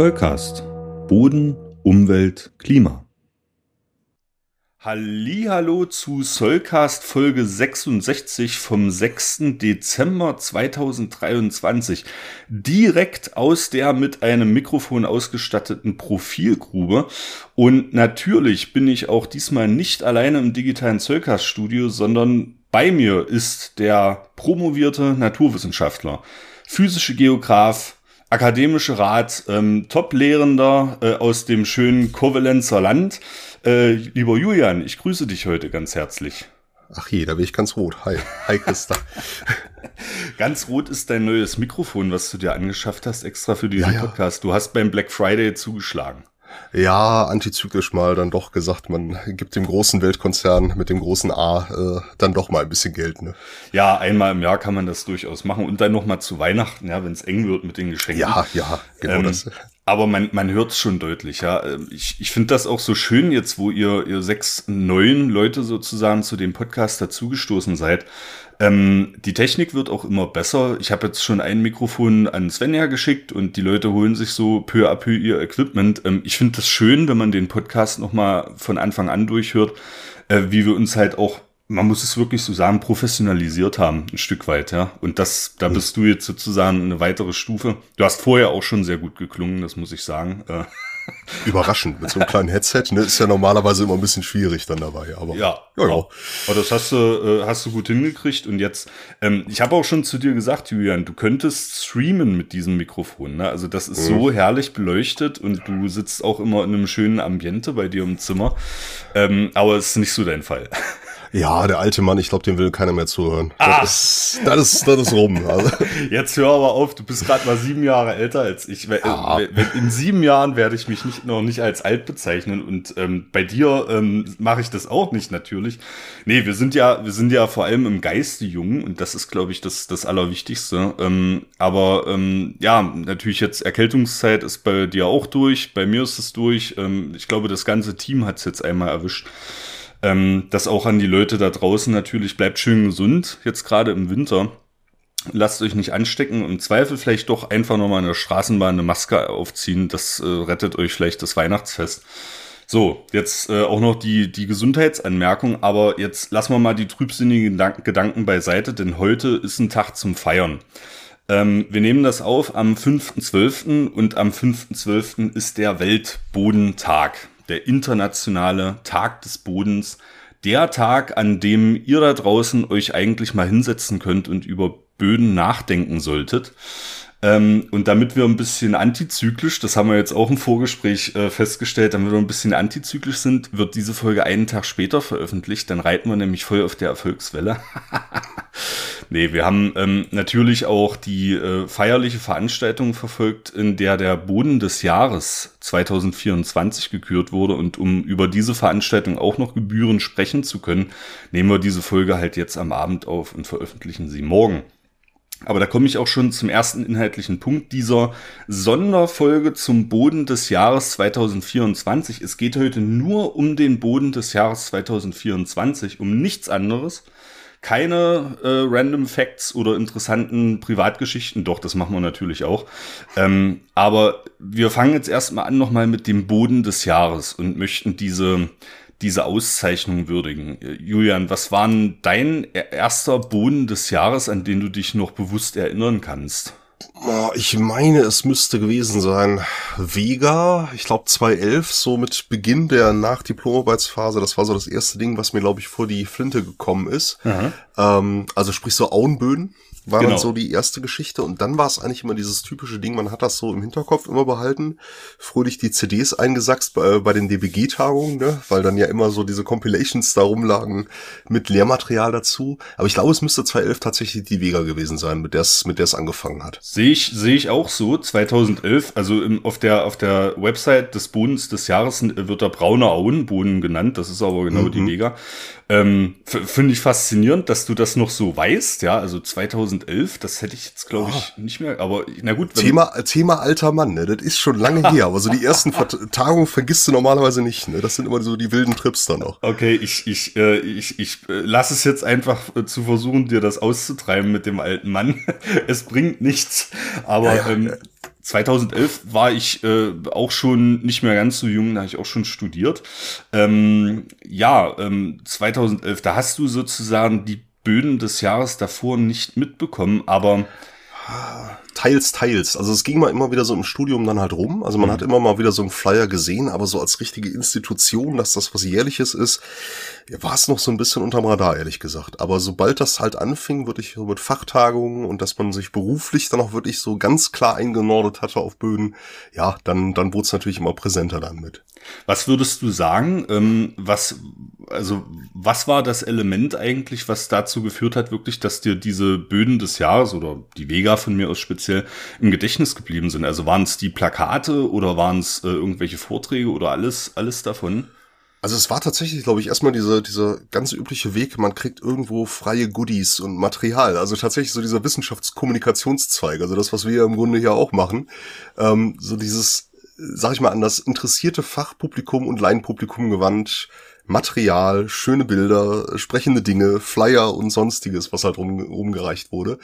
Zollcast. Boden, Umwelt, Klima. Hallo zu Soulcast Folge 66 vom 6. Dezember 2023. Direkt aus der mit einem Mikrofon ausgestatteten Profilgrube. Und natürlich bin ich auch diesmal nicht alleine im digitalen Soulcast Studio, sondern bei mir ist der promovierte Naturwissenschaftler, physische Geograf, akademische Rat, ähm, Top-Lehrender äh, aus dem schönen Kovalenzer Land. Äh, lieber Julian, ich grüße dich heute ganz herzlich. Ach je, da bin ich ganz rot. Hi, hi Christa. ganz rot ist dein neues Mikrofon, was du dir angeschafft hast, extra für diesen ja, ja. Podcast. Du hast beim Black Friday zugeschlagen ja, antizyklisch mal dann doch gesagt, man gibt dem großen Weltkonzern mit dem großen A äh, dann doch mal ein bisschen Geld. Ne? Ja, einmal im Jahr kann man das durchaus machen und dann noch mal zu Weihnachten, ja, wenn es eng wird mit den Geschenken. Ja, ja, genau ähm, das. Aber man, man hört es schon deutlich, ja. Ähm, ich, ich finde das auch so schön jetzt, wo ihr, ihr sechs neuen Leute sozusagen zu dem Podcast dazugestoßen seid. Ähm, die Technik wird auch immer besser. Ich habe jetzt schon ein Mikrofon an Svenja geschickt und die Leute holen sich so peu à peu ihr Equipment. Ähm, ich finde das schön, wenn man den Podcast nochmal von Anfang an durchhört, äh, wie wir uns halt auch man muss es wirklich so sagen, professionalisiert haben, ein Stück weit, ja. Und das, da bist du jetzt sozusagen eine weitere Stufe. Du hast vorher auch schon sehr gut geklungen, das muss ich sagen. Äh, Überraschend, mit so einem kleinen Headset, ne, ist ja normalerweise immer ein bisschen schwierig dann dabei, aber. Ja, ja, ja. Aber das hast du, äh, hast du gut hingekriegt und jetzt, ähm, ich habe auch schon zu dir gesagt, Julian, du könntest streamen mit diesem Mikrofon, ne? Also das ist mhm. so herrlich beleuchtet und du sitzt auch immer in einem schönen Ambiente bei dir im Zimmer, ähm, aber es ist nicht so dein Fall. Ja, der alte Mann, ich glaube, dem will keiner mehr zuhören. Ah. Das, ist, das, ist, das ist rum. Also. Jetzt hör aber auf, du bist gerade mal sieben Jahre älter als ich. Ja. In sieben Jahren werde ich mich nicht, noch nicht als alt bezeichnen und ähm, bei dir ähm, mache ich das auch nicht natürlich. Nee, wir sind ja, wir sind ja vor allem im Geiste jung und das ist, glaube ich, das, das Allerwichtigste. Ähm, aber ähm, ja, natürlich jetzt Erkältungszeit ist bei dir auch durch, bei mir ist es durch. Ähm, ich glaube, das ganze Team hat es jetzt einmal erwischt. Ähm, das auch an die Leute da draußen natürlich, bleibt schön gesund, jetzt gerade im Winter. Lasst euch nicht anstecken. Im Zweifel vielleicht doch einfach nochmal in der Straßenbahn eine Maske aufziehen. Das äh, rettet euch vielleicht das Weihnachtsfest. So, jetzt äh, auch noch die, die Gesundheitsanmerkung, aber jetzt lassen wir mal die trübsinnigen Gedanken, Gedanken beiseite, denn heute ist ein Tag zum Feiern. Ähm, wir nehmen das auf am 5.12. und am 5.12. ist der Weltbodentag der internationale Tag des Bodens, der Tag, an dem ihr da draußen euch eigentlich mal hinsetzen könnt und über Böden nachdenken solltet. Ähm, und damit wir ein bisschen antizyklisch, das haben wir jetzt auch im Vorgespräch äh, festgestellt, damit wir ein bisschen antizyklisch sind, wird diese Folge einen Tag später veröffentlicht. Dann reiten wir nämlich voll auf der Erfolgswelle. nee, wir haben ähm, natürlich auch die äh, feierliche Veranstaltung verfolgt, in der der Boden des Jahres 2024 gekürt wurde. Und um über diese Veranstaltung auch noch Gebühren sprechen zu können, nehmen wir diese Folge halt jetzt am Abend auf und veröffentlichen sie morgen. Aber da komme ich auch schon zum ersten inhaltlichen Punkt dieser Sonderfolge zum Boden des Jahres 2024. Es geht heute nur um den Boden des Jahres 2024, um nichts anderes. Keine äh, Random Facts oder interessanten Privatgeschichten, doch, das machen wir natürlich auch. Ähm, aber wir fangen jetzt erstmal an nochmal mit dem Boden des Jahres und möchten diese diese Auszeichnung würdigen. Julian, was war dein erster Boden des Jahres, an den du dich noch bewusst erinnern kannst? Ich meine, es müsste gewesen sein Vega, ich glaube 2011, so mit Beginn der Nachdiplomarbeitsphase. Das war so das erste Ding, was mir, glaube ich, vor die Flinte gekommen ist. Ähm, also sprich so Auenböden war genau. dann so die erste Geschichte und dann war es eigentlich immer dieses typische Ding, man hat das so im Hinterkopf immer behalten, fröhlich die CDs eingesachst bei, bei den DBG-Tagungen, ne? weil dann ja immer so diese Compilations da rumlagen mit Lehrmaterial dazu. Aber ich glaube, es müsste 2011 tatsächlich die Vega gewesen sein, mit der es mit der es angefangen hat. Sehe ich, sehe ich auch so, 2011, also im, auf der auf der Website des Bodens des Jahres wird der braune Auenboden genannt, das ist aber genau mhm. die Vega. Ähm, Finde ich faszinierend, dass du das noch so weißt, ja, also 2011, das hätte ich jetzt, glaube ich, oh. nicht mehr, aber na gut. Thema, Thema alter Mann, ne, das ist schon lange her, aber so die ersten Tagungen vergisst du normalerweise nicht, ne, das sind immer so die wilden Trips dann noch. Okay, ich, ich, äh, ich, ich äh, lass es jetzt einfach äh, zu versuchen, dir das auszutreiben mit dem alten Mann. es bringt nichts, aber ja, ja, ähm, 2011 war ich äh, auch schon nicht mehr ganz so jung, da habe ich auch schon studiert. Ähm, ja, ähm, 2011, da hast du sozusagen die Böden des Jahres davor nicht mitbekommen, aber Teils, teils. Also es ging mal immer wieder so im Studium dann halt rum. Also man mhm. hat immer mal wieder so einen Flyer gesehen, aber so als richtige Institution, dass das was Jährliches ist, war es noch so ein bisschen unterm Radar, ehrlich gesagt. Aber sobald das halt anfing, wirklich so mit Fachtagungen und dass man sich beruflich dann auch wirklich so ganz klar eingenordet hatte auf Böden, ja, dann, dann wurde es natürlich immer präsenter dann mit. Was würdest du sagen, ähm, was, also, was war das Element eigentlich, was dazu geführt hat, wirklich, dass dir diese Böden des Jahres oder die Vega von mir aus speziell im Gedächtnis geblieben sind? Also waren es die Plakate oder waren es äh, irgendwelche Vorträge oder alles, alles davon? Also es war tatsächlich, glaube ich, erstmal dieser, dieser ganz übliche Weg, man kriegt irgendwo freie Goodies und Material. Also tatsächlich so dieser Wissenschaftskommunikationszweig, also das, was wir im Grunde hier auch machen. Ähm, so dieses, sag ich mal, an das interessierte Fachpublikum und Laienpublikum gewandt, Material, schöne Bilder, sprechende Dinge, Flyer und sonstiges, was halt rum, rumgereicht wurde.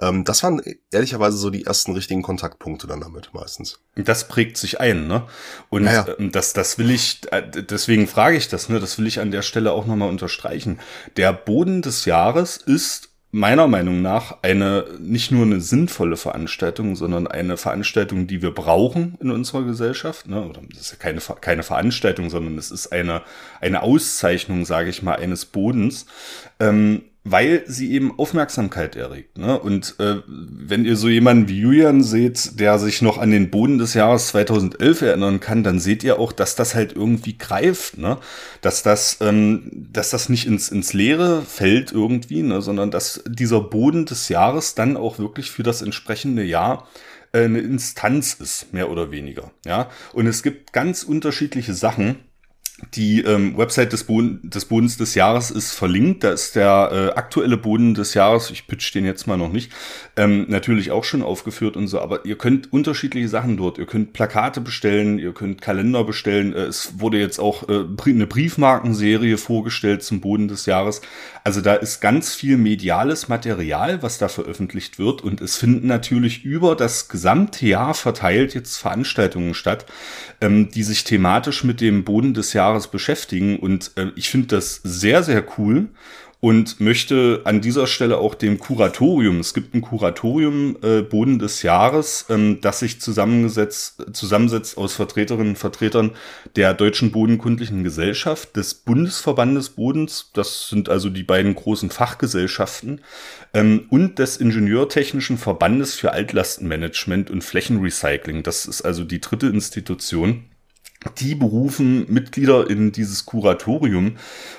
Ähm, das waren ehrlicherweise so die ersten richtigen Kontaktpunkte dann damit meistens. Das prägt sich ein, ne? Und naja. Ähm, das, das will ich, äh, deswegen frage ich das, ne? Das will ich an der Stelle auch nochmal unterstreichen. Der Boden des Jahres ist meiner Meinung nach eine nicht nur eine sinnvolle Veranstaltung, sondern eine Veranstaltung, die wir brauchen in unserer Gesellschaft. Ne? Oder das ist ja keine, keine Veranstaltung, sondern es ist eine, eine Auszeichnung, sage ich mal, eines Bodens. Ähm, weil sie eben Aufmerksamkeit erregt. Ne? Und äh, wenn ihr so jemanden wie Julian seht, der sich noch an den Boden des Jahres 2011 erinnern kann, dann seht ihr auch, dass das halt irgendwie greift, ne? dass das, ähm, dass das nicht ins ins Leere fällt irgendwie, ne? sondern dass dieser Boden des Jahres dann auch wirklich für das entsprechende Jahr äh, eine Instanz ist, mehr oder weniger. Ja, und es gibt ganz unterschiedliche Sachen die ähm, Website des, Boden, des Bodens des Jahres ist verlinkt. Da ist der äh, aktuelle Boden des Jahres, ich pitch den jetzt mal noch nicht, ähm, natürlich auch schon aufgeführt und so. Aber ihr könnt unterschiedliche Sachen dort. Ihr könnt Plakate bestellen, ihr könnt Kalender bestellen. Äh, es wurde jetzt auch äh, eine Briefmarkenserie vorgestellt zum Boden des Jahres. Also da ist ganz viel mediales Material, was da veröffentlicht wird. Und es finden natürlich über das gesamte Jahr verteilt jetzt Veranstaltungen statt, ähm, die sich thematisch mit dem Boden des Jahres Jahres beschäftigen. Und äh, ich finde das sehr, sehr cool und möchte an dieser Stelle auch dem Kuratorium, es gibt ein Kuratorium äh, Boden des Jahres, ähm, das sich zusammengesetzt, zusammensetzt aus Vertreterinnen und Vertretern der Deutschen Bodenkundlichen Gesellschaft, des Bundesverbandes Bodens, das sind also die beiden großen Fachgesellschaften, ähm, und des Ingenieurtechnischen Verbandes für Altlastenmanagement und Flächenrecycling. Das ist also die dritte Institution die berufen Mitglieder in dieses Kuratorium.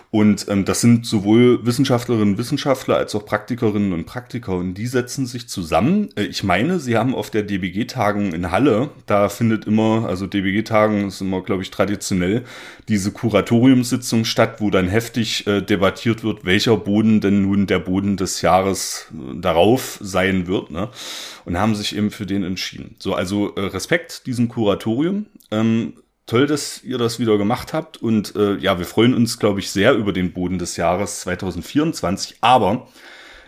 Und ähm, das sind sowohl Wissenschaftlerinnen und Wissenschaftler als auch Praktikerinnen und Praktiker. Und die setzen sich zusammen. Äh, ich meine, sie haben auf der DBG-Tagung in Halle, da findet immer, also DBG-Tagung ist immer, glaube ich, traditionell, diese Kuratoriumssitzung statt, wo dann heftig äh, debattiert wird, welcher Boden denn nun der Boden des Jahres äh, darauf sein wird. Ne? Und haben sich eben für den entschieden. So, also äh, Respekt diesem Kuratorium. Ähm, toll, dass ihr das wieder gemacht habt. Und äh, ja, wir freuen uns, glaube ich, sehr über den Boden des Jahres 2024. Aber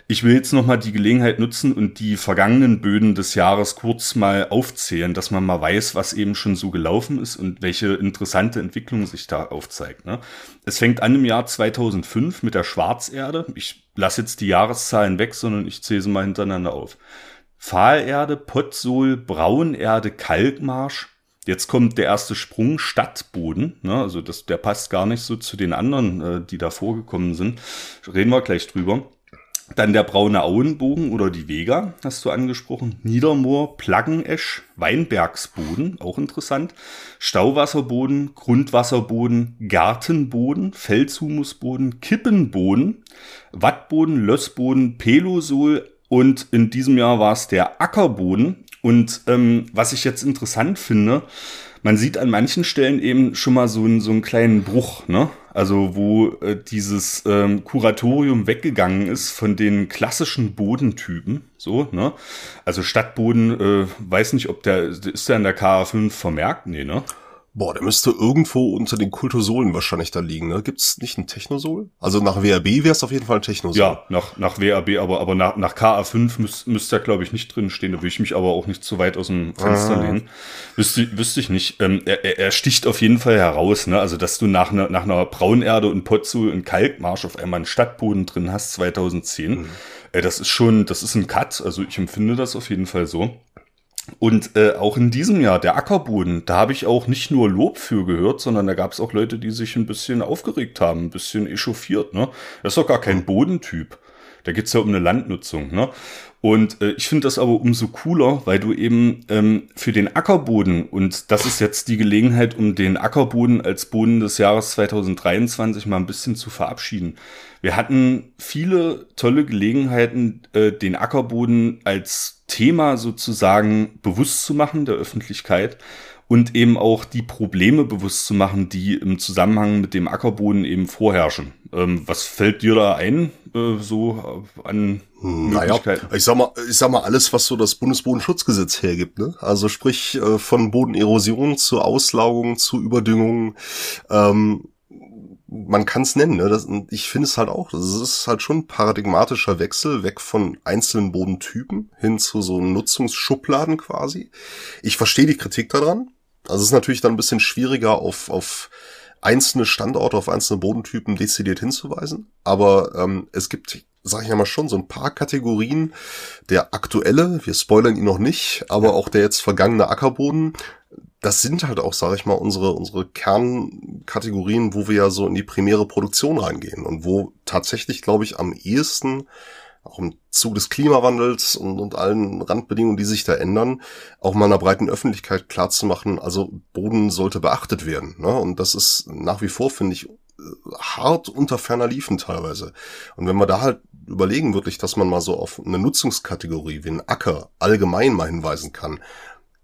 ich will jetzt nochmal die Gelegenheit nutzen und die vergangenen Böden des Jahres kurz mal aufzählen, dass man mal weiß, was eben schon so gelaufen ist und welche interessante Entwicklung sich da aufzeigt. Ne? Es fängt an im Jahr 2005 mit der Schwarzerde. Ich lasse jetzt die Jahreszahlen weg, sondern ich zähle sie mal hintereinander auf. Fahlerde, Potsohl, Braunerde, Kalkmarsch, Jetzt kommt der erste Sprung Stadtboden. Ne? Also das, der passt gar nicht so zu den anderen, äh, die da vorgekommen sind. Reden wir gleich drüber. Dann der braune Auenbogen oder die Vega, hast du angesprochen. Niedermoor, Plaggenesch, Weinbergsboden, auch interessant. Stauwasserboden, Grundwasserboden, Gartenboden, Felshumusboden, Kippenboden, Wattboden, Lössboden, Pelosol und in diesem Jahr war es der Ackerboden und ähm, was ich jetzt interessant finde, man sieht an manchen Stellen eben schon mal so, einen so einen kleinen Bruch, ne? Also wo äh, dieses ähm, Kuratorium weggegangen ist von den klassischen Bodentypen, so, ne? Also Stadtboden, äh, weiß nicht, ob der, ist der in der KA5 vermerkt? Nee, ne? Boah, der müsste irgendwo unter den Kultosolen wahrscheinlich da liegen, ne? Gibt's nicht ein Technosol? Also nach WRB wäre es auf jeden Fall ein Technosol. Ja, nach, nach WRB, aber, aber nach, nach KA5 müsste müsst da, glaube ich, nicht drin stehen. Da will ich mich aber auch nicht zu weit aus dem Fenster ah. lehnen. Wüsste, wüsste ich nicht. Ähm, er, er sticht auf jeden Fall heraus, ne? Also, dass du nach einer, nach einer Braunerde und Potzu in Kalkmarsch auf einmal einen Stadtboden drin hast, 2010. Mhm. Äh, das ist schon, das ist ein Cut. Also, ich empfinde das auf jeden Fall so. Und äh, auch in diesem Jahr, der Ackerboden, da habe ich auch nicht nur Lob für gehört, sondern da gab es auch Leute, die sich ein bisschen aufgeregt haben, ein bisschen echauffiert. Ne? Das ist doch gar kein Bodentyp. Da geht's ja um eine Landnutzung. Ne? Und äh, ich finde das aber umso cooler, weil du eben ähm, für den Ackerboden, und das ist jetzt die Gelegenheit, um den Ackerboden als Boden des Jahres 2023 mal ein bisschen zu verabschieden. Wir hatten viele tolle Gelegenheiten, äh, den Ackerboden als Thema sozusagen bewusst zu machen der Öffentlichkeit und eben auch die Probleme bewusst zu machen, die im Zusammenhang mit dem Ackerboden eben vorherrschen. Ähm, was fällt dir da ein, äh, so an naja, ich sag mal, ich sag mal, alles, was so das Bundesbodenschutzgesetz hergibt, ne? Also sprich, äh, von Bodenerosion zu Auslaugung, zu Überdüngung, ähm, man kann es nennen, ne? Das, ich finde es halt auch, das ist halt schon ein paradigmatischer Wechsel, weg von einzelnen Bodentypen hin zu so Nutzungsschubladen quasi. Ich verstehe die Kritik daran. Also es ist natürlich dann ein bisschen schwieriger auf, auf einzelne Standorte, auf einzelne Bodentypen dezidiert hinzuweisen. Aber ähm, es gibt, sage ich ja mal schon, so ein paar Kategorien. Der aktuelle, wir spoilern ihn noch nicht, aber auch der jetzt vergangene Ackerboden, das sind halt auch, sage ich mal, unsere, unsere Kernkategorien, wo wir ja so in die primäre Produktion reingehen und wo tatsächlich, glaube ich, am ehesten auch im Zug des Klimawandels und, und allen Randbedingungen, die sich da ändern, auch mal einer breiten Öffentlichkeit klarzumachen, also Boden sollte beachtet werden. Ne? Und das ist nach wie vor, finde ich, hart unter ferner Liefen teilweise. Und wenn man da halt überlegen wirklich, dass man mal so auf eine Nutzungskategorie wie ein Acker allgemein mal hinweisen kann,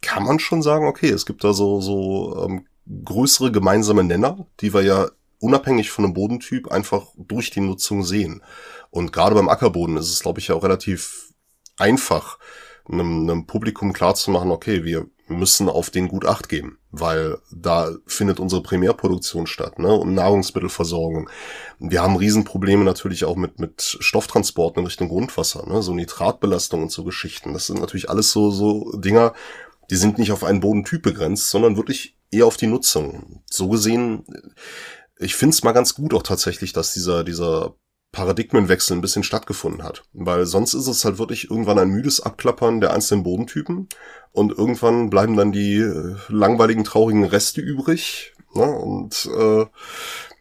kann man schon sagen, okay, es gibt da so, so ähm, größere gemeinsame Nenner, die wir ja unabhängig von einem Bodentyp einfach durch die Nutzung sehen. Und gerade beim Ackerboden ist es, glaube ich, ja auch relativ einfach, einem, einem Publikum klarzumachen, okay, wir müssen auf den gut Acht geben, weil da findet unsere Primärproduktion statt, ne? Und Nahrungsmittelversorgung. Wir haben Riesenprobleme natürlich auch mit, mit Stofftransporten in Richtung Grundwasser, ne? So Nitratbelastung und so Geschichten. Das sind natürlich alles so, so Dinger, die sind nicht auf einen Bodentyp begrenzt, sondern wirklich eher auf die Nutzung. So gesehen, ich find's mal ganz gut auch tatsächlich, dass dieser, dieser Paradigmenwechsel ein bisschen stattgefunden hat. Weil sonst ist es halt wirklich irgendwann ein müdes Abklappern der einzelnen Bodentypen und irgendwann bleiben dann die äh, langweiligen, traurigen Reste übrig. Ne? Und äh,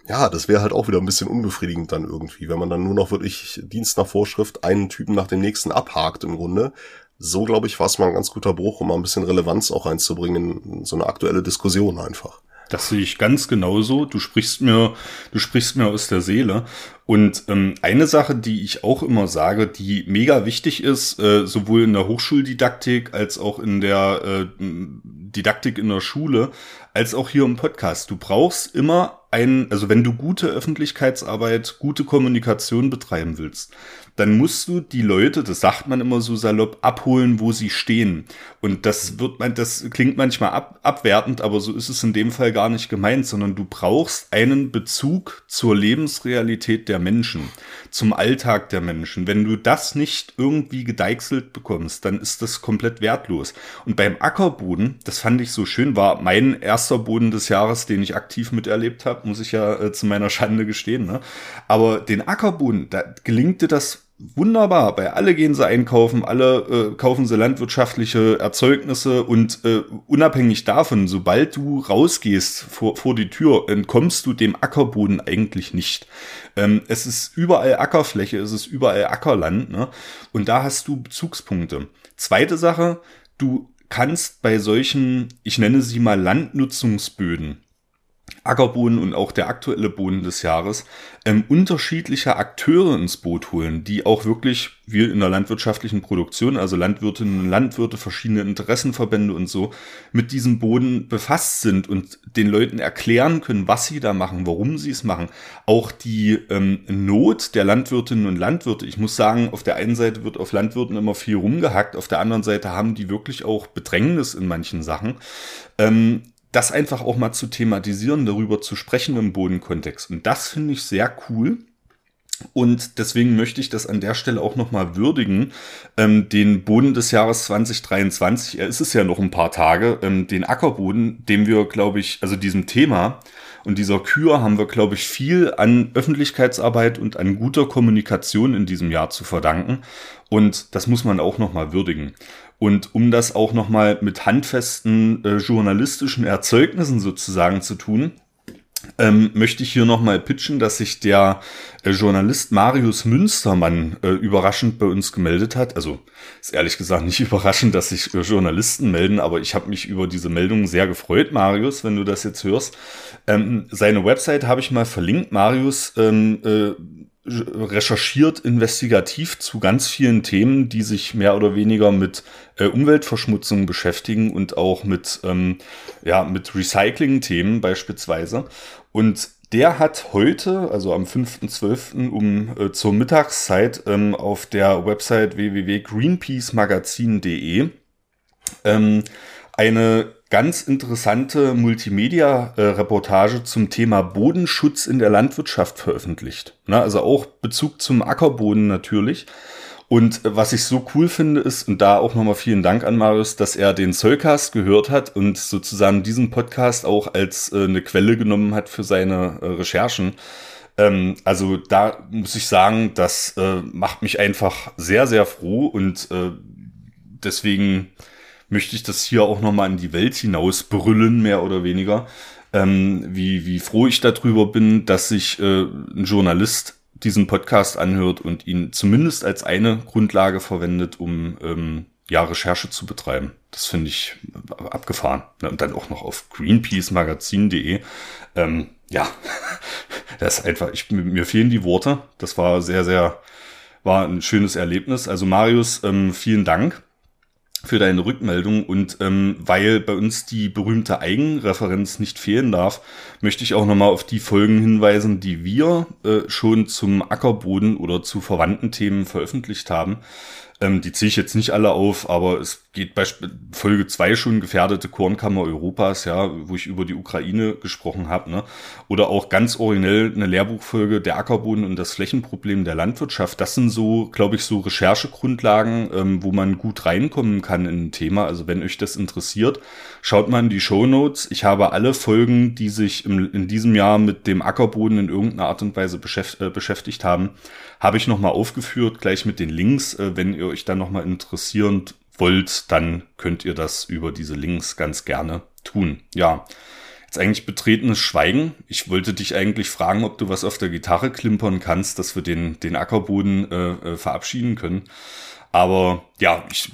ja, das wäre halt auch wieder ein bisschen unbefriedigend dann irgendwie, wenn man dann nur noch wirklich Dienst nach Vorschrift einen Typen nach dem nächsten abhakt im Grunde. So, glaube ich, war es mal ein ganz guter Bruch, um mal ein bisschen Relevanz auch reinzubringen in so eine aktuelle Diskussion einfach. Das sehe ich ganz genauso. Du sprichst mir, du sprichst mir aus der Seele. Und ähm, eine Sache, die ich auch immer sage, die mega wichtig ist, äh, sowohl in der Hochschuldidaktik als auch in der äh, Didaktik in der Schule, als auch hier im Podcast. Du brauchst immer ein, also wenn du gute Öffentlichkeitsarbeit, gute Kommunikation betreiben willst, dann musst du die Leute, das sagt man immer so salopp, abholen, wo sie stehen. Und das wird man, das klingt manchmal ab, abwertend, aber so ist es in dem Fall gar nicht gemeint, sondern du brauchst einen Bezug zur Lebensrealität der Menschen, zum Alltag der Menschen. Wenn du das nicht irgendwie gedeichselt bekommst, dann ist das komplett wertlos. Und beim Ackerboden, das fand ich so schön, war mein erster Boden des Jahres, den ich aktiv miterlebt habe, muss ich ja äh, zu meiner Schande gestehen. Ne? Aber den Ackerboden, da gelingte das wunderbar. Bei alle gehen sie einkaufen, alle äh, kaufen sie landwirtschaftliche Erzeugnisse und äh, unabhängig davon, sobald du rausgehst vor, vor die Tür, entkommst du dem Ackerboden eigentlich nicht. Ähm, es ist überall Ackerfläche, es ist überall Ackerland, ne? Und da hast du Bezugspunkte. Zweite Sache, du kannst bei solchen, ich nenne sie mal Landnutzungsböden, Ackerbohnen und auch der aktuelle Boden des Jahres, ähm, unterschiedliche Akteure ins Boot holen, die auch wirklich, wie in der landwirtschaftlichen Produktion, also Landwirtinnen und Landwirte, verschiedene Interessenverbände und so, mit diesem Boden befasst sind und den Leuten erklären können, was sie da machen, warum sie es machen. Auch die ähm, Not der Landwirtinnen und Landwirte. Ich muss sagen, auf der einen Seite wird auf Landwirten immer viel rumgehackt, auf der anderen Seite haben die wirklich auch Bedrängnis in manchen Sachen. Ähm, das einfach auch mal zu thematisieren, darüber zu sprechen im Bodenkontext. Und das finde ich sehr cool. Und deswegen möchte ich das an der Stelle auch nochmal würdigen. Ähm, den Boden des Jahres 2023, er ist es ja noch ein paar Tage, ähm, den Ackerboden, dem wir, glaube ich, also diesem Thema und dieser Kür haben wir, glaube ich, viel an Öffentlichkeitsarbeit und an guter Kommunikation in diesem Jahr zu verdanken. Und das muss man auch nochmal würdigen. Und um das auch nochmal mit handfesten äh, journalistischen Erzeugnissen sozusagen zu tun, ähm, möchte ich hier nochmal pitchen, dass sich der äh, Journalist Marius Münstermann äh, überraschend bei uns gemeldet hat. Also ist ehrlich gesagt nicht überraschend, dass sich äh, Journalisten melden, aber ich habe mich über diese Meldung sehr gefreut, Marius, wenn du das jetzt hörst. Ähm, seine Website habe ich mal verlinkt. Marius ähm, äh, recherchiert investigativ zu ganz vielen Themen, die sich mehr oder weniger mit äh, Umweltverschmutzung beschäftigen und auch mit, ähm, ja, mit Recycling-Themen beispielsweise. Und der hat heute, also am 5.12. um äh, zur Mittagszeit ähm, auf der Website www.greenpeacemagazin.de ähm, eine ganz interessante Multimedia-Reportage zum Thema Bodenschutz in der Landwirtschaft veröffentlicht. Na, also auch Bezug zum Ackerboden natürlich. Und was ich so cool finde, ist, und da auch nochmal vielen Dank an Marius, dass er den Zollcast gehört hat und sozusagen diesen Podcast auch als äh, eine Quelle genommen hat für seine äh, Recherchen. Ähm, also da muss ich sagen, das äh, macht mich einfach sehr, sehr froh und äh, deswegen möchte ich das hier auch nochmal in die Welt hinaus brüllen, mehr oder weniger. Ähm, wie, wie froh ich darüber bin, dass sich äh, ein Journalist diesen Podcast anhört und ihn zumindest als eine Grundlage verwendet, um ähm, ja, Recherche zu betreiben. Das finde ich abgefahren. Und dann auch noch auf greenpeacemagazin.de. Ähm, ja, das ist einfach, ich, mir fehlen die Worte. Das war sehr, sehr, war ein schönes Erlebnis. Also Marius, ähm, vielen Dank für deine Rückmeldung und ähm, weil bei uns die berühmte Eigenreferenz nicht fehlen darf, möchte ich auch nochmal auf die Folgen hinweisen, die wir äh, schon zum Ackerboden oder zu verwandten Themen veröffentlicht haben. Ähm, die ziehe ich jetzt nicht alle auf, aber es geht bei Folge zwei schon gefährdete Kornkammer Europas, ja, wo ich über die Ukraine gesprochen habe, ne? Oder auch ganz originell eine Lehrbuchfolge der Ackerboden und das Flächenproblem der Landwirtschaft. Das sind so, glaube ich, so Recherchegrundlagen, ähm, wo man gut reinkommen kann in ein Thema. Also wenn euch das interessiert, schaut mal in die Show Notes. Ich habe alle Folgen, die sich im, in diesem Jahr mit dem Ackerboden in irgendeiner Art und Weise beschäft, äh, beschäftigt haben, habe ich nochmal aufgeführt, gleich mit den Links. Äh, wenn ihr euch dann nochmal interessiert wollt, dann könnt ihr das über diese Links ganz gerne tun. Ja, jetzt eigentlich betretenes Schweigen. Ich wollte dich eigentlich fragen, ob du was auf der Gitarre klimpern kannst, dass wir den, den Ackerboden äh, äh, verabschieden können. Aber ja, ich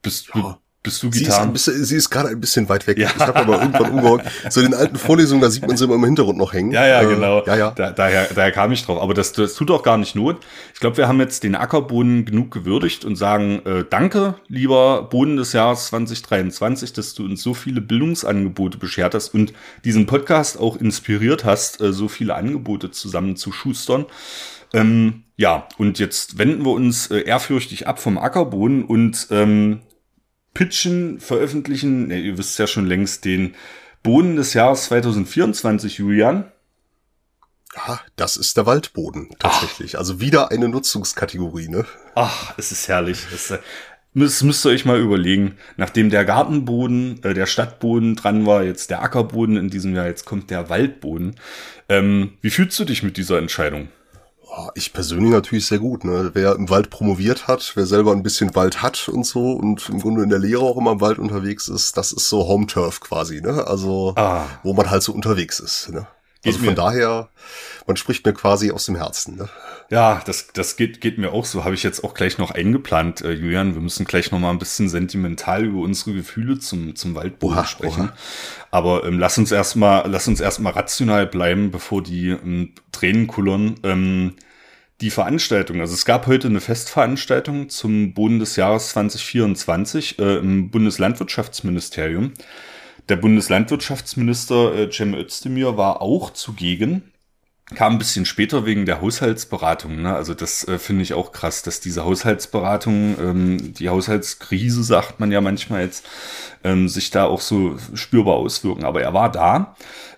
bist, ja. Bist du Gitarren? Sie ist, sie ist gerade ein bisschen weit weg. Ja. Ich habe aber irgendwann umgehört. So in den alten Vorlesungen, da sieht man sie immer im Hintergrund noch hängen. Ja, ja, äh, genau. Ja, ja. Da, daher, daher kam ich drauf. Aber das, das tut auch gar nicht Not. Ich glaube, wir haben jetzt den Ackerboden genug gewürdigt und sagen, äh, danke, lieber Boden des Jahres 2023, dass du uns so viele Bildungsangebote beschert hast und diesen Podcast auch inspiriert hast, äh, so viele Angebote zusammen zu schustern. Ähm, ja, und jetzt wenden wir uns äh, ehrfürchtig ab vom Ackerboden und ähm, pitchen, veröffentlichen, ne, ihr wisst ja schon längst, den Boden des Jahres 2024, Julian. Ja, das ist der Waldboden tatsächlich. Ach. Also wieder eine Nutzungskategorie, ne? Ach, es ist herrlich. Das, äh, das müsst ihr euch mal überlegen. Nachdem der Gartenboden, äh, der Stadtboden dran war, jetzt der Ackerboden in diesem Jahr, jetzt kommt der Waldboden. Ähm, wie fühlst du dich mit dieser Entscheidung? Ich persönlich natürlich sehr gut. Ne? Wer im Wald promoviert hat, wer selber ein bisschen Wald hat und so und im Grunde in der Lehre auch immer im Wald unterwegs ist, das ist so Home Turf quasi. Ne? Also ah. wo man halt so unterwegs ist. Ne? Also von daher, man spricht mir quasi aus dem Herzen. Ne? Ja, das, das geht, geht mir auch so. Habe ich jetzt auch gleich noch eingeplant, äh, Julian. Wir müssen gleich noch mal ein bisschen sentimental über unsere Gefühle zum, zum Waldboden oha, sprechen. Oha. Aber ähm, lass uns erstmal, lass uns erstmal rational bleiben, bevor die ähm, Tränen kullern. Ähm, die Veranstaltung, also es gab heute eine Festveranstaltung zum Boden des Jahres 2024 äh, im kam ein bisschen später wegen der Haushaltsberatung. Ne? Also das äh, finde ich auch krass, dass diese Haushaltsberatung, ähm, die Haushaltskrise, sagt man ja manchmal jetzt, ähm, sich da auch so spürbar auswirken. Aber er war da.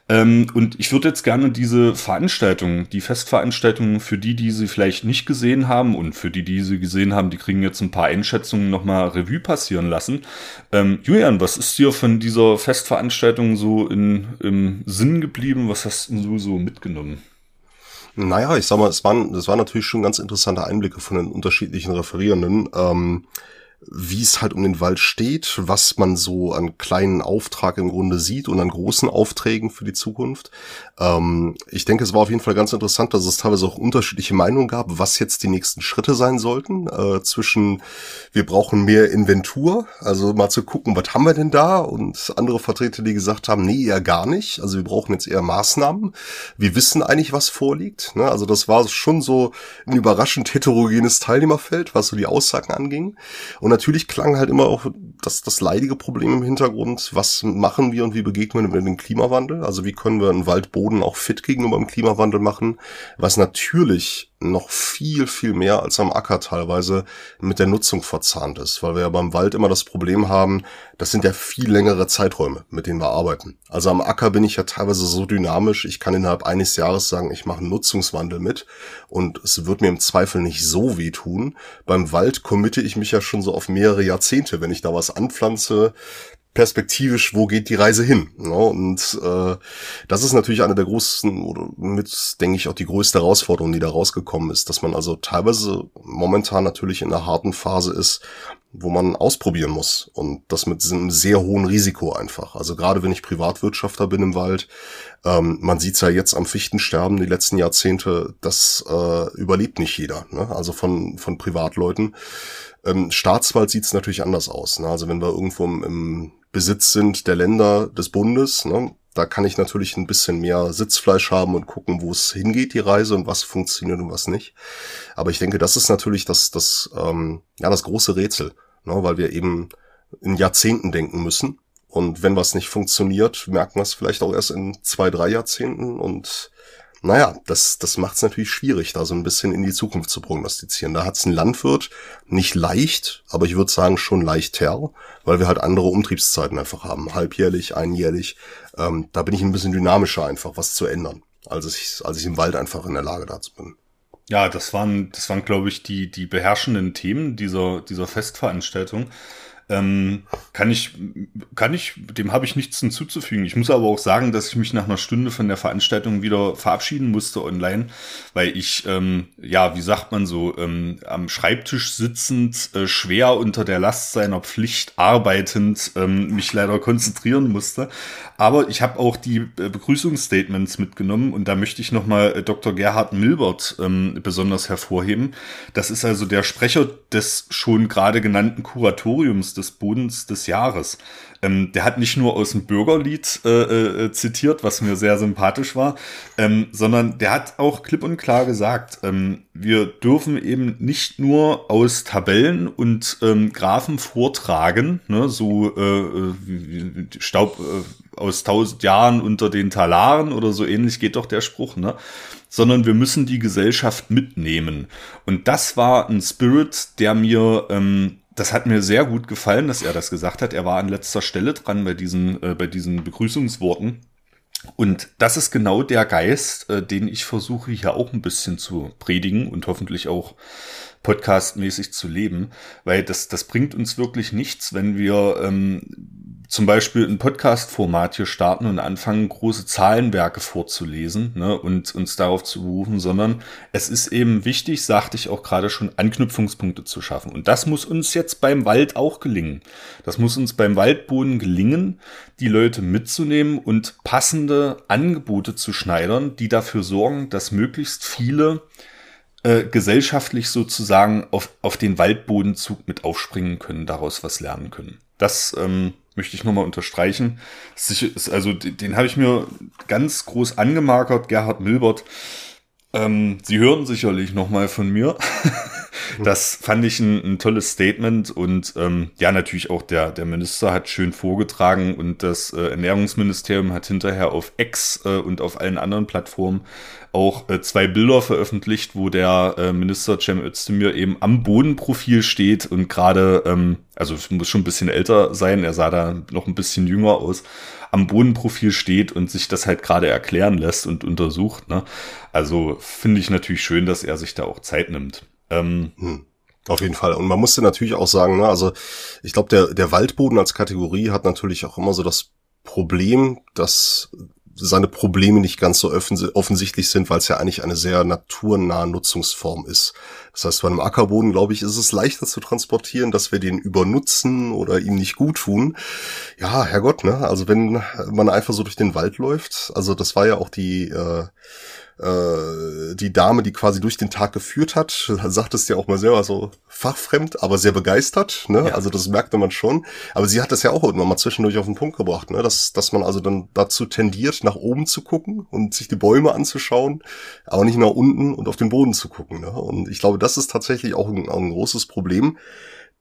Ähm, und ich würde jetzt gerne diese Veranstaltung, die Festveranstaltung für die, die sie vielleicht nicht gesehen haben und für die, die sie gesehen haben, die kriegen jetzt ein paar Einschätzungen nochmal Revue passieren lassen. Ähm, Julian, was ist dir von dieser Festveranstaltung so in, im Sinn geblieben? Was hast du so mitgenommen? Naja, ich sag mal, es waren, das waren natürlich schon ganz interessante Einblicke von den unterschiedlichen Referierenden. Ähm, wie es halt um den Wald steht, was man so an kleinen Auftrag im Grunde sieht und an großen Aufträgen für die Zukunft. Ähm, ich denke, es war auf jeden Fall ganz interessant, dass es teilweise auch unterschiedliche Meinungen gab, was jetzt die nächsten Schritte sein sollten. Äh, zwischen wir brauchen mehr Inventur, also mal zu gucken, was haben wir denn da? Und andere Vertreter, die gesagt haben, nee, eher gar nicht. Also wir brauchen jetzt eher Maßnahmen. Wir wissen eigentlich, was vorliegt. Ne? Also das war schon so ein überraschend heterogenes Teilnehmerfeld, was so die Aussagen anging. Und natürlich klang halt immer auch das, das leidige Problem im Hintergrund. Was machen wir und wie begegnen wir dem Klimawandel? Also wie können wir einen Waldboden auch fit gegenüber dem Klimawandel machen? Was natürlich noch viel, viel mehr als am Acker teilweise mit der Nutzung verzahnt ist, weil wir ja beim Wald immer das Problem haben, das sind ja viel längere Zeiträume, mit denen wir arbeiten. Also am Acker bin ich ja teilweise so dynamisch, ich kann innerhalb eines Jahres sagen, ich mache einen Nutzungswandel mit und es wird mir im Zweifel nicht so weh tun. Beim Wald committe ich mich ja schon so auf mehrere Jahrzehnte, wenn ich da was anpflanze, perspektivisch, wo geht die Reise hin? Ja, und äh, das ist natürlich eine der großen, oder mit, denke ich, auch die größte Herausforderung, die da rausgekommen ist, dass man also teilweise momentan natürlich in einer harten Phase ist, wo man ausprobieren muss. Und das mit einem sehr hohen Risiko einfach. Also gerade wenn ich Privatwirtschafter bin im Wald, ähm, man sieht's ja jetzt am Fichtensterben die letzten Jahrzehnte, das äh, überlebt nicht jeder. Ne? Also von, von Privatleuten. Ähm, Staatswald sieht's natürlich anders aus. Ne? Also wenn wir irgendwo im, im Besitz sind der Länder des Bundes. Ne? Da kann ich natürlich ein bisschen mehr Sitzfleisch haben und gucken, wo es hingeht, die Reise und was funktioniert und was nicht. Aber ich denke, das ist natürlich das, das, ähm, ja, das große Rätsel, ne? weil wir eben in Jahrzehnten denken müssen. Und wenn was nicht funktioniert, merken wir es vielleicht auch erst in zwei, drei Jahrzehnten. Und naja, das, das macht es natürlich schwierig, da so ein bisschen in die Zukunft zu prognostizieren. Da hat es ein Landwirt nicht leicht, aber ich würde sagen schon leichter, weil wir halt andere Umtriebszeiten einfach haben. Halbjährlich, einjährlich. Ähm, da bin ich ein bisschen dynamischer einfach, was zu ändern, als ich, als ich im Wald einfach in der Lage dazu bin. Ja, das waren, das waren, glaube ich, die, die beherrschenden Themen dieser, dieser Festveranstaltung. Ähm, kann ich, kann ich, dem habe ich nichts hinzuzufügen. Ich muss aber auch sagen, dass ich mich nach einer Stunde von der Veranstaltung wieder verabschieden musste online, weil ich, ähm, ja, wie sagt man so, ähm, am Schreibtisch sitzend, äh, schwer unter der Last seiner Pflicht arbeitend, ähm, mich leider konzentrieren musste. Aber ich habe auch die äh, Begrüßungsstatements mitgenommen und da möchte ich nochmal äh, Dr. Gerhard Milbert ähm, besonders hervorheben. Das ist also der Sprecher des schon gerade genannten Kuratoriums des Bodens des Jahres. Ähm, der hat nicht nur aus dem Bürgerlied äh, äh, zitiert, was mir sehr sympathisch war, ähm, sondern der hat auch klipp und klar gesagt, ähm, wir dürfen eben nicht nur aus Tabellen und ähm, Graphen vortragen, ne, so äh, äh Staub äh, aus tausend Jahren unter den Talaren oder so ähnlich geht doch der Spruch, ne? sondern wir müssen die Gesellschaft mitnehmen. Und das war ein Spirit, der mir ähm, das hat mir sehr gut gefallen, dass er das gesagt hat. Er war an letzter Stelle dran bei diesen, äh, bei diesen Begrüßungsworten. Und das ist genau der Geist, äh, den ich versuche hier auch ein bisschen zu predigen und hoffentlich auch podcastmäßig zu leben, weil das, das bringt uns wirklich nichts, wenn wir ähm, zum Beispiel ein Podcast-Format hier starten und anfangen, große Zahlenwerke vorzulesen ne, und uns darauf zu berufen, sondern es ist eben wichtig, sagte ich auch gerade schon, Anknüpfungspunkte zu schaffen. Und das muss uns jetzt beim Wald auch gelingen. Das muss uns beim Waldboden gelingen, die Leute mitzunehmen und passende Angebote zu schneidern, die dafür sorgen, dass möglichst viele äh, gesellschaftlich sozusagen auf, auf den Waldbodenzug mit aufspringen können, daraus was lernen können. Das ähm, möchte ich nochmal unterstreichen. Also den, den habe ich mir ganz groß angemarkert, Gerhard Milbert. Ähm, Sie hören sicherlich nochmal von mir. das fand ich ein, ein tolles Statement und ähm, ja, natürlich auch der, der Minister hat schön vorgetragen und das äh, Ernährungsministerium hat hinterher auf X äh, und auf allen anderen Plattformen auch äh, zwei Bilder veröffentlicht, wo der äh, Minister Cem Özdemir eben am Bodenprofil steht und gerade, ähm, also muss schon ein bisschen älter sein, er sah da noch ein bisschen jünger aus, am Bodenprofil steht und sich das halt gerade erklären lässt und untersucht. Ne? Also finde ich natürlich schön, dass er sich da auch Zeit nimmt. Ähm, hm. Auf jeden Fall. Und man musste natürlich auch sagen, ne, also ich glaube, der, der Waldboden als Kategorie hat natürlich auch immer so das Problem, dass seine Probleme nicht ganz so offensichtlich sind, weil es ja eigentlich eine sehr naturnahe Nutzungsform ist. Das heißt, bei einem Ackerboden, glaube ich, ist es leichter zu transportieren, dass wir den übernutzen oder ihm nicht gut tun. Ja, Herrgott, ne? Also wenn man einfach so durch den Wald läuft, also das war ja auch die äh, äh, die Dame, die quasi durch den Tag geführt hat, sagt es ja auch mal selber so fachfremd, aber sehr begeistert. Ne? Ja. Also das merkte man schon. Aber sie hat das ja auch irgendwann mal zwischendurch auf den Punkt gebracht, ne? dass, dass man also dann dazu tendiert, nach oben zu gucken und sich die Bäume anzuschauen, aber nicht nach unten und auf den Boden zu gucken. Ne? Und ich glaube, das ist tatsächlich auch ein, auch ein großes Problem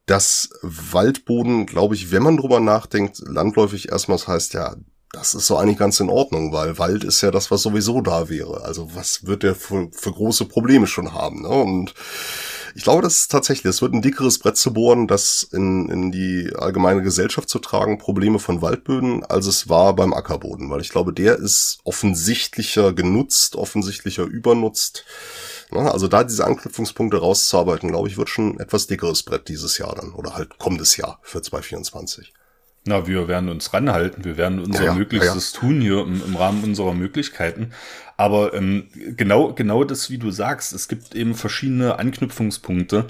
dass Waldboden, glaube ich, wenn man drüber nachdenkt, landläufig erstmal das heißt ja, das ist so eigentlich ganz in Ordnung, weil Wald ist ja das, was sowieso da wäre. Also was wird der für, für große Probleme schon haben? Ne? Und ich glaube, das ist tatsächlich, es wird ein dickeres Brett zu bohren, das in, in die allgemeine Gesellschaft zu tragen, Probleme von Waldböden, als es war beim Ackerboden, weil ich glaube, der ist offensichtlicher genutzt, offensichtlicher übernutzt. Ne? Also da diese Anknüpfungspunkte rauszuarbeiten, glaube ich, wird schon etwas dickeres Brett dieses Jahr dann oder halt kommendes Jahr für 2024. Na, wir werden uns ranhalten, wir werden unser ja, ja, Möglichstes ja, tun hier im, im, Rahmen unserer Möglichkeiten. Aber ähm, genau, genau das, wie du sagst, es gibt eben verschiedene Anknüpfungspunkte,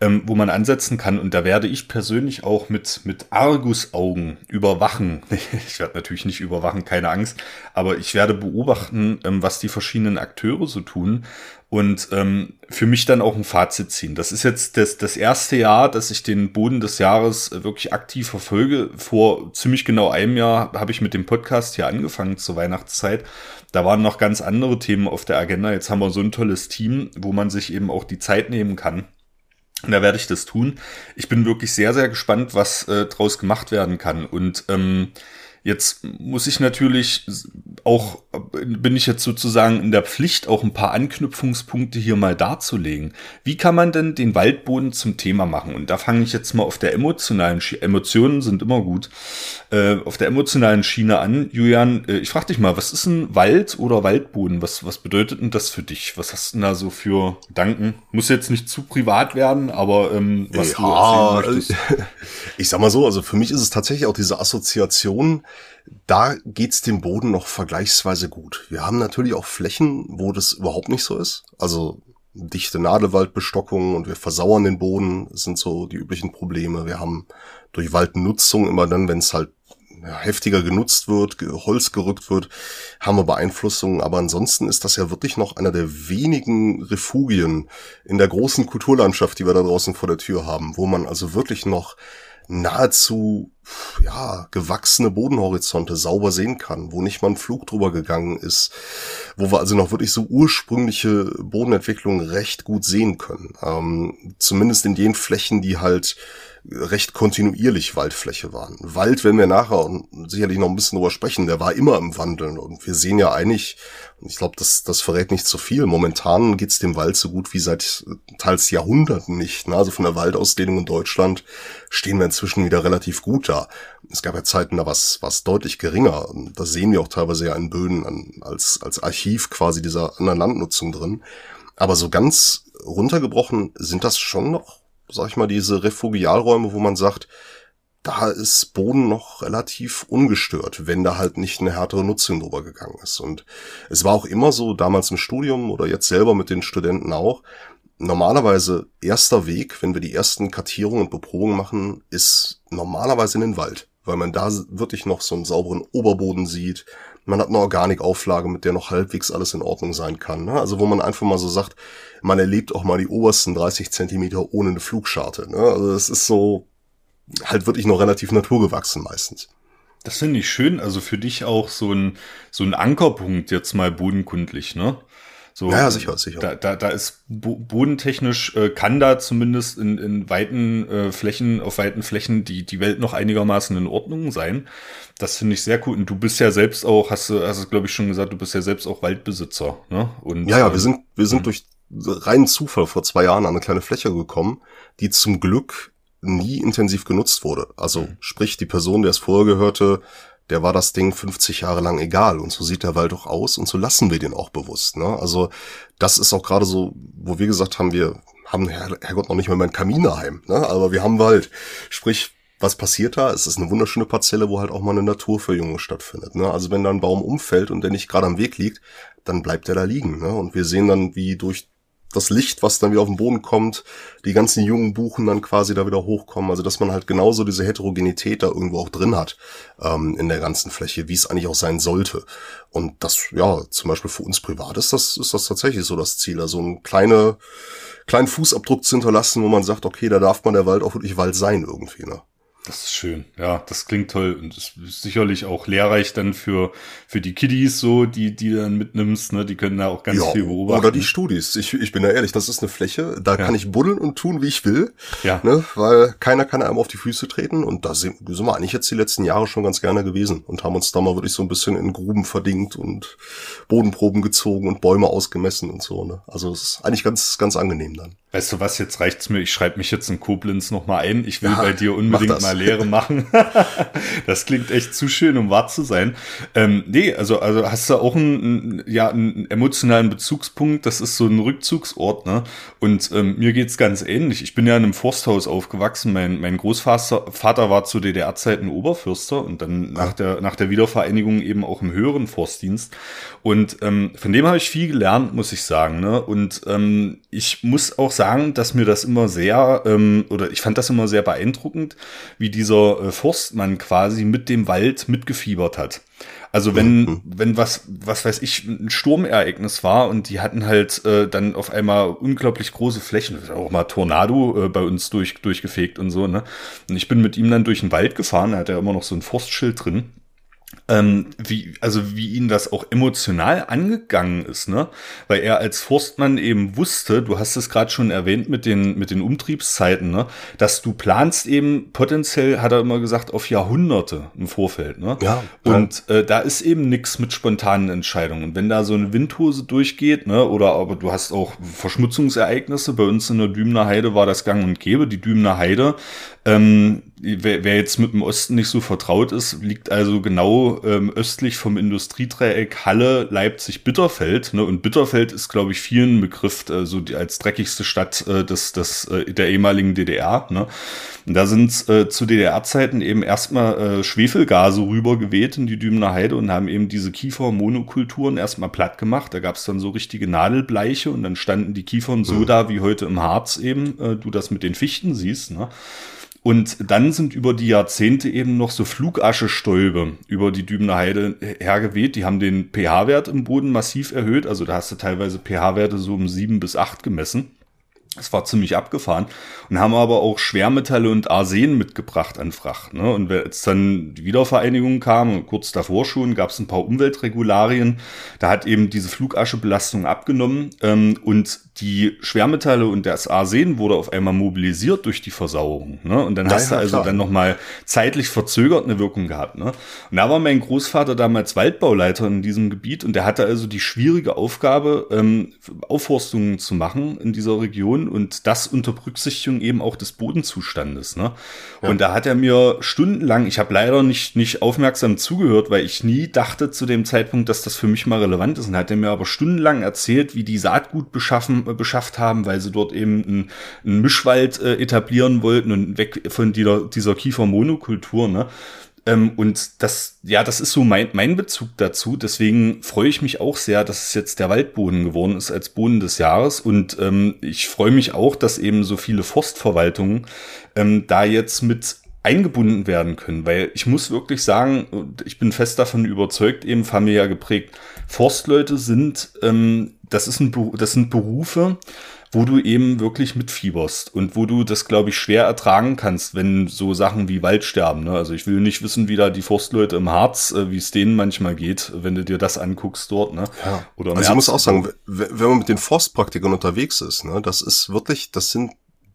ähm, wo man ansetzen kann. Und da werde ich persönlich auch mit, mit Argusaugen überwachen. Ich werde natürlich nicht überwachen, keine Angst, aber ich werde beobachten, ähm, was die verschiedenen Akteure so tun und ähm, für mich dann auch ein Fazit ziehen. Das ist jetzt das, das erste Jahr, dass ich den Boden des Jahres äh, wirklich aktiv verfolge. Vor ziemlich genau einem Jahr habe ich mit dem Podcast hier angefangen zur Weihnachtszeit. Da waren noch ganz andere Themen auf der Agenda. Jetzt haben wir so ein tolles Team, wo man sich eben auch die Zeit nehmen kann. Und da werde ich das tun. Ich bin wirklich sehr, sehr gespannt, was äh, draus gemacht werden kann. Und ähm, Jetzt muss ich natürlich auch, bin ich jetzt sozusagen in der Pflicht, auch ein paar Anknüpfungspunkte hier mal darzulegen. Wie kann man denn den Waldboden zum Thema machen? Und da fange ich jetzt mal auf der emotionalen Schiene, Emotionen sind immer gut, äh, auf der emotionalen Schiene an. Julian, äh, ich frage dich mal, was ist ein Wald oder Waldboden? Was, was bedeutet denn das für dich? Was hast du denn da so für Gedanken? Muss jetzt nicht zu privat werden, aber ähm, was ja, du möchtest. Ich sag mal so, also für mich ist es tatsächlich auch diese Assoziation, da geht's dem Boden noch vergleichsweise gut. Wir haben natürlich auch Flächen, wo das überhaupt nicht so ist. Also dichte Nadelwaldbestockung und wir versauern den Boden, sind so die üblichen Probleme. Wir haben durch Waldnutzung immer dann, wenn es halt heftiger genutzt wird, Holz gerückt wird, haben wir Beeinflussungen. Aber ansonsten ist das ja wirklich noch einer der wenigen Refugien in der großen Kulturlandschaft, die wir da draußen vor der Tür haben, wo man also wirklich noch nahezu ja, gewachsene Bodenhorizonte sauber sehen kann, wo nicht mal ein Flug drüber gegangen ist, wo wir also noch wirklich so ursprüngliche Bodenentwicklungen recht gut sehen können. Ähm, zumindest in den Flächen, die halt recht kontinuierlich Waldfläche waren. Wald, wenn wir nachher sicherlich noch ein bisschen drüber sprechen, der war immer im Wandeln und wir sehen ja eigentlich, ich glaube, das, das verrät nicht zu so viel, momentan geht's dem Wald so gut wie seit teils Jahrhunderten nicht. Ne? Also von der Waldausdehnung in Deutschland stehen wir inzwischen wieder relativ gut da. Es gab ja Zeiten, da war es deutlich geringer. Das sehen wir auch teilweise ja in Böden als, als Archiv quasi dieser anderen Landnutzung drin. Aber so ganz runtergebrochen sind das schon noch sag ich mal, diese Refugialräume, wo man sagt, da ist Boden noch relativ ungestört, wenn da halt nicht eine härtere Nutzung drüber gegangen ist. Und es war auch immer so, damals im Studium oder jetzt selber mit den Studenten auch, normalerweise erster Weg, wenn wir die ersten Kartierungen und Beprobungen machen, ist normalerweise in den Wald, weil man da wirklich noch so einen sauberen Oberboden sieht, man hat eine Organikauflage, mit der noch halbwegs alles in Ordnung sein kann. Ne? Also wo man einfach mal so sagt, man erlebt auch mal die obersten 30 Zentimeter ohne eine Flugscharte. Ne? Also es ist so halt wirklich noch relativ naturgewachsen meistens. Das finde ich schön. Also für dich auch so ein, so ein Ankerpunkt jetzt mal bodenkundlich, ne? So, ja, sicher, sicher. Da, da, da ist bodentechnisch, äh, kann da zumindest in, in weiten äh, Flächen, auf weiten Flächen die, die Welt noch einigermaßen in Ordnung sein. Das finde ich sehr cool. Und du bist ja selbst auch, hast du, hast du, glaube ich, schon gesagt, du bist ja selbst auch Waldbesitzer. Ne? Und, ja, ja, wir ähm, sind, wir sind mhm. durch reinen Zufall vor zwei Jahren an eine kleine Fläche gekommen, die zum Glück nie intensiv genutzt wurde. Also mhm. sprich, die Person, der es vorher gehörte, der war das Ding 50 Jahre lang egal. Und so sieht der Wald auch aus und so lassen wir den auch bewusst. Ne? Also das ist auch gerade so, wo wir gesagt haben, wir haben Herrgott noch nicht mal mein Kamin daheim, ne? aber wir haben Wald. Sprich, was passiert da? Es ist eine wunderschöne Parzelle, wo halt auch mal eine Naturverjüngung stattfindet. Ne? Also wenn da ein Baum umfällt und der nicht gerade am Weg liegt, dann bleibt er da liegen. Ne? Und wir sehen dann, wie durch das Licht, was dann wieder auf den Boden kommt, die ganzen jungen Buchen dann quasi da wieder hochkommen. Also dass man halt genauso diese Heterogenität da irgendwo auch drin hat ähm, in der ganzen Fläche, wie es eigentlich auch sein sollte. Und das, ja, zum Beispiel für uns privat ist das, ist das tatsächlich so das Ziel. Also ein kleine, kleinen Fußabdruck zu hinterlassen, wo man sagt, okay, da darf man der Wald auch wirklich Wald sein irgendwie. Ne? Das ist schön. Ja, das klingt toll und ist sicherlich auch lehrreich dann für, für die Kiddies so, die, die dann mitnimmst, ne, die können da auch ganz ja, viel beobachten. Oder die Studis. Ich, ich bin da ehrlich, das ist eine Fläche, da ja. kann ich buddeln und tun, wie ich will. Ja. Ne, weil keiner kann einem auf die Füße treten und da sind, sind wir eigentlich jetzt die letzten Jahre schon ganz gerne gewesen und haben uns da mal wirklich so ein bisschen in Gruben verdingt und Bodenproben gezogen und Bäume ausgemessen und so, ne. Also es ist eigentlich ganz, ganz angenehm dann. Weißt du was, jetzt reicht's mir, ich schreibe mich jetzt in Koblenz nochmal ein. Ich will ja, bei dir unbedingt mal Lehre machen. das klingt echt zu schön, um wahr zu sein. Ähm, nee, also, also hast du auch einen, ja, einen emotionalen Bezugspunkt. Das ist so ein Rückzugsort, ne? Und ähm, mir geht's ganz ähnlich. Ich bin ja in einem Forsthaus aufgewachsen. Mein, mein Großvater Vater war zu DDR-Zeiten Oberförster und dann nach der, nach der Wiedervereinigung eben auch im höheren Forstdienst. Und ähm, von dem habe ich viel gelernt, muss ich sagen. Ne? Und ähm, ich muss auch sagen, dass mir das immer sehr, ähm, oder ich fand das immer sehr beeindruckend, wie dieser äh, Forstmann quasi mit dem Wald mitgefiebert hat. Also wenn, mhm. wenn was, was weiß ich, ein Sturmereignis war und die hatten halt äh, dann auf einmal unglaublich große Flächen, auch mal Tornado äh, bei uns durch, durchgefegt und so, ne? Und ich bin mit ihm dann durch den Wald gefahren, da hat er immer noch so ein Forstschild drin ähm, wie, also wie ihn das auch emotional angegangen ist, ne? Weil er als Forstmann eben wusste, du hast es gerade schon erwähnt mit den, mit den Umtriebszeiten, ne? Dass du planst eben potenziell, hat er immer gesagt, auf Jahrhunderte im Vorfeld, ne? Ja. Und äh, da ist eben nichts mit spontanen Entscheidungen. Und wenn da so eine Windhose durchgeht, ne? Oder aber du hast auch Verschmutzungsereignisse. Bei uns in der Dübener Heide war das gang und gäbe. Die Dübener Heide ähm, wer, wer, jetzt mit dem Osten nicht so vertraut ist, liegt also genau ähm, östlich vom Industriedreieck Halle, Leipzig, Bitterfeld. Ne? Und Bitterfeld ist, glaube ich, vielen Begriff äh, so die, als dreckigste Stadt äh, des, des, äh, der ehemaligen DDR. Ne? Und da sind äh, zu DDR-Zeiten eben erstmal äh, Schwefelgase rübergeweht in die Dübener Heide und haben eben diese Kiefermonokulturen erstmal platt gemacht. Da gab es dann so richtige Nadelbleiche und dann standen die Kiefern so mhm. da wie heute im Harz eben, äh, du das mit den Fichten siehst. Ne? Und dann sind über die Jahrzehnte eben noch so Flugaschestäube über die Dübener Heide hergeweht. Die haben den pH-Wert im Boden massiv erhöht. Also da hast du teilweise pH-Werte so um sieben bis acht gemessen. Es war ziemlich abgefahren und haben aber auch Schwermetalle und Arsen mitgebracht an Fracht. Ne? Und als dann die Wiedervereinigung kam, kurz davor schon, gab es ein paar Umweltregularien. Da hat eben diese Flugaschebelastung abgenommen ähm, und die Schwermetalle und das Arsen wurde auf einmal mobilisiert durch die Versauerung. Ne? Und dann ja, hast du also klar. dann nochmal zeitlich verzögert eine Wirkung gehabt. Ne? Und da war mein Großvater damals Waldbauleiter in diesem Gebiet und der hatte also die schwierige Aufgabe, ähm, Aufforstungen zu machen in dieser Region und das unter Berücksichtigung eben auch des Bodenzustandes. Ne? Ja. Und da hat er mir stundenlang, ich habe leider nicht, nicht aufmerksam zugehört, weil ich nie dachte zu dem Zeitpunkt, dass das für mich mal relevant ist. Und hat er mir aber stundenlang erzählt, wie die Saatgut beschaffen beschafft haben, weil sie dort eben einen, einen Mischwald äh, etablieren wollten und weg von dieser, dieser Kiefermonokultur. Ne? Ähm, und das, ja, das ist so mein, mein Bezug dazu. Deswegen freue ich mich auch sehr, dass es jetzt der Waldboden geworden ist als Boden des Jahres. Und ähm, ich freue mich auch, dass eben so viele Forstverwaltungen ähm, da jetzt mit eingebunden werden können, weil ich muss wirklich sagen, ich bin fest davon überzeugt, eben familiär geprägt, Forstleute sind, ähm, das ist ein, das sind Berufe, wo du eben wirklich mitfieberst und wo du das, glaube ich, schwer ertragen kannst, wenn so Sachen wie Waldsterben, ne? also ich will nicht wissen, wie da die Forstleute im Harz, äh, wie es denen manchmal geht, wenn du dir das anguckst dort, ne? Ja. Oder also ich muss auch sagen, wenn man mit den Forstpraktikern unterwegs ist, ne, das ist wirklich, das sind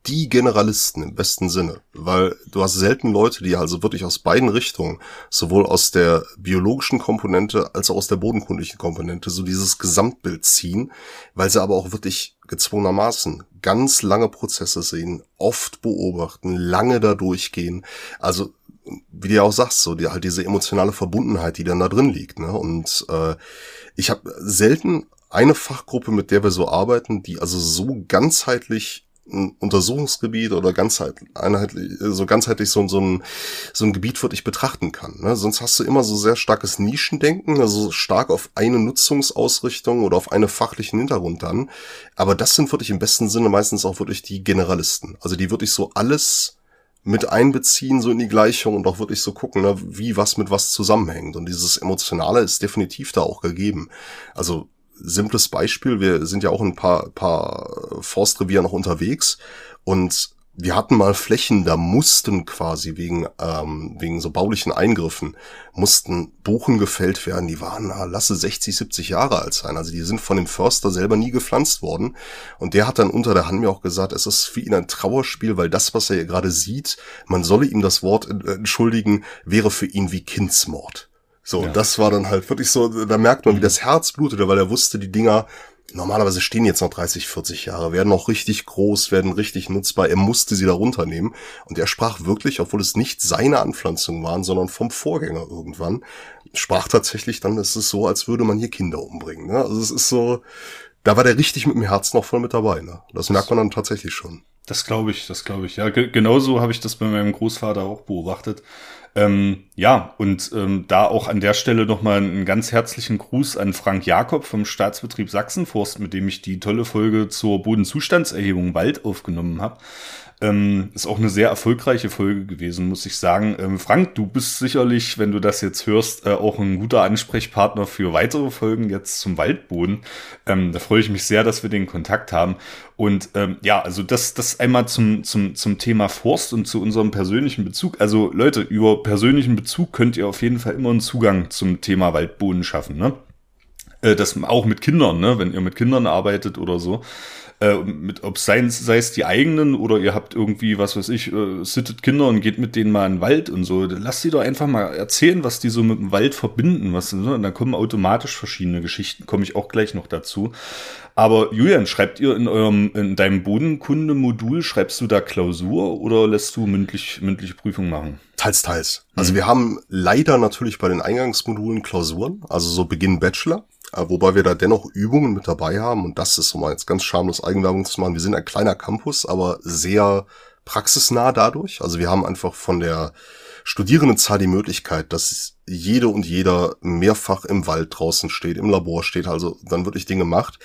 die Generalisten im besten Sinne, weil du hast selten Leute, die also wirklich aus beiden Richtungen, sowohl aus der biologischen Komponente als auch aus der bodenkundlichen Komponente, so dieses Gesamtbild ziehen, weil sie aber auch wirklich gezwungenermaßen ganz lange Prozesse sehen, oft beobachten, lange da durchgehen. Also wie du ja auch sagst, so die halt diese emotionale Verbundenheit, die dann da drin liegt. Ne? Und äh, ich habe selten eine Fachgruppe, mit der wir so arbeiten, die also so ganzheitlich Untersuchungsgebiet oder ganzheitlich, einheitlich, so ganzheitlich so, so, ein, so ein Gebiet wirklich betrachten kann. Ne? Sonst hast du immer so sehr starkes Nischendenken, also stark auf eine Nutzungsausrichtung oder auf einen fachlichen Hintergrund dann. Aber das sind wirklich im besten Sinne meistens auch wirklich die Generalisten. Also die wirklich so alles mit einbeziehen, so in die Gleichung und auch wirklich so gucken, ne, wie was mit was zusammenhängt. Und dieses Emotionale ist definitiv da auch gegeben. Also simples Beispiel, wir sind ja auch ein paar, paar Forstrevier noch unterwegs und wir hatten mal Flächen, da mussten quasi wegen, ähm, wegen so baulichen Eingriffen, mussten Buchen gefällt werden, die waren, na, lasse 60, 70 Jahre alt sein. Also die sind von dem Förster selber nie gepflanzt worden. Und der hat dann unter der Hand mir auch gesagt, es ist für ihn ein Trauerspiel, weil das, was er hier gerade sieht, man solle ihm das Wort entschuldigen, wäre für ihn wie Kindsmord. So, ja. und das war dann halt wirklich so, da merkt man, wie mhm. das Herz blutete, weil er wusste, die Dinger, normalerweise stehen jetzt noch 30, 40 Jahre, werden noch richtig groß, werden richtig nutzbar. Er musste sie da runternehmen. Und er sprach wirklich, obwohl es nicht seine Anpflanzungen waren, sondern vom Vorgänger irgendwann, sprach tatsächlich dann, es ist so, als würde man hier Kinder umbringen. Ne? Also es ist so, da war der richtig mit dem Herz noch voll mit dabei. Ne? Das merkt man dann tatsächlich schon. Das glaube ich, das glaube ich. Ja, genauso habe ich das bei meinem Großvater auch beobachtet. Ähm, ja, und ähm, da auch an der Stelle nochmal einen ganz herzlichen Gruß an Frank Jakob vom Staatsbetrieb Sachsenforst, mit dem ich die tolle Folge zur Bodenzustandserhebung Wald aufgenommen habe. Ähm, ist auch eine sehr erfolgreiche Folge gewesen, muss ich sagen. Ähm, Frank, du bist sicherlich, wenn du das jetzt hörst, äh, auch ein guter Ansprechpartner für weitere Folgen jetzt zum Waldboden. Ähm, da freue ich mich sehr, dass wir den Kontakt haben. Und ähm, ja, also das, das einmal zum, zum, zum Thema Forst und zu unserem persönlichen Bezug. Also Leute, über persönlichen Bezug könnt ihr auf jeden Fall immer einen Zugang zum Thema Waldboden schaffen. Ne? Äh, das auch mit Kindern, ne? wenn ihr mit Kindern arbeitet oder so äh, mit, ob sei, sei es die eigenen oder ihr habt irgendwie, was weiß ich, äh, sittet Kinder und geht mit denen mal in den Wald und so. Lasst sie doch einfach mal erzählen, was die so mit dem Wald verbinden. Was, ne? Und da kommen automatisch verschiedene Geschichten, komme ich auch gleich noch dazu. Aber Julian, schreibt ihr in eurem, in deinem Bodenkunde-Modul, schreibst du da Klausur oder lässt du mündlich, mündliche Prüfung machen? Teils, teils. Also mhm. wir haben leider natürlich bei den Eingangsmodulen Klausuren, also so Beginn Bachelor. Äh, wobei wir da dennoch Übungen mit dabei haben und das ist, um mal jetzt ganz schamlos Eigenwerbung zu machen, wir sind ein kleiner Campus, aber sehr praxisnah dadurch. Also wir haben einfach von der Studierendenzahl die Möglichkeit, dass jede und jeder mehrfach im Wald draußen steht, im Labor steht, also dann wirklich Dinge macht.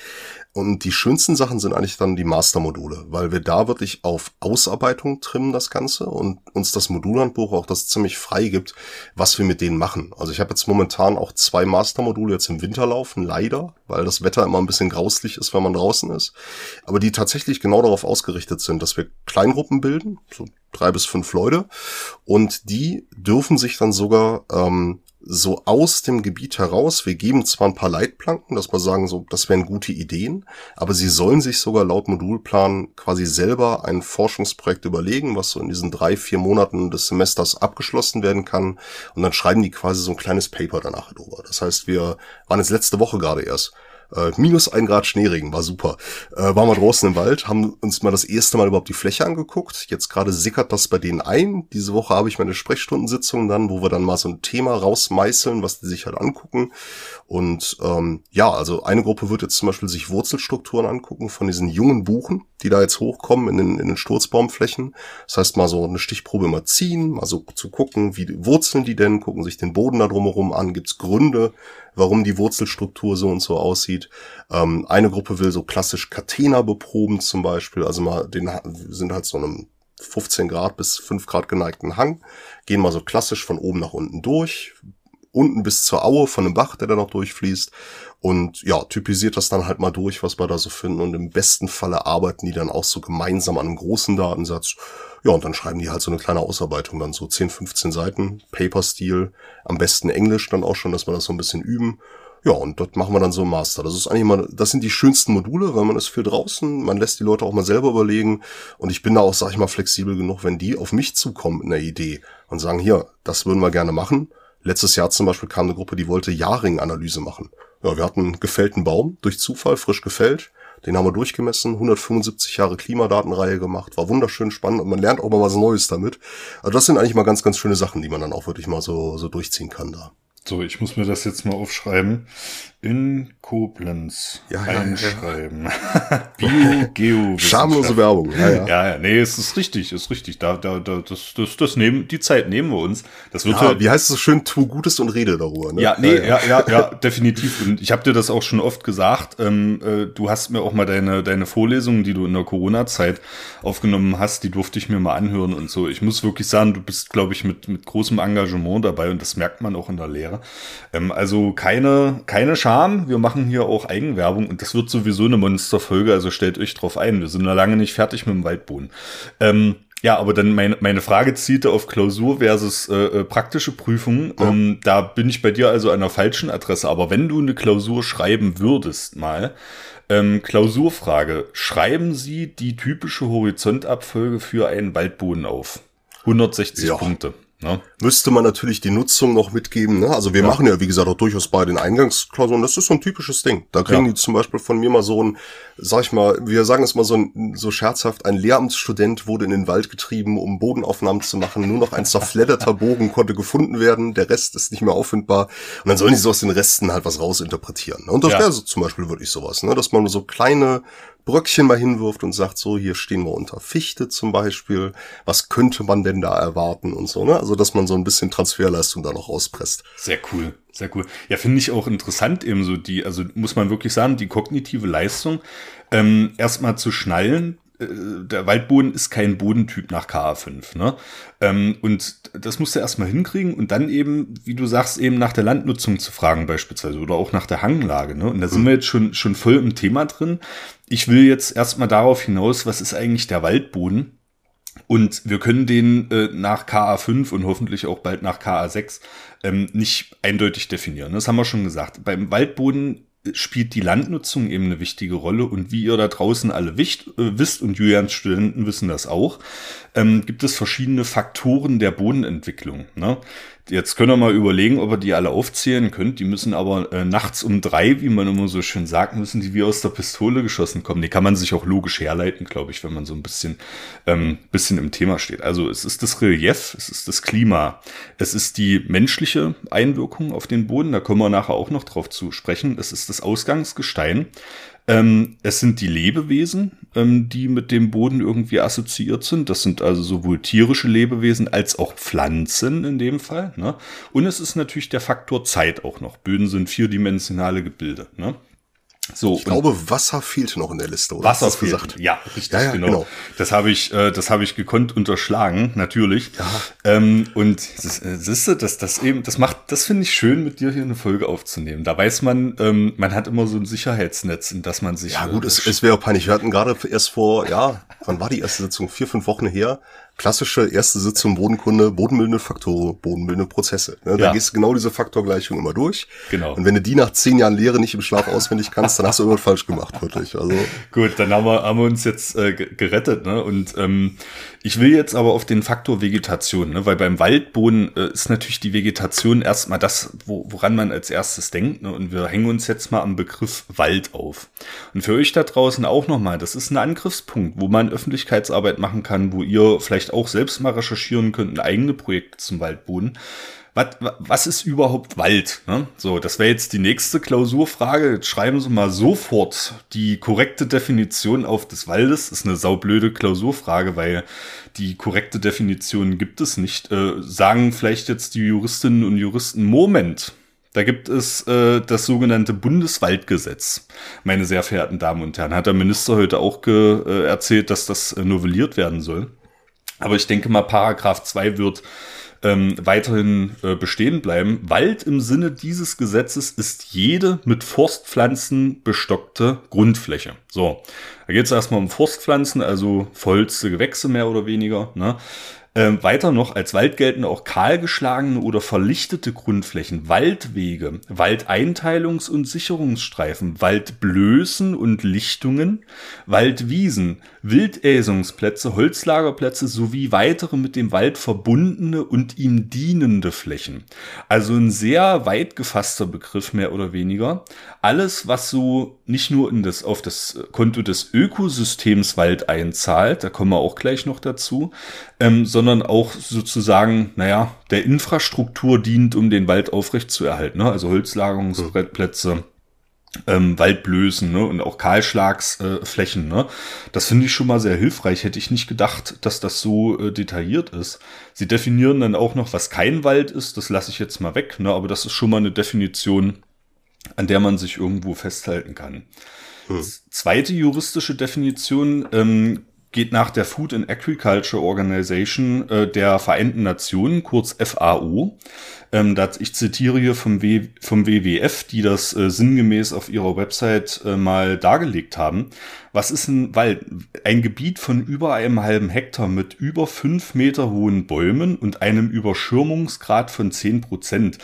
Und die schönsten Sachen sind eigentlich dann die Mastermodule, weil wir da wirklich auf Ausarbeitung trimmen das Ganze und uns das Modulhandbuch auch das ziemlich frei gibt, was wir mit denen machen. Also ich habe jetzt momentan auch zwei Mastermodule jetzt im Winter laufen, leider, weil das Wetter immer ein bisschen grauslich ist, wenn man draußen ist. Aber die tatsächlich genau darauf ausgerichtet sind, dass wir Kleingruppen bilden, so drei bis fünf Leute, und die dürfen sich dann sogar ähm, so aus dem Gebiet heraus, wir geben zwar ein paar Leitplanken, dass wir sagen, so, das wären gute Ideen, aber sie sollen sich sogar laut Modulplan quasi selber ein Forschungsprojekt überlegen, was so in diesen drei, vier Monaten des Semesters abgeschlossen werden kann. Und dann schreiben die quasi so ein kleines Paper danach drüber. Das heißt, wir waren jetzt letzte Woche gerade erst äh, minus ein Grad Schneeregen, war super. Äh, waren wir draußen im Wald, haben uns mal das erste Mal überhaupt die Fläche angeguckt. Jetzt gerade sickert das bei denen ein. Diese Woche habe ich meine Sprechstundensitzung dann, wo wir dann mal so ein Thema rausmeißeln, was die sich halt angucken. Und ähm, ja, also eine Gruppe wird jetzt zum Beispiel sich Wurzelstrukturen angucken von diesen jungen Buchen, die da jetzt hochkommen in den, in den Sturzbaumflächen. Das heißt, mal so eine Stichprobe immer ziehen, mal so zu gucken, wie wurzeln die denn, gucken sich den Boden da drumherum an, gibt's Gründe, warum die Wurzelstruktur so und so aussieht. Ähm, eine Gruppe will so klassisch Catena beproben zum Beispiel, also mal den sind halt so einem 15 Grad bis 5 Grad geneigten Hang, gehen mal so klassisch von oben nach unten durch, unten bis zur Aue von einem Bach, der da noch durchfließt. Und ja, typisiert das dann halt mal durch, was wir da so finden. Und im besten Falle arbeiten die dann auch so gemeinsam an einem großen Datensatz. Ja, und dann schreiben die halt so eine kleine Ausarbeitung, dann so 10, 15 Seiten, Paper-Stil, am besten Englisch dann auch schon, dass wir das so ein bisschen üben. Ja, und dort machen wir dann so ein Master. Das ist eigentlich mal, das sind die schönsten Module, weil man ist für draußen, man lässt die Leute auch mal selber überlegen. Und ich bin da auch, sag ich mal, flexibel genug, wenn die auf mich zukommen mit einer Idee und sagen, hier, das würden wir gerne machen. Letztes Jahr zum Beispiel kam eine Gruppe, die wollte Jahrring-Analyse machen. Ja, wir hatten einen gefällten Baum, durch Zufall, frisch gefällt. Den haben wir durchgemessen, 175 Jahre Klimadatenreihe gemacht, war wunderschön spannend und man lernt auch mal was Neues damit. Also das sind eigentlich mal ganz, ganz schöne Sachen, die man dann auch wirklich mal so, so durchziehen kann da. So, ich muss mir das jetzt mal aufschreiben in Koblenz ja, einschreiben. Ja, ja. Bio, Schamlose Werbung. Ja, ja. ja, ja, nee, es ist richtig, ist richtig. Da, da, da, das, das, das nehmen, die Zeit nehmen wir uns. Das wird ja, halt, wie heißt es so schön, tu Gutes und rede darüber. Ne? Ja, nee, ja, ja, ja, definitiv. Und ich habe dir das auch schon oft gesagt. Ähm, äh, du hast mir auch mal deine, deine Vorlesungen, die du in der Corona-Zeit aufgenommen hast, die durfte ich mir mal anhören und so. Ich muss wirklich sagen, du bist, glaube ich, mit, mit großem Engagement dabei und das merkt man auch in der Lehre. Ähm, also keine, keine Chance Charme. Wir machen hier auch Eigenwerbung und das wird sowieso eine Monsterfolge, also stellt euch drauf ein. Wir sind noch lange nicht fertig mit dem Waldboden. Ähm, ja, aber dann meine, meine Frage zielte auf Klausur versus äh, äh, praktische Prüfung. Ja. Ähm, da bin ich bei dir also an der falschen Adresse. Aber wenn du eine Klausur schreiben würdest mal, ähm, Klausurfrage, schreiben Sie die typische Horizontabfolge für einen Waldboden auf? 160 ja. Punkte. Ne? Müsste man natürlich die Nutzung noch mitgeben. Ne? Also wir ja. machen ja, wie gesagt, auch durchaus bei den Eingangsklausuren. Das ist so ein typisches Ding. Da kriegen ja. die zum Beispiel von mir mal so ein, sag ich mal, wir sagen es mal so, so scherzhaft, ein Lehramtsstudent wurde in den Wald getrieben, um Bodenaufnahmen zu machen. Nur noch ein zerfledderter Bogen konnte gefunden werden. Der Rest ist nicht mehr auffindbar. Und dann sollen die so aus den Resten halt was rausinterpretieren. Und das ja. wäre so zum Beispiel wirklich sowas, ne? dass man so kleine Bröckchen mal hinwirft und sagt, so, hier stehen wir unter Fichte zum Beispiel. Was könnte man denn da erwarten und so, ne? Also, dass man so ein bisschen Transferleistung da noch rauspresst. Sehr cool. Sehr cool. Ja, finde ich auch interessant eben so die, also muss man wirklich sagen, die kognitive Leistung, ähm, erstmal zu schnallen, der Waldboden ist kein Bodentyp nach KA5. Ne? Ähm, und das musst du erstmal hinkriegen und dann eben, wie du sagst, eben nach der Landnutzung zu fragen beispielsweise oder auch nach der Hanglage. Ne? Und da sind wir jetzt schon, schon voll im Thema drin. Ich will jetzt erstmal darauf hinaus, was ist eigentlich der Waldboden? Und wir können den äh, nach KA5 und hoffentlich auch bald nach KA6 ähm, nicht eindeutig definieren. Das haben wir schon gesagt. Beim Waldboden spielt die Landnutzung eben eine wichtige Rolle und wie ihr da draußen alle wicht, äh, wisst und Julians Studenten wissen das auch, ähm, gibt es verschiedene Faktoren der Bodenentwicklung. Ne? Jetzt können wir mal überlegen, ob ihr die alle aufzählen könnt. Die müssen aber äh, nachts um drei, wie man immer so schön sagt, müssen die wie aus der Pistole geschossen kommen. Die kann man sich auch logisch herleiten, glaube ich, wenn man so ein bisschen, ähm, bisschen im Thema steht. Also es ist das Relief, es ist das Klima, es ist die menschliche Einwirkung auf den Boden. Da kommen wir nachher auch noch drauf zu sprechen. Es ist das Ausgangsgestein. Ähm, es sind die Lebewesen, ähm, die mit dem Boden irgendwie assoziiert sind. Das sind also sowohl tierische Lebewesen als auch Pflanzen in dem Fall. Ne? Und es ist natürlich der Faktor Zeit auch noch. Böden sind vierdimensionale Gebilde. Ne? So, ich glaube, Wasser fehlte noch in der Liste, oder? Wasser fehlt, gesagt. Ja, richtig, ja, ja, genau. genau. Das habe ich, äh, das habe ich gekonnt unterschlagen, natürlich. Ja. Ähm, und das, äh, siehst du, das, das eben, das macht, das finde ich schön, mit dir hier eine Folge aufzunehmen. Da weiß man, ähm, man hat immer so ein Sicherheitsnetz, in das man sich. Ja, gut, äh, es, es wäre peinlich. Wir hatten gerade erst vor, ja, wann war die erste Sitzung? Vier, fünf Wochen her klassische erste Sitzung Bodenkunde, bodenbildende Faktoren, bodenbildende Prozesse. Ne? Da ja. gehst du genau diese Faktorgleichung immer durch. Genau. Und wenn du die nach zehn Jahren Lehre nicht im Schlaf auswendig kannst, dann hast du irgendwas falsch gemacht, wirklich. Also. Gut, dann haben wir, haben wir uns jetzt äh, gerettet. Ne? Und ähm, ich will jetzt aber auf den Faktor Vegetation, ne? weil beim Waldboden äh, ist natürlich die Vegetation erstmal das, wo, woran man als erstes denkt. Ne? Und wir hängen uns jetzt mal am Begriff Wald auf. Und für euch da draußen auch nochmal, das ist ein Angriffspunkt, wo man Öffentlichkeitsarbeit machen kann, wo ihr vielleicht auch selbst mal recherchieren könnt, eigene Projekte zum Waldboden was, was ist überhaupt Wald? Ne? So, das wäre jetzt die nächste Klausurfrage. Jetzt schreiben Sie mal sofort die korrekte Definition auf des Waldes. Ist eine saublöde Klausurfrage, weil die korrekte Definition gibt es nicht. Äh, sagen vielleicht jetzt die Juristinnen und Juristen, Moment, da gibt es äh, das sogenannte Bundeswaldgesetz, meine sehr verehrten Damen und Herren. Hat der Minister heute auch äh, erzählt, dass das äh, novelliert werden soll. Aber ich denke mal, Paragraph 2 wird ähm, weiterhin äh, bestehen bleiben. Wald im Sinne dieses Gesetzes ist jede mit Forstpflanzen bestockte Grundfläche. So, da geht es erstmal um Forstpflanzen, also vollste Gewächse mehr oder weniger. Ne? Ähm, weiter noch als Wald gelten auch kahlgeschlagene oder verlichtete Grundflächen, Waldwege, Waldeinteilungs- und Sicherungsstreifen, Waldblößen und Lichtungen, Waldwiesen, Wildäsungsplätze, Holzlagerplätze sowie weitere mit dem Wald verbundene und ihm dienende Flächen. Also ein sehr weit gefasster Begriff mehr oder weniger. Alles, was so nicht nur in das, auf das Konto des Ökosystems Wald einzahlt, da kommen wir auch gleich noch dazu, ähm, sondern auch sozusagen, naja, der Infrastruktur dient, um den Wald aufrechtzuerhalten. Ne? Also Holzlagerungsplätze, ähm, Waldblößen ne? und auch Kahlschlagsflächen. Äh, ne? Das finde ich schon mal sehr hilfreich. Hätte ich nicht gedacht, dass das so äh, detailliert ist. Sie definieren dann auch noch, was kein Wald ist. Das lasse ich jetzt mal weg. Ne? Aber das ist schon mal eine Definition, an der man sich irgendwo festhalten kann. Hm. Zweite juristische Definition ähm, geht nach der Food and Agriculture Organization äh, der Vereinten Nationen, kurz FAO. Ähm, das, ich zitiere hier vom, w, vom WWF, die das äh, sinngemäß auf ihrer Website äh, mal dargelegt haben. Was ist ein Wald? Ein Gebiet von über einem halben Hektar mit über fünf Meter hohen Bäumen und einem Überschirmungsgrad von zehn Prozent.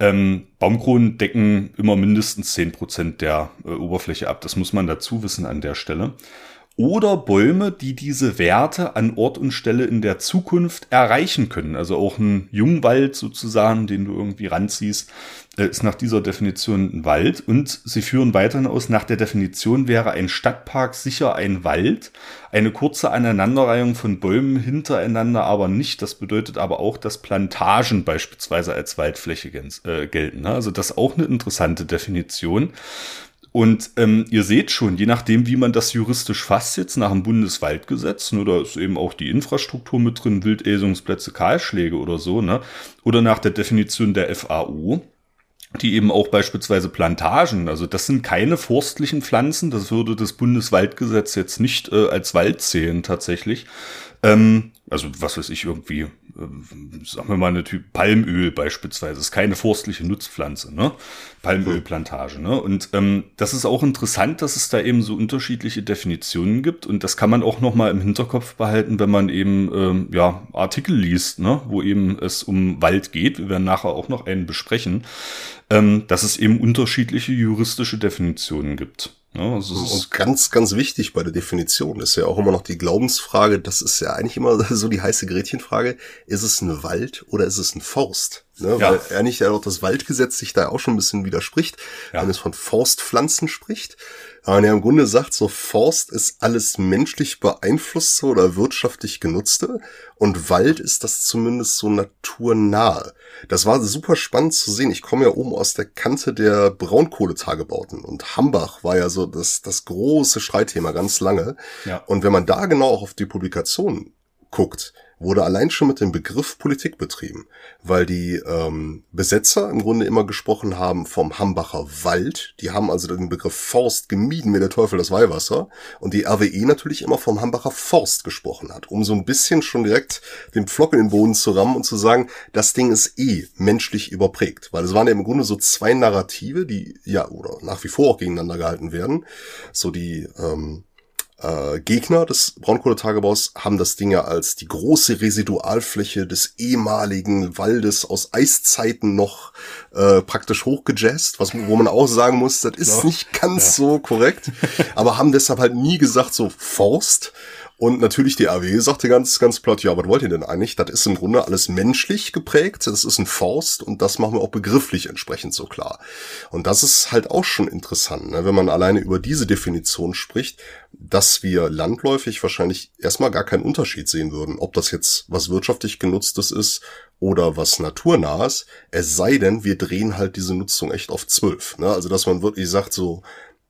Ähm, Baumkronen decken immer mindestens zehn Prozent der äh, Oberfläche ab. Das muss man dazu wissen an der Stelle oder Bäume, die diese Werte an Ort und Stelle in der Zukunft erreichen können. Also auch ein Jungwald sozusagen, den du irgendwie ranziehst, äh, ist nach dieser Definition ein Wald. Und sie führen weiterhin aus, nach der Definition wäre ein Stadtpark sicher ein Wald. Eine kurze Aneinanderreihung von Bäumen hintereinander aber nicht. Das bedeutet aber auch, dass Plantagen beispielsweise als Waldfläche äh, gelten. Ne? Also das ist auch eine interessante Definition. Und ähm, ihr seht schon, je nachdem, wie man das juristisch fasst, jetzt nach dem Bundeswaldgesetz, ne, da ist eben auch die Infrastruktur mit drin, Wildäsungsplätze, Kahlschläge oder so, ne? Oder nach der Definition der FAO, die eben auch beispielsweise Plantagen, also das sind keine forstlichen Pflanzen, das würde das Bundeswaldgesetz jetzt nicht äh, als Wald zählen tatsächlich. Ähm, also was weiß ich, irgendwie, äh, sagen wir mal, eine Typ Palmöl beispielsweise, ist keine forstliche Nutzpflanze, ne? Palmölplantage, ne? Und ähm, das ist auch interessant, dass es da eben so unterschiedliche Definitionen gibt und das kann man auch noch mal im Hinterkopf behalten, wenn man eben ähm, ja Artikel liest, ne? Wo eben es um Wald geht. Wir werden nachher auch noch einen besprechen, ähm, dass es eben unterschiedliche juristische Definitionen gibt. Ja, also und ganz, ganz wichtig bei der Definition ist ja auch immer noch die Glaubensfrage, das ist ja eigentlich immer so die heiße Gretchenfrage, ist es ein Wald oder ist es ein Forst? Ne? Ja. Weil eigentlich ja auch das Waldgesetz sich da auch schon ein bisschen widerspricht, ja. wenn es von Forstpflanzen spricht. Aber er im Grunde sagt, so Forst ist alles menschlich beeinflusste oder wirtschaftlich genutzte und Wald ist das zumindest so naturnahe. Das war super spannend zu sehen. Ich komme ja oben aus der Kante der Braunkohletagebauten und Hambach war ja so das, das große Streitthema ganz lange. Ja. Und wenn man da genau auch auf die Publikation guckt, wurde allein schon mit dem Begriff Politik betrieben, weil die ähm, Besetzer im Grunde immer gesprochen haben vom Hambacher Wald. Die haben also den Begriff Forst gemieden wie der Teufel das Weihwasser. Und die RWE natürlich immer vom Hambacher Forst gesprochen hat, um so ein bisschen schon direkt den Pflock in den Boden zu rammen und zu sagen, das Ding ist eh menschlich überprägt, weil es waren ja im Grunde so zwei Narrative, die ja oder nach wie vor auch gegeneinander gehalten werden, so die ähm, äh, Gegner des Braunkohletagebaus haben das Ding ja als die große Residualfläche des ehemaligen Waldes aus Eiszeiten noch äh, praktisch hochgejazzt, was, wo man auch sagen muss, das ist ja. nicht ganz ja. so korrekt, aber haben deshalb halt nie gesagt so Forst, und natürlich die AW sagte ganz, ganz platt, ja, was wollt ihr denn eigentlich? Das ist im Grunde alles menschlich geprägt, das ist ein Forst und das machen wir auch begrifflich entsprechend so klar. Und das ist halt auch schon interessant, ne? wenn man alleine über diese Definition spricht, dass wir landläufig wahrscheinlich erstmal gar keinen Unterschied sehen würden, ob das jetzt was wirtschaftlich genutztes ist oder was naturnahes, es sei denn, wir drehen halt diese Nutzung echt auf zwölf. Ne? Also dass man wirklich sagt, so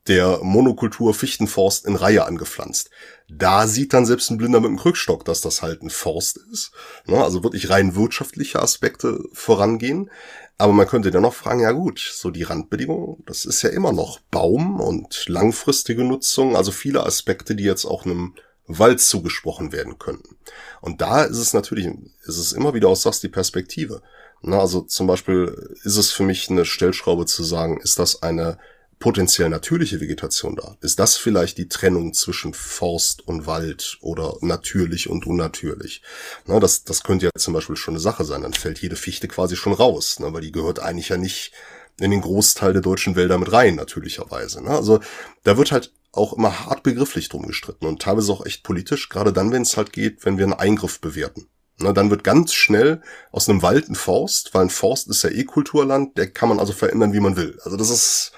der Monokultur Fichtenforst in Reihe angepflanzt. Da sieht dann selbst ein Blinder mit dem Krückstock, dass das halt ein Forst ist. Ne? Also wirklich rein wirtschaftliche Aspekte vorangehen. Aber man könnte dann noch fragen, ja gut, so die Randbedingungen, das ist ja immer noch Baum und langfristige Nutzung, also viele Aspekte, die jetzt auch einem Wald zugesprochen werden könnten. Und da ist es natürlich, ist es immer wieder aus Sass die Perspektive. Na, also zum Beispiel ist es für mich eine Stellschraube zu sagen, ist das eine potenziell natürliche Vegetation da? Ist das vielleicht die Trennung zwischen Forst und Wald oder natürlich und unnatürlich? Na, das, das könnte ja zum Beispiel schon eine Sache sein. Dann fällt jede Fichte quasi schon raus, ne, weil die gehört eigentlich ja nicht in den Großteil der deutschen Wälder mit rein, natürlicherweise. Ne? Also da wird halt auch immer hart begrifflich drum gestritten und teilweise auch echt politisch, gerade dann, wenn es halt geht, wenn wir einen Eingriff bewerten. Na, dann wird ganz schnell aus einem Wald ein Forst, weil ein Forst ist ja eh Kulturland, der kann man also verändern, wie man will. Also das ist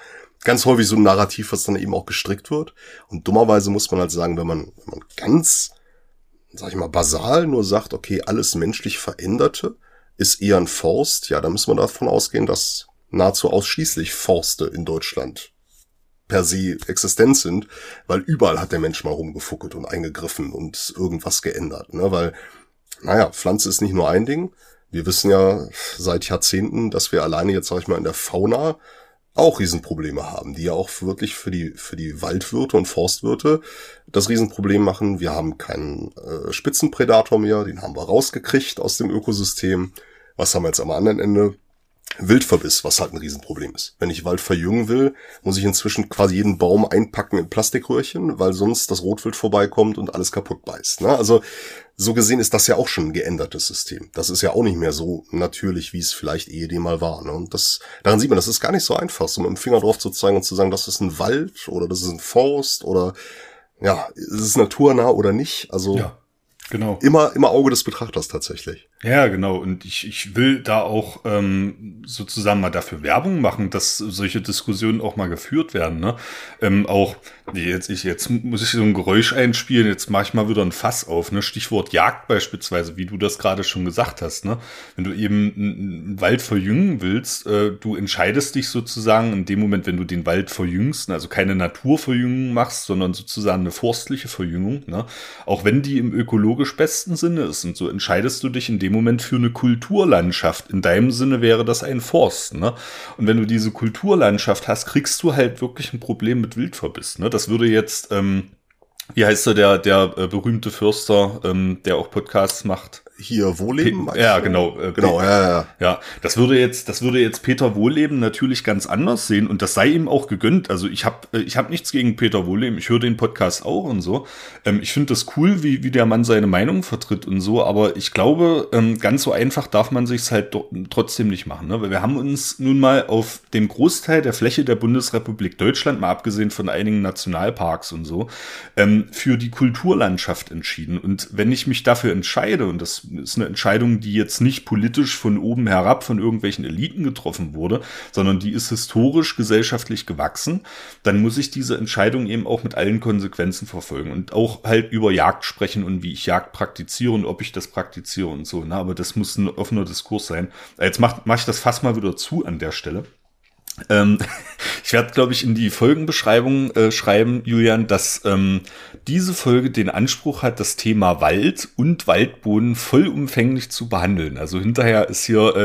ganz häufig so ein Narrativ, was dann eben auch gestrickt wird. Und dummerweise muss man halt sagen, wenn man, wenn man ganz, sag ich mal, basal nur sagt, okay, alles menschlich Veränderte ist eher ein Forst, ja, dann müssen wir davon ausgehen, dass nahezu ausschließlich Forste in Deutschland per se existent sind, weil überall hat der Mensch mal rumgefuckelt und eingegriffen und irgendwas geändert, ne, weil, naja, Pflanze ist nicht nur ein Ding. Wir wissen ja seit Jahrzehnten, dass wir alleine jetzt, sag ich mal, in der Fauna auch Riesenprobleme haben, die ja auch wirklich für die, für die Waldwirte und Forstwirte das Riesenproblem machen. Wir haben keinen äh, Spitzenpredator mehr, den haben wir rausgekriegt aus dem Ökosystem. Was haben wir jetzt am anderen Ende? Wildverbiss, was halt ein Riesenproblem ist. Wenn ich Wald verjüngen will, muss ich inzwischen quasi jeden Baum einpacken in Plastikröhrchen, weil sonst das Rotwild vorbeikommt und alles kaputt beißt. Ne? Also so gesehen ist das ja auch schon ein geändertes System. Das ist ja auch nicht mehr so natürlich, wie es vielleicht ehedem mal war. Ne? Und das, daran sieht man, das ist gar nicht so einfach, so mit dem Finger drauf zu zeigen und zu sagen, das ist ein Wald oder das ist ein Forst oder ja, ist es naturnah oder nicht. Also ja. Genau. Immer, immer Auge des Betrachters tatsächlich. Ja, genau. Und ich, ich will da auch ähm, sozusagen mal dafür Werbung machen, dass solche Diskussionen auch mal geführt werden. Ne? Ähm, auch, jetzt, ich, jetzt muss ich so ein Geräusch einspielen, jetzt mache ich mal wieder ein Fass auf. Ne? Stichwort Jagd beispielsweise, wie du das gerade schon gesagt hast. Ne? Wenn du eben einen Wald verjüngen willst, äh, du entscheidest dich sozusagen in dem Moment, wenn du den Wald verjüngst, also keine Naturverjüngung machst, sondern sozusagen eine forstliche Verjüngung. Ne? Auch wenn die im ökologisch besten Sinne ist. Und so entscheidest du dich in dem Moment für eine Kulturlandschaft. In deinem Sinne wäre das ein Forst. Ne? Und wenn du diese Kulturlandschaft hast, kriegst du halt wirklich ein Problem mit Wildverbiss. Ne? Das würde jetzt, ähm, wie heißt der, der, der äh, berühmte Förster, ähm, der auch Podcasts macht? Hier Wohleben. Pe ja, genau. Äh, genau, ja, ja. Ja, das würde jetzt, das würde jetzt Peter Wohleben natürlich ganz anders sehen und das sei ihm auch gegönnt. Also ich habe, äh, ich habe nichts gegen Peter Wohleben. Ich höre den Podcast auch und so. Ähm, ich finde das cool, wie wie der Mann seine Meinung vertritt und so. Aber ich glaube, ähm, ganz so einfach darf man sich's halt trotzdem nicht machen, ne? Weil wir haben uns nun mal auf dem Großteil der Fläche der Bundesrepublik Deutschland, mal abgesehen von einigen Nationalparks und so, ähm, für die Kulturlandschaft entschieden. Und wenn ich mich dafür entscheide und das ist eine Entscheidung, die jetzt nicht politisch von oben herab von irgendwelchen Eliten getroffen wurde, sondern die ist historisch gesellschaftlich gewachsen, dann muss ich diese Entscheidung eben auch mit allen Konsequenzen verfolgen und auch halt über Jagd sprechen und wie ich Jagd praktiziere und ob ich das praktiziere und so. Ne? Aber das muss ein offener Diskurs sein. Jetzt mache mach ich das fast mal wieder zu an der Stelle. Ähm, ich werde, glaube ich, in die Folgenbeschreibung äh, schreiben, Julian, dass ähm, diese Folge den Anspruch hat, das Thema Wald und Waldboden vollumfänglich zu behandeln. Also hinterher ist hier,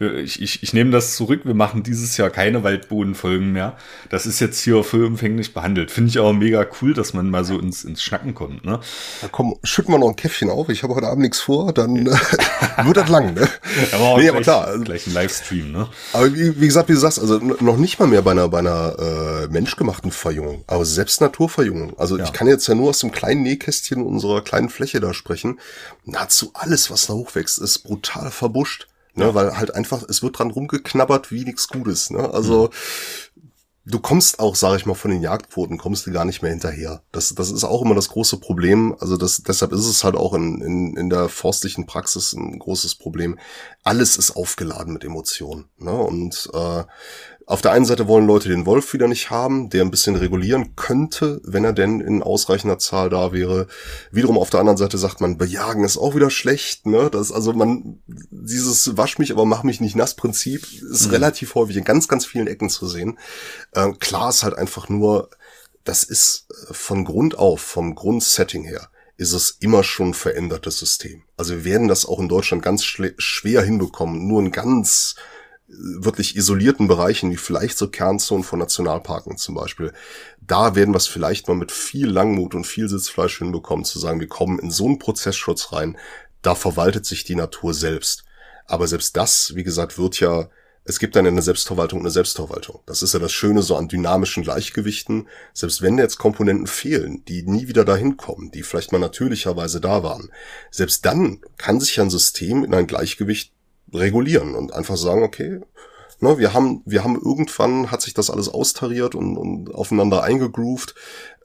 äh, ich, ich, ich nehme das zurück, wir machen dieses Jahr keine Waldbodenfolgen mehr. Das ist jetzt hier vollumfänglich behandelt. Finde ich auch mega cool, dass man mal so ins, ins Schnacken kommt. Ne? Da komm, schütten wir noch ein Käffchen auf. Ich habe heute Abend nichts vor, dann äh, wird das lang. Ne? Aber, nee, gleich, aber klar. Gleich ein Livestream. Ne? Aber wie, wie gesagt, wie du sagst, also noch nicht mal mehr bei einer, bei einer äh, menschgemachten Verjüngung, aber selbst Naturverjüngung. Also ja. ich kann jetzt ja nur aus dem kleinen Nähkästchen unserer kleinen Fläche da sprechen. Nahezu alles, was da hochwächst, ist brutal verbuscht. Ne, ja. weil halt einfach, es wird dran rumgeknabbert wie nichts Gutes. Ne? Also mhm. du kommst auch, sage ich mal, von den Jagdquoten kommst du gar nicht mehr hinterher. Das, das ist auch immer das große Problem. Also das, deshalb ist es halt auch in, in, in der forstlichen Praxis ein großes Problem. Alles ist aufgeladen mit Emotionen. Ne? Und äh, auf der einen Seite wollen Leute den Wolf wieder nicht haben, der ein bisschen regulieren könnte, wenn er denn in ausreichender Zahl da wäre. Wiederum auf der anderen Seite sagt man, bejagen ist auch wieder schlecht, ne? Das, also man, dieses wasch mich, aber mach mich nicht nass Prinzip ist mhm. relativ häufig in ganz, ganz vielen Ecken zu sehen. Äh, klar ist halt einfach nur, das ist äh, von Grund auf, vom Grundsetting her, ist es immer schon ein verändertes System. Also wir werden das auch in Deutschland ganz schwer hinbekommen, nur ein ganz wirklich isolierten Bereichen, wie vielleicht so Kernzonen von Nationalparken zum Beispiel, da werden wir es vielleicht mal mit viel Langmut und viel Sitzfleisch hinbekommen, zu sagen, wir kommen in so einen Prozessschutz rein, da verwaltet sich die Natur selbst. Aber selbst das, wie gesagt, wird ja, es gibt dann eine Selbstverwaltung und eine Selbstverwaltung. Das ist ja das Schöne so an dynamischen Gleichgewichten. Selbst wenn jetzt Komponenten fehlen, die nie wieder dahin kommen, die vielleicht mal natürlicherweise da waren, selbst dann kann sich ein System in ein Gleichgewicht regulieren und einfach sagen, okay, ne, wir haben, wir haben irgendwann hat sich das alles austariert und, und aufeinander eingegroovt.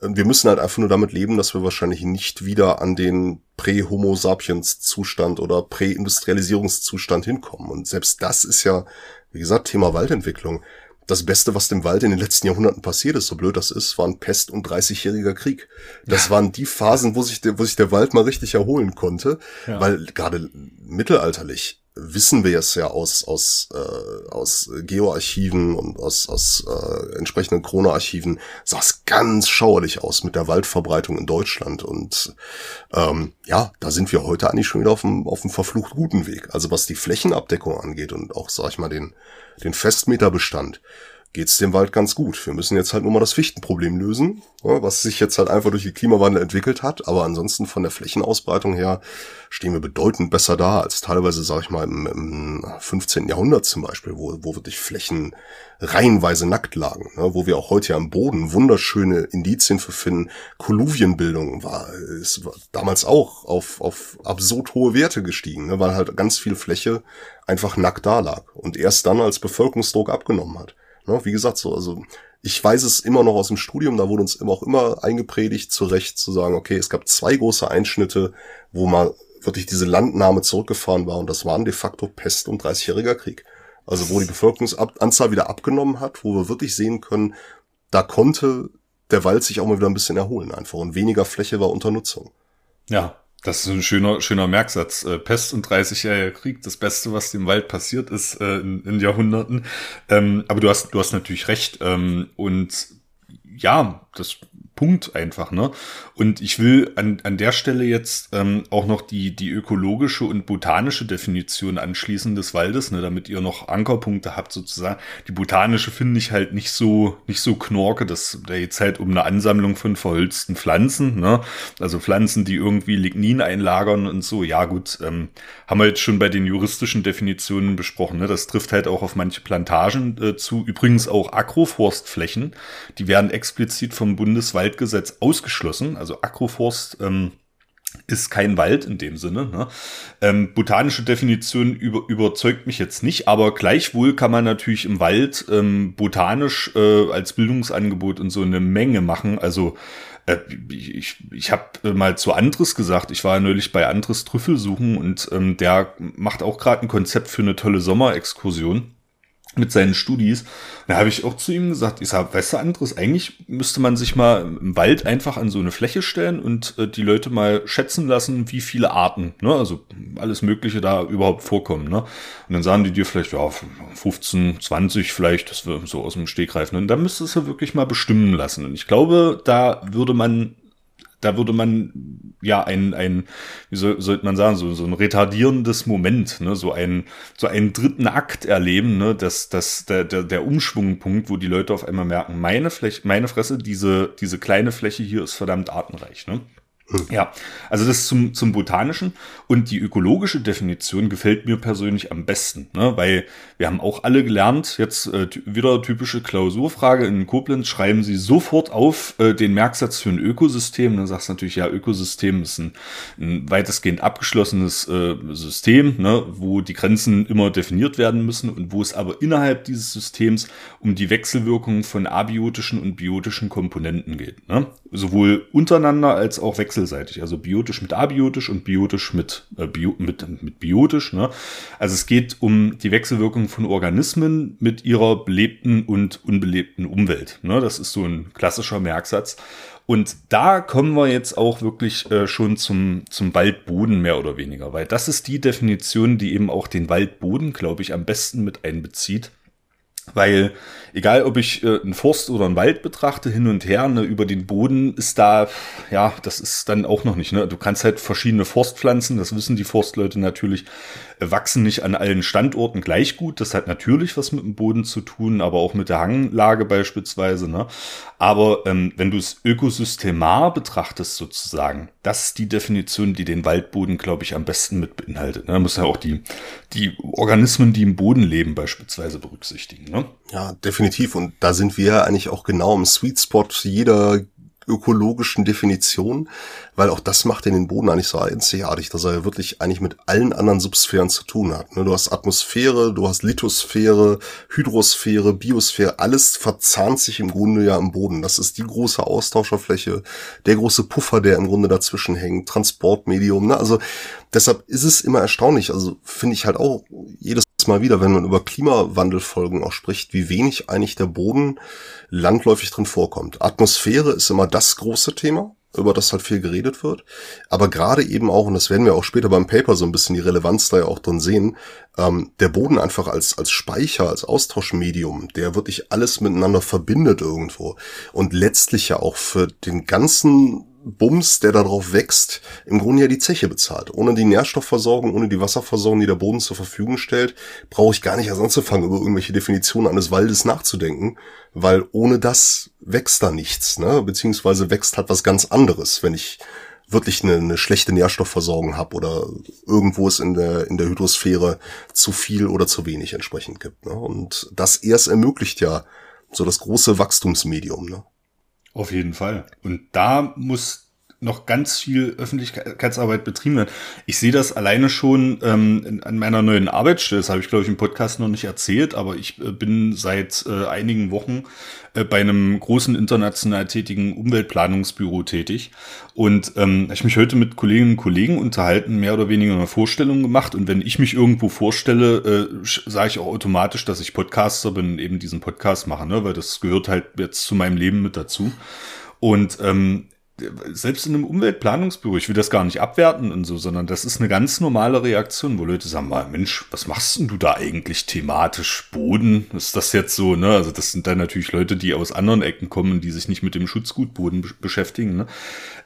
Wir müssen halt einfach nur damit leben, dass wir wahrscheinlich nicht wieder an den Prä-Homo sapiens Zustand oder Prä-Industrialisierungszustand hinkommen. Und selbst das ist ja, wie gesagt, Thema Waldentwicklung. Das Beste, was dem Wald in den letzten Jahrhunderten passiert ist, so blöd das ist, waren Pest und 30-jähriger Krieg. Das waren die Phasen, wo sich der, wo sich der Wald mal richtig erholen konnte, ja. weil gerade mittelalterlich wissen wir es ja aus aus äh, aus Geoarchiven und aus aus äh, entsprechenden Chronoarchiven sah es ganz schauerlich aus mit der Waldverbreitung in Deutschland. Und ähm, ja da sind wir heute eigentlich schon wieder auf dem auf dem verflucht guten Weg. Also was die Flächenabdeckung angeht und auch sag ich mal den den Festmeterbestand geht's dem Wald ganz gut. Wir müssen jetzt halt nur mal das Fichtenproblem lösen, was sich jetzt halt einfach durch den Klimawandel entwickelt hat. Aber ansonsten von der Flächenausbreitung her stehen wir bedeutend besser da als teilweise, sag ich mal, im, im 15. Jahrhundert zum Beispiel, wo, wo wirklich Flächen reihenweise nackt lagen, ne? wo wir auch heute ja am Boden wunderschöne Indizien für finden. Kolluvienbildung war, ist damals auch auf, auf absurd hohe Werte gestiegen, ne? weil halt ganz viel Fläche einfach nackt da lag und erst dann als Bevölkerungsdruck abgenommen hat. Ne, wie gesagt, so, also ich weiß es immer noch aus dem Studium, da wurde uns immer auch immer eingepredigt, zu Recht zu sagen, okay, es gab zwei große Einschnitte, wo mal wirklich diese Landnahme zurückgefahren war und das waren de facto Pest und 30-jähriger Krieg. Also wo die Bevölkerungsanzahl wieder abgenommen hat, wo wir wirklich sehen können, da konnte der Wald sich auch mal wieder ein bisschen erholen einfach und weniger Fläche war unter Nutzung. Ja, das ist ein schöner, schöner Merksatz. Äh, Pest und 30-jähriger Krieg, das Beste, was dem Wald passiert ist äh, in, in, Jahrhunderten. Ähm, aber du hast, du hast natürlich recht. Ähm, und ja, das Punkt einfach, ne? Und ich will an, an der Stelle jetzt ähm, auch noch die, die ökologische und botanische Definition anschließen des Waldes, ne, damit ihr noch Ankerpunkte habt sozusagen. Die botanische finde ich halt nicht so, nicht so knorke, dass da jetzt halt um eine Ansammlung von verholzten Pflanzen, ne? Also Pflanzen, die irgendwie Lignin einlagern und so. Ja, gut, ähm, haben wir jetzt schon bei den juristischen Definitionen besprochen, ne? Das trifft halt auch auf manche Plantagen äh, zu. Übrigens auch Agroforstflächen, die werden explizit vom Bundeswaldgesetz ausgeschlossen. Also Agroforst ähm, ist kein Wald in dem Sinne. Ne? Ähm, botanische Definition über, überzeugt mich jetzt nicht, aber gleichwohl kann man natürlich im Wald ähm, botanisch äh, als Bildungsangebot und so eine Menge machen. Also äh, ich, ich habe mal zu Andres gesagt, ich war neulich bei Andres Trüffel suchen und ähm, der macht auch gerade ein Konzept für eine tolle Sommerexkursion mit seinen Studis. Da habe ich auch zu ihm gesagt, ich sage, weißt du, anderes, eigentlich müsste man sich mal im Wald einfach an so eine Fläche stellen und äh, die Leute mal schätzen lassen, wie viele Arten, ne, also alles Mögliche da überhaupt vorkommen, ne. Und dann sagen die dir vielleicht, ja, 15, 20 vielleicht, das wir so aus dem Stegreif, ne? Und dann müsstest du wirklich mal bestimmen lassen. Und ich glaube, da würde man da würde man ja ein, ein wie soll, sollte man sagen, so, so ein retardierendes Moment, ne, so ein, so einen dritten Akt erleben, ne, dass, dass der, der, der Umschwungpunkt, wo die Leute auf einmal merken, meine Fläche, meine Fresse, diese, diese kleine Fläche hier ist verdammt artenreich, ne. Ja, also das zum, zum Botanischen und die ökologische Definition gefällt mir persönlich am besten, ne? weil wir haben auch alle gelernt, jetzt äh, wieder typische Klausurfrage in Koblenz, schreiben Sie sofort auf äh, den Merksatz für ein Ökosystem. Dann sagst du natürlich, ja, Ökosystem ist ein, ein weitestgehend abgeschlossenes äh, System, ne? wo die Grenzen immer definiert werden müssen und wo es aber innerhalb dieses Systems um die Wechselwirkung von abiotischen und biotischen Komponenten geht. Ne? Sowohl untereinander als auch wechsel wechselseitig, also biotisch mit abiotisch und biotisch mit, äh, bio, mit, mit biotisch. Ne? Also es geht um die Wechselwirkung von Organismen mit ihrer belebten und unbelebten Umwelt. Ne? Das ist so ein klassischer Merksatz. Und da kommen wir jetzt auch wirklich äh, schon zum, zum Waldboden mehr oder weniger, weil das ist die Definition, die eben auch den Waldboden, glaube ich, am besten mit einbezieht. Weil egal ob ich äh, einen Forst oder einen Wald betrachte, hin und her, ne, über den Boden ist da, ja, das ist dann auch noch nicht. Ne? Du kannst halt verschiedene Forstpflanzen, das wissen die Forstleute natürlich, wachsen nicht an allen Standorten gleich gut. Das hat natürlich was mit dem Boden zu tun, aber auch mit der Hanglage beispielsweise. Ne? Aber ähm, wenn du es ökosystemar betrachtest sozusagen, das ist die Definition, die den Waldboden, glaube ich, am besten mit beinhaltet. Ne? Da muss ja auch die, die Organismen, die im Boden leben, beispielsweise berücksichtigen. Ne? Ja, definitiv. Und da sind wir eigentlich auch genau im Sweet Spot jeder ökologischen Definition, weil auch das macht den Boden eigentlich so einzigartig, dass er wirklich eigentlich mit allen anderen Subsphären zu tun hat. Ne, du hast Atmosphäre, du hast Lithosphäre, Hydrosphäre, Biosphäre, alles verzahnt sich im Grunde ja im Boden. Das ist die große Austauscherfläche, der große Puffer, der im Grunde dazwischen hängt, Transportmedium. Ne? Also deshalb ist es immer erstaunlich, also finde ich halt auch jedes Mal wieder, wenn man über Klimawandelfolgen auch spricht, wie wenig eigentlich der Boden landläufig drin vorkommt. Atmosphäre ist immer das große Thema, über das halt viel geredet wird. Aber gerade eben auch, und das werden wir auch später beim Paper so ein bisschen die Relevanz da ja auch drin sehen, ähm, der Boden einfach als, als Speicher, als Austauschmedium, der wirklich alles miteinander verbindet irgendwo. Und letztlich ja auch für den ganzen Bums, der darauf wächst, im Grunde ja die Zeche bezahlt. Ohne die Nährstoffversorgung, ohne die Wasserversorgung, die der Boden zur Verfügung stellt, brauche ich gar nicht erst anzufangen, über irgendwelche Definitionen eines Waldes nachzudenken, weil ohne das wächst da nichts, ne? beziehungsweise wächst halt was ganz anderes, wenn ich wirklich eine, eine schlechte Nährstoffversorgung habe oder irgendwo es in der, in der Hydrosphäre zu viel oder zu wenig entsprechend gibt. Ne? Und das erst ermöglicht ja so das große Wachstumsmedium. Ne? Auf jeden Fall. Und da muss noch ganz viel Öffentlichkeitsarbeit betrieben werden. Ich sehe das alleine schon ähm, an meiner neuen Arbeitsstelle. Das habe ich, glaube ich, im Podcast noch nicht erzählt, aber ich äh, bin seit äh, einigen Wochen äh, bei einem großen international tätigen Umweltplanungsbüro tätig. Und ähm, ich mich heute mit Kolleginnen und Kollegen unterhalten, mehr oder weniger eine Vorstellung gemacht. Und wenn ich mich irgendwo vorstelle, äh, sage ich auch automatisch, dass ich Podcaster bin und eben diesen Podcast mache, ne? weil das gehört halt jetzt zu meinem Leben mit dazu. Und ähm, selbst in einem Umweltplanungsbüro, ich will das gar nicht abwerten und so, sondern das ist eine ganz normale Reaktion, wo Leute sagen, mal, Mensch, was machst denn du da eigentlich thematisch? Boden? Ist das jetzt so, ne? Also das sind dann natürlich Leute, die aus anderen Ecken kommen, die sich nicht mit dem Schutzgutboden beschäftigen, ne?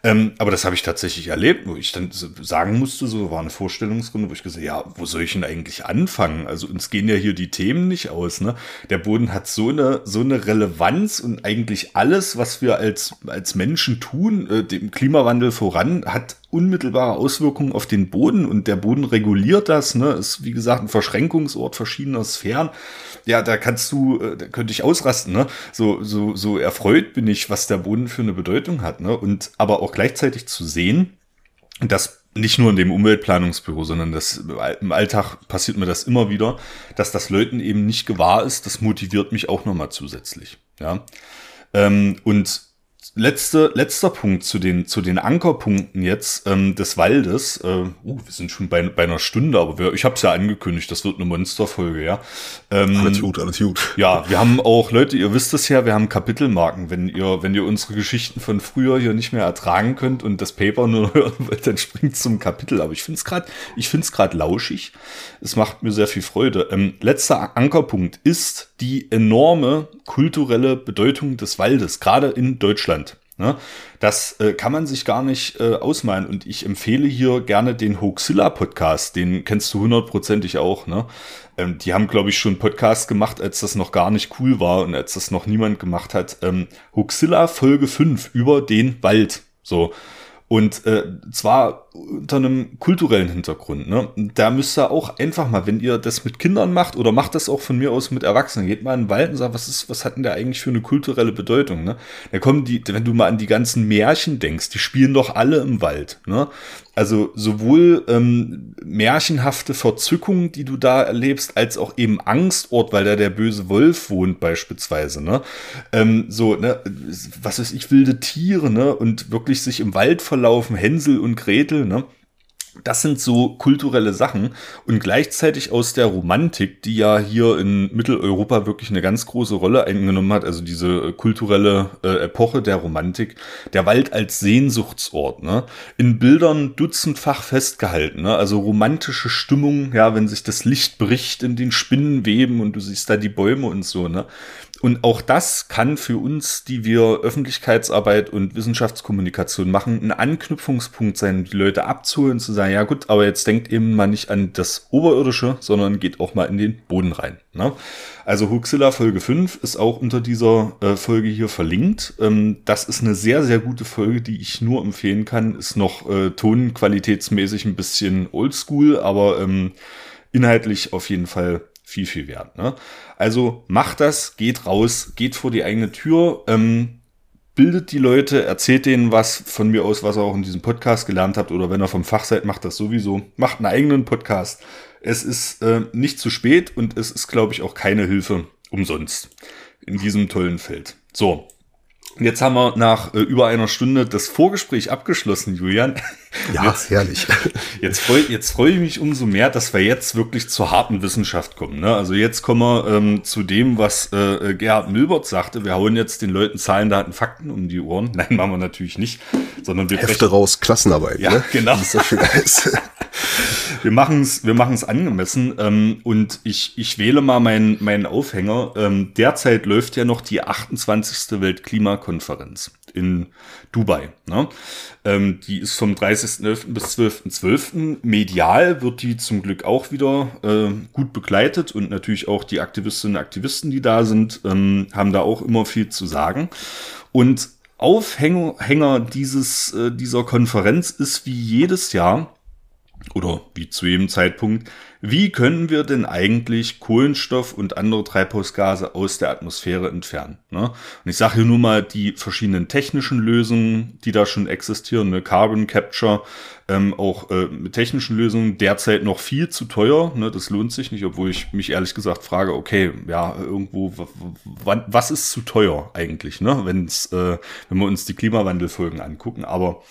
Ähm, aber das habe ich tatsächlich erlebt, wo ich dann sagen musste, so war eine Vorstellungsrunde, wo ich gesagt ja, wo soll ich denn eigentlich anfangen? Also uns gehen ja hier die Themen nicht aus, ne? Der Boden hat so eine, so eine Relevanz und eigentlich alles, was wir als, als Menschen tun, äh, dem Klimawandel voran, hat unmittelbare Auswirkungen auf den Boden und der Boden reguliert das, ne? Ist wie gesagt ein Verschränkungsort verschiedener Sphären. Ja, da kannst du, äh, da könnte ich ausrasten, ne? So, so, so erfreut bin ich, was der Boden für eine Bedeutung hat, ne? Und aber auch gleichzeitig zu sehen, dass nicht nur in dem Umweltplanungsbüro, sondern das im Alltag passiert mir das immer wieder, dass das Leuten eben nicht gewahr ist, das motiviert mich auch nochmal zusätzlich. Ja. Ähm, und letzte, letzter Punkt zu den, zu den Ankerpunkten jetzt ähm, des Waldes. Äh, uh, wir sind schon bei, bei einer Stunde, aber wir, ich habe es ja angekündigt, das wird eine Monsterfolge, ja. Ähm, alles gut, alles gut. Ja, wir haben auch, Leute, ihr wisst es ja, wir haben Kapitelmarken. Wenn ihr, wenn ihr unsere Geschichten von früher hier nicht mehr ertragen könnt und das Paper nur hören wollt, dann springt zum Kapitel. Aber ich finde es gerade, ich finde es gerade lauschig. Es macht mir sehr viel Freude. Ähm, letzter Ankerpunkt ist die enorme kulturelle Bedeutung des Waldes, gerade in Deutschland. Ne? Das äh, kann man sich gar nicht äh, ausmalen. Und ich empfehle hier gerne den Hoaxilla Podcast. Den kennst du hundertprozentig auch. Ne? Ähm, die haben, glaube ich, schon Podcast gemacht, als das noch gar nicht cool war und als das noch niemand gemacht hat. Ähm, Hoaxilla Folge 5 über den Wald. So. Und äh, zwar unter einem kulturellen Hintergrund. Ne? Da müsst ihr auch einfach mal, wenn ihr das mit Kindern macht oder macht das auch von mir aus mit Erwachsenen, geht mal in den Wald und sagt, was ist, was hat denn der eigentlich für eine kulturelle Bedeutung? Ne? Da kommen die, wenn du mal an die ganzen Märchen denkst, die spielen doch alle im Wald. Ne? Also sowohl ähm, märchenhafte Verzückung, die du da erlebst, als auch eben Angstort, weil da der böse Wolf wohnt beispielsweise. Ne? Ähm, so, ne, was weiß ich, wilde Tiere, ne? Und wirklich sich im Wald verlaufen, Hänsel und Gretel, ne? Das sind so kulturelle Sachen und gleichzeitig aus der Romantik, die ja hier in Mitteleuropa wirklich eine ganz große Rolle eingenommen hat, also diese kulturelle äh, Epoche der Romantik, der Wald als Sehnsuchtsort, ne? in Bildern dutzendfach festgehalten, ne? also romantische Stimmung, ja, wenn sich das Licht bricht in den Spinnenweben und du siehst da die Bäume und so, ne? Und auch das kann für uns, die wir Öffentlichkeitsarbeit und Wissenschaftskommunikation machen, ein Anknüpfungspunkt sein, die Leute abzuholen, zu sagen, ja gut, aber jetzt denkt eben mal nicht an das Oberirdische, sondern geht auch mal in den Boden rein. Ne? Also Huxilla Folge 5 ist auch unter dieser äh, Folge hier verlinkt. Ähm, das ist eine sehr, sehr gute Folge, die ich nur empfehlen kann. Ist noch äh, tonqualitätsmäßig ein bisschen oldschool, aber ähm, inhaltlich auf jeden Fall viel, viel wert. Ne? Also macht das, geht raus, geht vor die eigene Tür, ähm, bildet die Leute, erzählt denen was von mir aus, was ihr auch in diesem Podcast gelernt habt oder wenn ihr vom Fach seid, macht das sowieso. Macht einen eigenen Podcast. Es ist äh, nicht zu spät und es ist, glaube ich, auch keine Hilfe umsonst in diesem tollen Feld. So, Jetzt haben wir nach äh, über einer Stunde das Vorgespräch abgeschlossen, Julian. Ja, jetzt, herrlich. Jetzt freue jetzt freu ich mich umso mehr, dass wir jetzt wirklich zur harten Wissenschaft kommen. Ne? Also jetzt kommen wir ähm, zu dem, was äh, Gerhard Milbert sagte. Wir hauen jetzt den Leuten Zahlen, Daten, Fakten um die Ohren. Nein, machen wir natürlich nicht. Sondern wir Hefte raus, Klassenarbeit. Ja, ne? genau. Wir machen es wir machen's angemessen ähm, und ich, ich wähle mal meinen meinen Aufhänger. Ähm, derzeit läuft ja noch die 28. Weltklimakonferenz in Dubai. Ne? Ähm, die ist vom 30.11. bis 12.12. .12. Medial wird die zum Glück auch wieder äh, gut begleitet und natürlich auch die Aktivistinnen und Aktivisten, die da sind, ähm, haben da auch immer viel zu sagen. Und Aufhänger dieses, äh, dieser Konferenz ist wie jedes Jahr oder wie zu jedem Zeitpunkt, wie können wir denn eigentlich Kohlenstoff und andere Treibhausgase aus der Atmosphäre entfernen? Ne? Und ich sage hier nur mal die verschiedenen technischen Lösungen, die da schon existieren, ne? Carbon Capture, ähm, auch äh, mit technischen Lösungen derzeit noch viel zu teuer. Ne? Das lohnt sich nicht, obwohl ich mich ehrlich gesagt frage, okay, ja, irgendwo, was ist zu teuer eigentlich, ne? Wenn's, äh, wenn wir uns die Klimawandelfolgen angucken, aber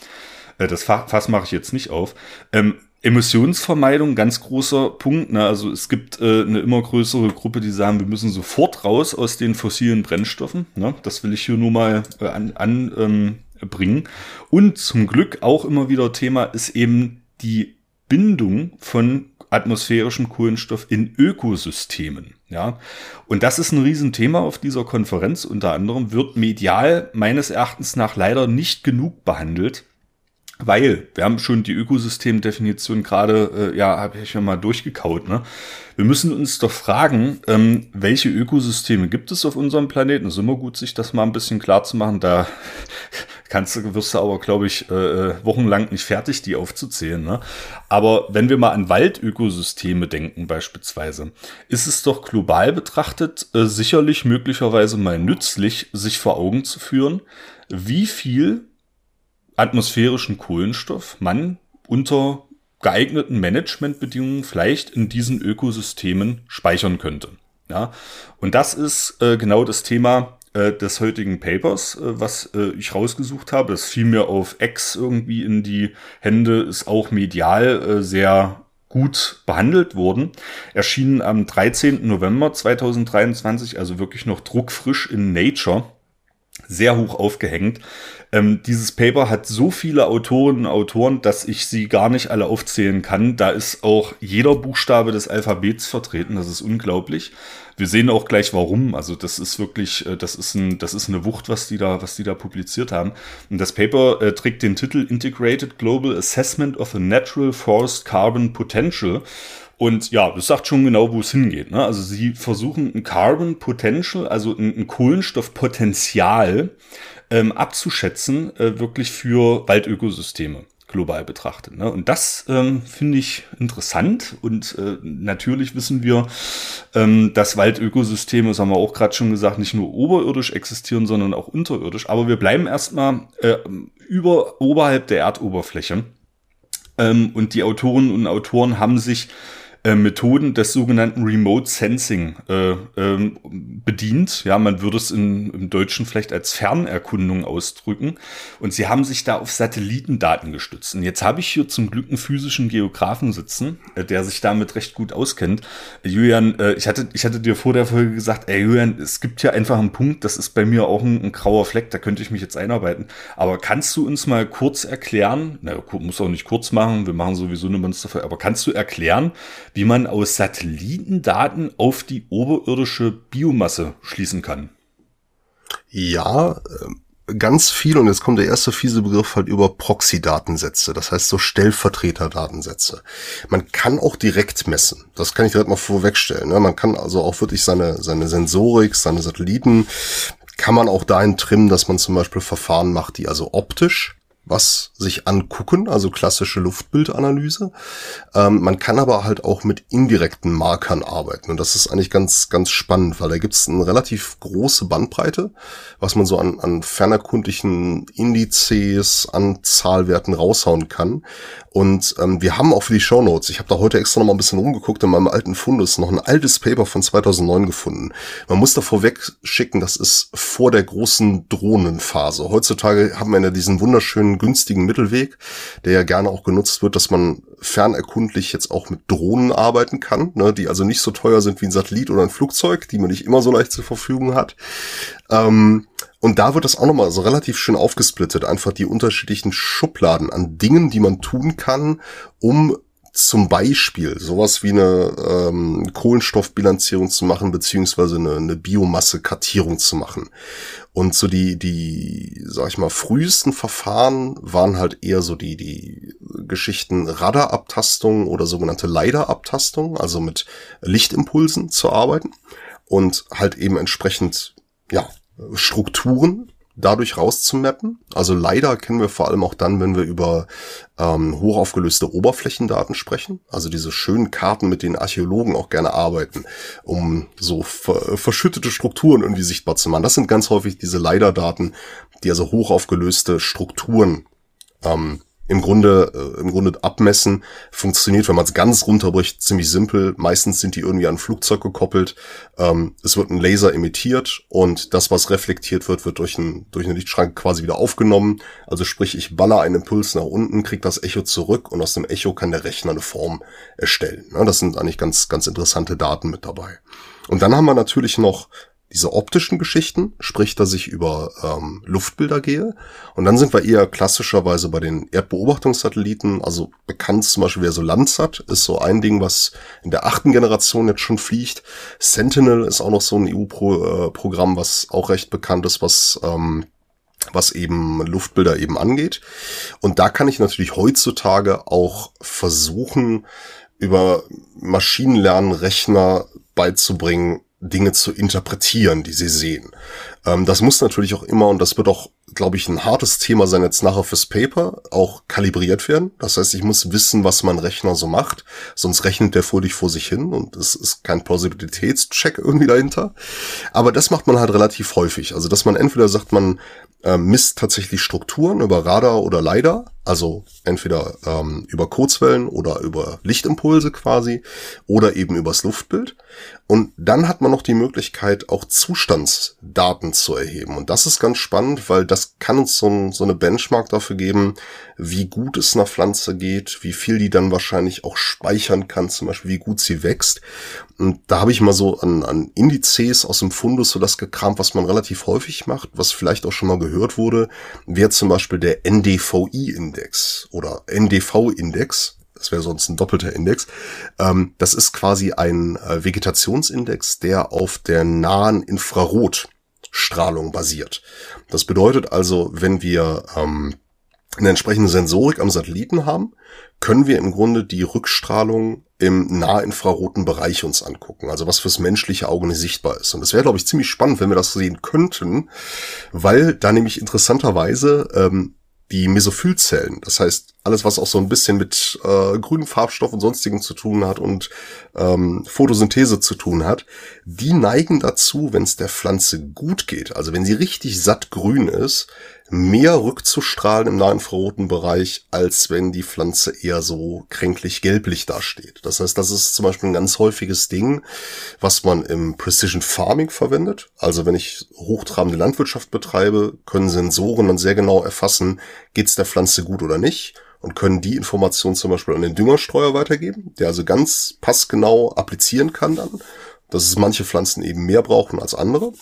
äh, das Fass mache ich jetzt nicht auf. Ähm, Emissionsvermeidung, ganz großer Punkt. Ne? Also es gibt äh, eine immer größere Gruppe, die sagen, wir müssen sofort raus aus den fossilen Brennstoffen. Ne? Das will ich hier nur mal äh, anbringen. An, ähm, Und zum Glück auch immer wieder Thema ist eben die Bindung von atmosphärischem Kohlenstoff in Ökosystemen. Ja, und das ist ein Riesenthema auf dieser Konferenz. Unter anderem wird medial meines Erachtens nach leider nicht genug behandelt. Weil, wir haben schon die Ökosystemdefinition gerade, äh, ja, habe ich ja mal durchgekaut, ne? Wir müssen uns doch fragen, ähm, welche Ökosysteme gibt es auf unserem Planeten? Es ist immer gut, sich das mal ein bisschen klar zu machen. Da kannst du, wirst du aber, glaube ich, äh, wochenlang nicht fertig, die aufzuzählen. Ne? Aber wenn wir mal an Waldökosysteme denken beispielsweise, ist es doch global betrachtet äh, sicherlich möglicherweise mal nützlich, sich vor Augen zu führen, wie viel atmosphärischen Kohlenstoff man unter geeigneten Managementbedingungen vielleicht in diesen Ökosystemen speichern könnte. Ja, und das ist äh, genau das Thema äh, des heutigen Papers, äh, was äh, ich rausgesucht habe. Das fiel mir auf X irgendwie in die Hände, ist auch medial äh, sehr gut behandelt worden. Erschienen am 13. November 2023, also wirklich noch druckfrisch in Nature sehr hoch aufgehängt. Ähm, dieses Paper hat so viele Autorinnen und Autoren, dass ich sie gar nicht alle aufzählen kann. Da ist auch jeder Buchstabe des Alphabets vertreten. Das ist unglaublich. Wir sehen auch gleich warum. Also das ist wirklich, äh, das ist ein, das ist eine Wucht, was die da, was die da publiziert haben. Und das Paper äh, trägt den Titel Integrated Global Assessment of a Natural Forest Carbon Potential. Und ja, das sagt schon genau, wo es hingeht. Ne? Also sie versuchen ein Carbon Potential, also ein, ein Kohlenstoffpotenzial ähm, abzuschätzen, äh, wirklich für Waldökosysteme global betrachtet. Ne? Und das ähm, finde ich interessant. Und äh, natürlich wissen wir, ähm, dass Waldökosysteme, das haben wir auch gerade schon gesagt, nicht nur oberirdisch existieren, sondern auch unterirdisch. Aber wir bleiben erstmal äh, über oberhalb der Erdoberfläche. Ähm, und die Autorinnen und Autoren haben sich Methoden des sogenannten Remote Sensing äh, ähm, bedient. Ja, man würde es in, im Deutschen vielleicht als Fernerkundung ausdrücken. Und sie haben sich da auf Satellitendaten gestützt. Und jetzt habe ich hier zum Glück einen physischen Geografen sitzen, äh, der sich damit recht gut auskennt. Äh, Julian, äh, ich, hatte, ich hatte dir vor der Folge gesagt, ey Julian, es gibt ja einfach einen Punkt, das ist bei mir auch ein, ein grauer Fleck, da könnte ich mich jetzt einarbeiten. Aber kannst du uns mal kurz erklären, na, muss auch nicht kurz machen, wir machen sowieso eine Monsterfolge, aber kannst du erklären, wie man aus Satellitendaten auf die oberirdische Biomasse schließen kann? Ja, ähm, ganz viel und jetzt kommt der erste fiese Begriff halt über Proxy-Datensätze, das heißt so Stellvertreter-Datensätze. Man kann auch direkt messen, das kann ich direkt mal vorwegstellen. Ne? Man kann also auch wirklich seine, seine Sensorik, seine Satelliten, kann man auch dahin trimmen, dass man zum Beispiel Verfahren macht, die also optisch was sich angucken, also klassische Luftbildanalyse. Ähm, man kann aber halt auch mit indirekten Markern arbeiten und das ist eigentlich ganz, ganz spannend, weil da gibt es eine relativ große Bandbreite, was man so an, an fernerkundlichen Indizes, an Zahlwerten raushauen kann. Und ähm, wir haben auch für die Show Notes, ich habe da heute extra noch mal ein bisschen rumgeguckt in meinem alten Fundus, noch ein altes Paper von 2009 gefunden. Man muss da vorweg schicken, das ist vor der großen Drohnenphase. Heutzutage haben wir ja diesen wunderschönen günstigen Mittelweg, der ja gerne auch genutzt wird, dass man fernerkundlich jetzt auch mit Drohnen arbeiten kann, ne, die also nicht so teuer sind wie ein Satellit oder ein Flugzeug, die man nicht immer so leicht zur Verfügung hat. Ähm, und da wird das auch nochmal so relativ schön aufgesplittet, einfach die unterschiedlichen Schubladen an Dingen, die man tun kann, um zum Beispiel sowas wie eine ähm, Kohlenstoffbilanzierung zu machen, beziehungsweise eine, eine Biomassekartierung zu machen. Und so die, die, sag ich mal, frühesten Verfahren waren halt eher so die, die Geschichten Radarabtastung oder sogenannte Leiderabtastung, also mit Lichtimpulsen zu arbeiten und halt eben entsprechend, ja, Strukturen dadurch rauszumappen. Also leider kennen wir vor allem auch dann, wenn wir über ähm, hochaufgelöste Oberflächendaten sprechen. Also diese schönen Karten, mit denen Archäologen auch gerne arbeiten, um so ver verschüttete Strukturen irgendwie sichtbar zu machen. Das sind ganz häufig diese Leider-Daten, die also hochaufgelöste Strukturen ähm, im Grunde, äh, im Grunde abmessen, funktioniert, wenn man es ganz runterbricht, ziemlich simpel. Meistens sind die irgendwie an ein Flugzeug gekoppelt. Ähm, es wird ein Laser emittiert und das, was reflektiert wird, wird durch, ein, durch eine Lichtschranke quasi wieder aufgenommen. Also sprich, ich baller einen Impuls nach unten, krieg das Echo zurück und aus dem Echo kann der Rechner eine Form erstellen. Ja, das sind eigentlich ganz, ganz interessante Daten mit dabei. Und dann haben wir natürlich noch diese optischen Geschichten, sprich, dass ich über ähm, Luftbilder gehe. Und dann sind wir eher klassischerweise bei den Erdbeobachtungssatelliten, also bekannt zum Beispiel wäre so Landsat, ist so ein Ding, was in der achten Generation jetzt schon fliegt. Sentinel ist auch noch so ein EU-Programm, äh, was auch recht bekannt ist, was ähm, was eben Luftbilder eben angeht. Und da kann ich natürlich heutzutage auch versuchen, über Maschinenlernrechner beizubringen, Dinge zu interpretieren, die sie sehen. Ähm, das muss natürlich auch immer, und das wird auch, glaube ich, ein hartes Thema sein jetzt nachher fürs Paper, auch kalibriert werden. Das heißt, ich muss wissen, was mein Rechner so macht, sonst rechnet der fröhlich vor sich hin und es ist kein Plausibilitätscheck irgendwie dahinter. Aber das macht man halt relativ häufig. Also, dass man entweder sagt, man äh, misst tatsächlich Strukturen über Radar oder LiDAR, also entweder ähm, über Kurzwellen oder über Lichtimpulse quasi oder eben übers Luftbild. Und dann hat man noch die Möglichkeit, auch Zustandsdaten zu erheben. Und das ist ganz spannend, weil das kann uns so, ein, so eine Benchmark dafür geben, wie gut es einer Pflanze geht, wie viel die dann wahrscheinlich auch speichern kann, zum Beispiel wie gut sie wächst. Und da habe ich mal so an, an Indizes aus dem Fundus so das gekramt, was man relativ häufig macht, was vielleicht auch schon mal gehört wurde, wäre zum Beispiel der NDVI-Index oder NDV-Index. Das wäre sonst ein doppelter Index. Ähm, das ist quasi ein äh, Vegetationsindex, der auf der nahen Infrarotstrahlung basiert. Das bedeutet also, wenn wir ähm, eine entsprechende Sensorik am Satelliten haben, können wir im Grunde die Rückstrahlung im nahinfraroten Bereich uns angucken, also was fürs menschliche Auge nicht sichtbar ist. Und das wäre, glaube ich, ziemlich spannend, wenn wir das sehen könnten, weil da nämlich interessanterweise ähm, die Mesophylzellen, das heißt alles, was auch so ein bisschen mit äh, grünen Farbstoff und sonstigen zu tun hat und ähm, Photosynthese zu tun hat, die neigen dazu, wenn es der Pflanze gut geht, also wenn sie richtig satt grün ist, mehr rückzustrahlen im nahinfraroten Bereich, als wenn die Pflanze eher so kränklich gelblich dasteht. Das heißt, das ist zum Beispiel ein ganz häufiges Ding, was man im Precision Farming verwendet. Also wenn ich hochtrabende Landwirtschaft betreibe, können Sensoren dann sehr genau erfassen, geht es der Pflanze gut oder nicht und können die Information zum Beispiel an den Düngerstreuer weitergeben, der also ganz passgenau applizieren kann dann, dass es manche Pflanzen eben mehr brauchen als andere.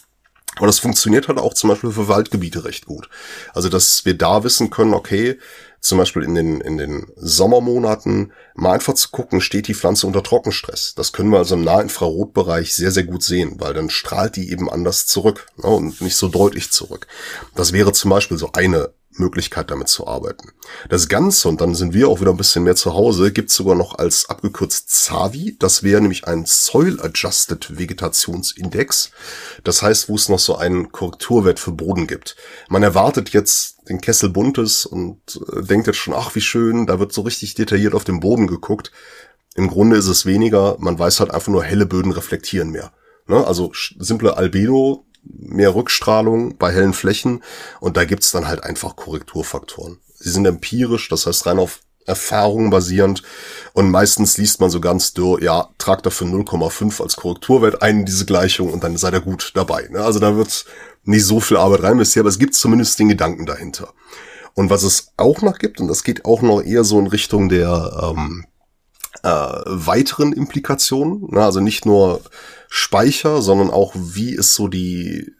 Aber das funktioniert halt auch zum Beispiel für Waldgebiete recht gut. Also, dass wir da wissen können, okay, zum Beispiel in den, in den Sommermonaten mal einfach zu gucken, steht die Pflanze unter Trockenstress. Das können wir also im Nahinfrarotbereich sehr, sehr gut sehen, weil dann strahlt die eben anders zurück ne, und nicht so deutlich zurück. Das wäre zum Beispiel so eine Möglichkeit damit zu arbeiten. Das Ganze, und dann sind wir auch wieder ein bisschen mehr zu Hause, gibt es sogar noch als abgekürzt ZAVI. Das wäre nämlich ein Soil Adjusted Vegetationsindex. Das heißt, wo es noch so einen Korrekturwert für Boden gibt. Man erwartet jetzt den Kessel buntes und äh, denkt jetzt schon, ach wie schön, da wird so richtig detailliert auf den Boden geguckt. Im Grunde ist es weniger, man weiß halt einfach nur, helle Böden reflektieren mehr. Ne? Also simple Albedo mehr Rückstrahlung bei hellen Flächen und da gibt's dann halt einfach Korrekturfaktoren. Sie sind empirisch, das heißt rein auf Erfahrung basierend und meistens liest man so ganz dürr, ja, trag dafür 0,5 als Korrekturwert ein in diese Gleichung und dann seid ihr gut dabei. Ne? Also da wird nicht so viel Arbeit reinvestiert, aber es gibt zumindest den Gedanken dahinter. Und was es auch noch gibt, und das geht auch noch eher so in Richtung der ähm, äh, weiteren Implikationen, ne? also nicht nur Speicher, sondern auch wie ist so die,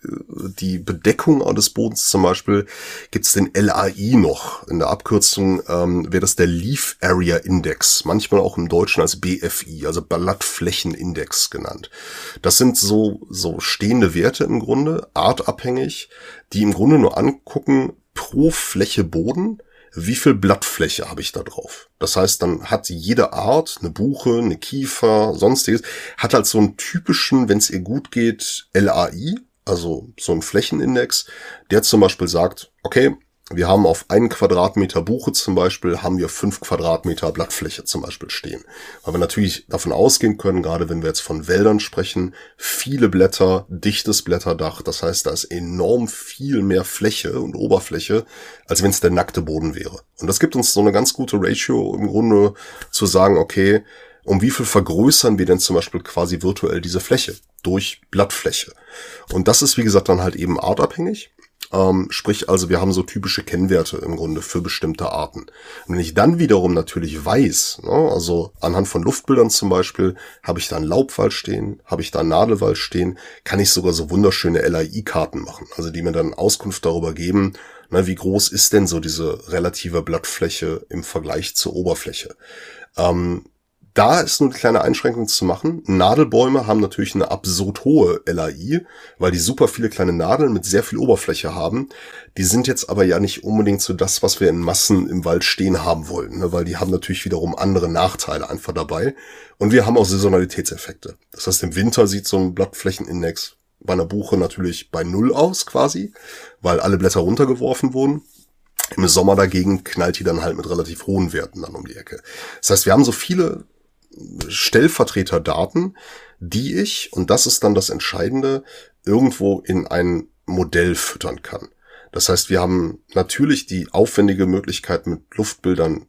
die Bedeckung des Bodens zum Beispiel, gibt es den LAI noch. In der Abkürzung ähm, wäre das der Leaf Area Index, manchmal auch im Deutschen als BFI, also Blattflächenindex genannt. Das sind so, so stehende Werte im Grunde, artabhängig, die im Grunde nur angucken pro Fläche Boden, wie viel Blattfläche habe ich da drauf. Das heißt, dann hat jede Art, eine Buche, eine Kiefer, sonstiges, hat halt so einen typischen, wenn es ihr gut geht, LAI, also so einen Flächenindex, der zum Beispiel sagt, okay, wir haben auf einen Quadratmeter Buche zum Beispiel, haben wir fünf Quadratmeter Blattfläche zum Beispiel stehen. Weil wir natürlich davon ausgehen können, gerade wenn wir jetzt von Wäldern sprechen, viele Blätter, dichtes Blätterdach, das heißt, da ist enorm viel mehr Fläche und Oberfläche, als wenn es der nackte Boden wäre. Und das gibt uns so eine ganz gute Ratio im Grunde zu sagen, okay, um wie viel vergrößern wir denn zum Beispiel quasi virtuell diese Fläche durch Blattfläche? Und das ist, wie gesagt, dann halt eben artabhängig. Ähm, sprich also, wir haben so typische Kennwerte im Grunde für bestimmte Arten. Und wenn ich dann wiederum natürlich weiß, ne, also anhand von Luftbildern zum Beispiel, habe ich da einen Laubwald stehen, habe ich da einen Nadelwald stehen, kann ich sogar so wunderschöne LAI-Karten machen, also die mir dann Auskunft darüber geben, ne, wie groß ist denn so diese relative Blattfläche im Vergleich zur Oberfläche. Ähm, da ist nur eine kleine Einschränkung zu machen. Nadelbäume haben natürlich eine absurd hohe LAI, weil die super viele kleine Nadeln mit sehr viel Oberfläche haben. Die sind jetzt aber ja nicht unbedingt so das, was wir in Massen im Wald stehen haben wollen, ne? weil die haben natürlich wiederum andere Nachteile einfach dabei. Und wir haben auch Saisonalitätseffekte. Das heißt, im Winter sieht so ein Blattflächenindex bei einer Buche natürlich bei Null aus quasi, weil alle Blätter runtergeworfen wurden. Im Sommer dagegen knallt die dann halt mit relativ hohen Werten dann um die Ecke. Das heißt, wir haben so viele Stellvertreterdaten, die ich, und das ist dann das Entscheidende, irgendwo in ein Modell füttern kann. Das heißt, wir haben natürlich die aufwendige Möglichkeit mit Luftbildern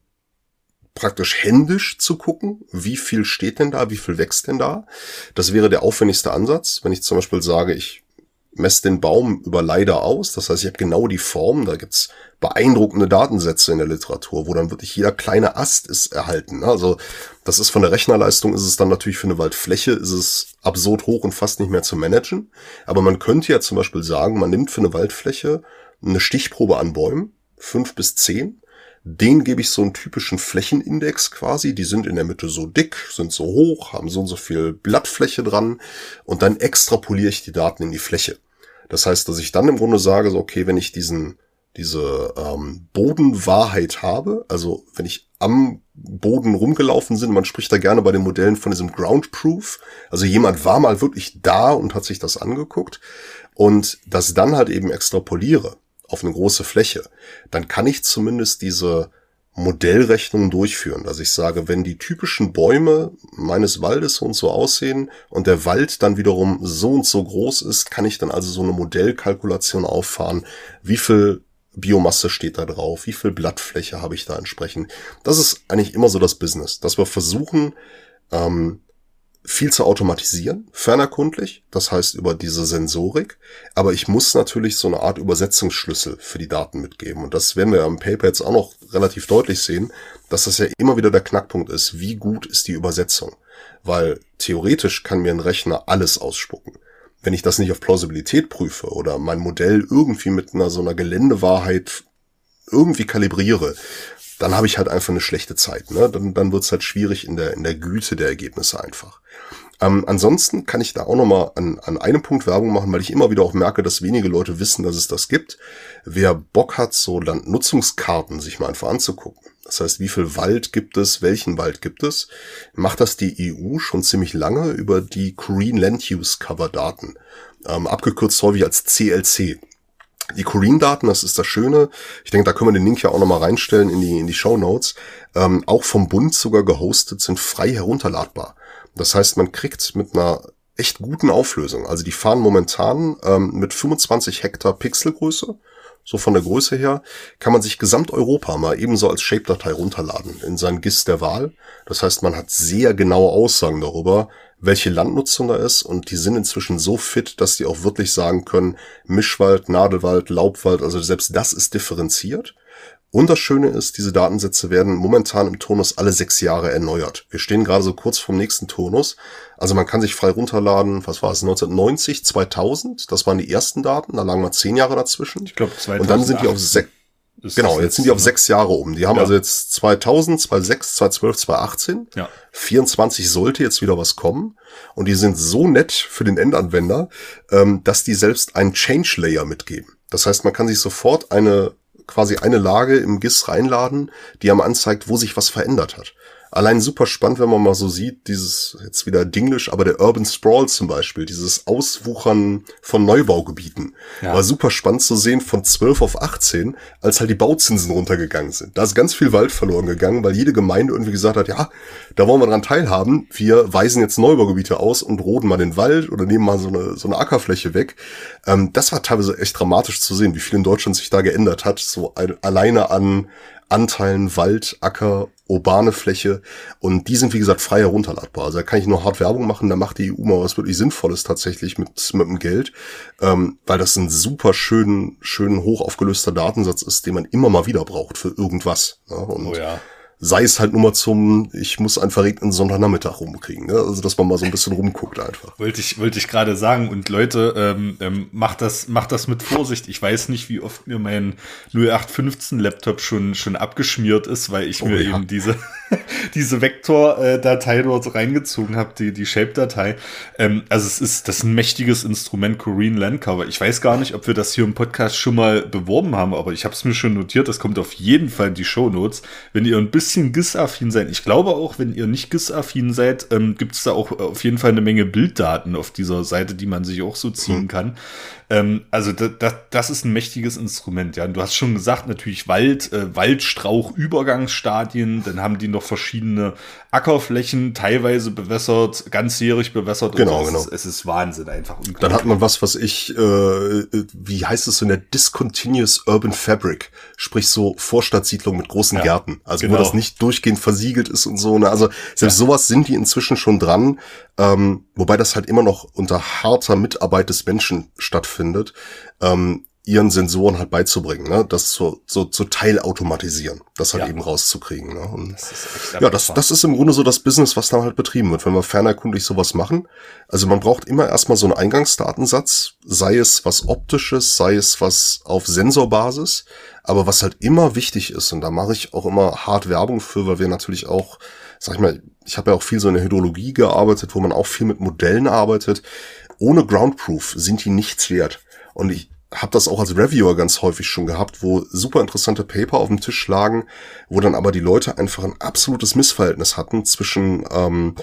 praktisch händisch zu gucken, wie viel steht denn da, wie viel wächst denn da. Das wäre der aufwendigste Ansatz. Wenn ich zum Beispiel sage, ich messe den Baum über Leider aus. Das heißt, ich habe genau die Form. Da gibt's beeindruckende Datensätze in der Literatur, wo dann wirklich jeder kleine Ast ist erhalten. Also das ist von der Rechnerleistung ist es dann natürlich für eine Waldfläche ist es absurd hoch und fast nicht mehr zu managen. Aber man könnte ja zum Beispiel sagen, man nimmt für eine Waldfläche eine Stichprobe an Bäumen, fünf bis zehn. Den gebe ich so einen typischen Flächenindex quasi. Die sind in der Mitte so dick, sind so hoch, haben so und so viel Blattfläche dran. Und dann extrapoliere ich die Daten in die Fläche. Das heißt, dass ich dann im Grunde sage, so, okay, wenn ich diesen, diese ähm, Bodenwahrheit habe, also wenn ich am Boden rumgelaufen sind, man spricht da gerne bei den Modellen von diesem Ground Proof, also jemand war mal wirklich da und hat sich das angeguckt und das dann halt eben extrapoliere auf eine große Fläche, dann kann ich zumindest diese Modellrechnungen durchführen, dass ich sage, wenn die typischen Bäume meines Waldes so und so aussehen und der Wald dann wiederum so und so groß ist, kann ich dann also so eine Modellkalkulation auffahren, wie viel Biomasse steht da drauf, wie viel Blattfläche habe ich da entsprechend. Das ist eigentlich immer so das Business, dass wir versuchen, ähm, viel zu automatisieren, fernerkundlich, das heißt über diese Sensorik, aber ich muss natürlich so eine Art Übersetzungsschlüssel für die Daten mitgeben. Und das werden wir ja im Paper jetzt auch noch relativ deutlich sehen, dass das ja immer wieder der Knackpunkt ist, wie gut ist die Übersetzung, weil theoretisch kann mir ein Rechner alles ausspucken. Wenn ich das nicht auf Plausibilität prüfe oder mein Modell irgendwie mit einer so einer Geländewahrheit irgendwie kalibriere, dann habe ich halt einfach eine schlechte Zeit. Ne? Dann, dann wird es halt schwierig in der, in der Güte der Ergebnisse einfach. Ähm, ansonsten kann ich da auch nochmal an, an einem Punkt Werbung machen, weil ich immer wieder auch merke, dass wenige Leute wissen, dass es das gibt. Wer Bock hat, so Landnutzungskarten sich mal einfach anzugucken. Das heißt, wie viel Wald gibt es, welchen Wald gibt es, macht das die EU schon ziemlich lange über die Green Land Use Cover Daten. Ähm, abgekürzt häufig als CLC. Die Coreen-Daten, das ist das Schöne. Ich denke, da können wir den Link ja auch nochmal reinstellen in die, in die Show Notes. Ähm, auch vom Bund sogar gehostet, sind frei herunterladbar. Das heißt, man kriegt mit einer echt guten Auflösung. Also die fahren momentan ähm, mit 25 Hektar Pixelgröße. So von der Größe her kann man sich Gesamteuropa mal ebenso als Shape-Datei runterladen in sein GIS der Wahl. Das heißt, man hat sehr genaue Aussagen darüber, welche Landnutzung da ist und die sind inzwischen so fit, dass die auch wirklich sagen können, Mischwald, Nadelwald, Laubwald, also selbst das ist differenziert. Und das Schöne ist, diese Datensätze werden momentan im Turnus alle sechs Jahre erneuert. Wir stehen gerade so kurz vom nächsten Turnus. Also man kann sich frei runterladen, was war es, 1990, 2000, das waren die ersten Daten, da lagen mal zehn Jahre dazwischen. Ich glaube 2000. Und dann sind die auf sechs, genau, jetzt sind die auf ne? sechs Jahre um. Die haben ja. also jetzt 2000, 2006, 2012, 2018. Ja. 24 sollte jetzt wieder was kommen. Und die sind so nett für den Endanwender, ähm, dass die selbst einen Change Layer mitgeben. Das heißt, man kann sich sofort eine quasi eine Lage im GIS reinladen, die einem anzeigt, wo sich was verändert hat. Allein super spannend, wenn man mal so sieht, dieses, jetzt wieder Dinglish, aber der Urban Sprawl zum Beispiel, dieses Auswuchern von Neubaugebieten. Ja. War super spannend zu sehen von 12 auf 18, als halt die Bauzinsen runtergegangen sind. Da ist ganz viel Wald verloren gegangen, weil jede Gemeinde irgendwie gesagt hat, ja, da wollen wir dran teilhaben. Wir weisen jetzt Neubaugebiete aus und roden mal den Wald oder nehmen mal so eine, so eine Ackerfläche weg. Ähm, das war teilweise echt dramatisch zu sehen, wie viel in Deutschland sich da geändert hat. So ein, alleine an Anteilen Wald, Acker, urbane Fläche und die sind wie gesagt frei herunterladbar. Also da kann ich nur hart Werbung machen, da macht die EU mal was wirklich Sinnvolles tatsächlich mit, mit dem Geld, ähm, weil das ein super schön, schön hoch aufgelöster Datensatz ist, den man immer mal wieder braucht für irgendwas. Ne? Und oh ja sei es halt nur mal zum, ich muss einen verregneten Sonntagnachmittag rumkriegen. Ne? Also, dass man mal so ein bisschen rumguckt einfach. Wollte ich, wollte ich gerade sagen. Und Leute, ähm, ähm, macht das, macht das mit Vorsicht. Ich weiß nicht, wie oft mir mein 0815 Laptop schon, schon abgeschmiert ist, weil ich oh, mir ja. eben diese, diese Vektor-Datei dort reingezogen habe, die, die Shape-Datei. Ähm, also es ist, das ist ein mächtiges Instrument, Korean Land Cover. Ich weiß gar nicht, ob wir das hier im Podcast schon mal beworben haben, aber ich habe es mir schon notiert. Das kommt auf jeden Fall in die Show Notes. Wenn ihr ein bisschen GIS-affin seid, ich glaube auch, wenn ihr nicht GIS-affin seid, ähm, gibt es da auch auf jeden Fall eine Menge Bilddaten auf dieser Seite, die man sich auch so ziehen mhm. kann. Ähm, also das, das ist ein mächtiges Instrument, ja. Und du hast schon gesagt, natürlich Wald, äh, Waldstrauch-Übergangsstadien, dann haben die noch verschiedene Ackerflächen, teilweise bewässert, ganzjährig bewässert. Genau, genau. Ist, es ist Wahnsinn einfach. Dann hat man was, was ich, äh, wie heißt es so in der Discontinuous Urban Fabric, sprich so Vorstadtsiedlung mit großen ja, Gärten, also genau. wo das nicht durchgehend versiegelt ist und so. Ne? Also selbst ja. sowas sind die inzwischen schon dran. Ähm, wobei das halt immer noch unter harter Mitarbeit des Menschen stattfindet, ähm, ihren Sensoren halt beizubringen, ne? das so, so zu teilautomatisieren, das halt ja. eben rauszukriegen. Ne? Und das ja, das, das ist im Grunde so das Business, was dann halt betrieben wird, wenn wir fernerkundlich sowas machen. Also man braucht immer erstmal so einen Eingangsdatensatz, sei es was optisches, sei es was auf Sensorbasis, aber was halt immer wichtig ist, und da mache ich auch immer hart Werbung für, weil wir natürlich auch sag ich mal, ich habe ja auch viel so in der Hydrologie gearbeitet, wo man auch viel mit Modellen arbeitet. Ohne Groundproof sind die nichts wert. Und ich habe das auch als Reviewer ganz häufig schon gehabt, wo super interessante Paper auf dem Tisch lagen, wo dann aber die Leute einfach ein absolutes Missverhältnis hatten zwischen ähm,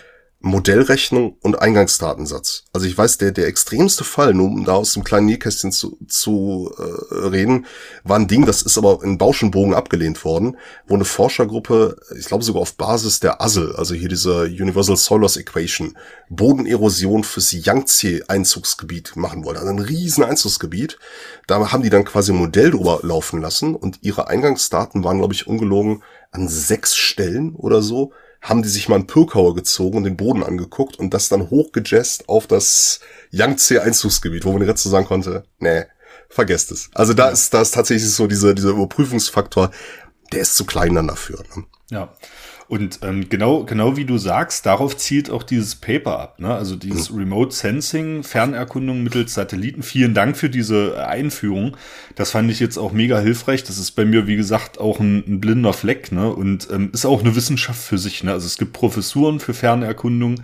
Modellrechnung und Eingangsdatensatz. Also ich weiß, der, der extremste Fall, nur um da aus dem kleinen Nähkästchen zu, zu äh, reden, war ein Ding, das ist aber in Bauschenbogen abgelehnt worden, wo eine Forschergruppe, ich glaube sogar auf Basis der ASL, also hier diese Universal Soil Loss Equation, Bodenerosion fürs Yangtze-Einzugsgebiet machen wollte. Also ein riesen Einzugsgebiet. Da haben die dann quasi ein Modell drüber laufen lassen und ihre Eingangsdaten waren, glaube ich, ungelogen an sechs Stellen oder so haben die sich mal einen Pirkauer gezogen und den Boden angeguckt und das dann hochgejazzt auf das Yangtze-Einzugsgebiet, wo man direkt so sagen konnte, nee, vergesst es. Also da ist, da ist tatsächlich so dieser, dieser Überprüfungsfaktor, der ist zu klein dann dafür. Ne? Ja. Und ähm, genau, genau wie du sagst, darauf zielt auch dieses Paper ab. Ne? Also dieses hm. Remote Sensing, Fernerkundung mittels Satelliten. Vielen Dank für diese Einführung. Das fand ich jetzt auch mega hilfreich. Das ist bei mir, wie gesagt, auch ein, ein blinder Fleck. Ne? Und ähm, ist auch eine Wissenschaft für sich. Ne? Also es gibt Professuren für Fernerkundung.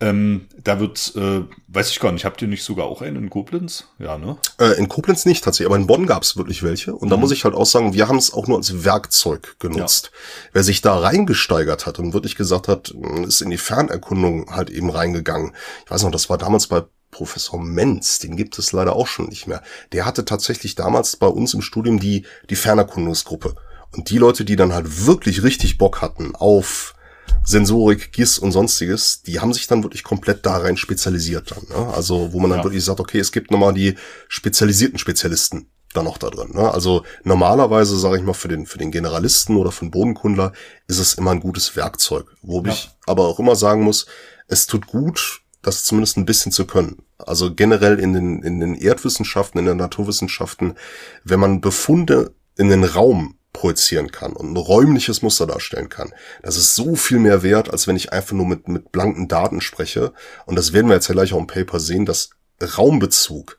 Ähm, da wird, äh, weiß ich gar nicht, habt ihr nicht sogar auch einen in Koblenz? Ja, ne? Äh, in Koblenz nicht tatsächlich, aber in Bonn gab es wirklich welche. Und mhm. da muss ich halt auch sagen, wir haben es auch nur als Werkzeug genutzt. Ja. Wer sich da reingesteigert hat und wirklich gesagt hat, ist in die Fernerkundung halt eben reingegangen. Ich weiß noch, das war damals bei Professor Menz, den gibt es leider auch schon nicht mehr. Der hatte tatsächlich damals bei uns im Studium die, die Fernerkundungsgruppe. Und die Leute, die dann halt wirklich richtig Bock hatten auf Sensorik, GIS und sonstiges, die haben sich dann wirklich komplett da rein spezialisiert dann. Ne? Also wo man dann ja. wirklich sagt, okay, es gibt nochmal die spezialisierten Spezialisten da noch da drin. Ne? Also normalerweise, sage ich mal, für den, für den Generalisten oder für den Bodenkundler ist es immer ein gutes Werkzeug. Wo ja. ich aber auch immer sagen muss, es tut gut, das zumindest ein bisschen zu können. Also generell in den, in den Erdwissenschaften, in den Naturwissenschaften, wenn man Befunde in den Raum projizieren kann und ein räumliches Muster darstellen kann. Das ist so viel mehr wert, als wenn ich einfach nur mit, mit blanken Daten spreche. Und das werden wir jetzt ja gleich auch im Paper sehen, dass Raumbezug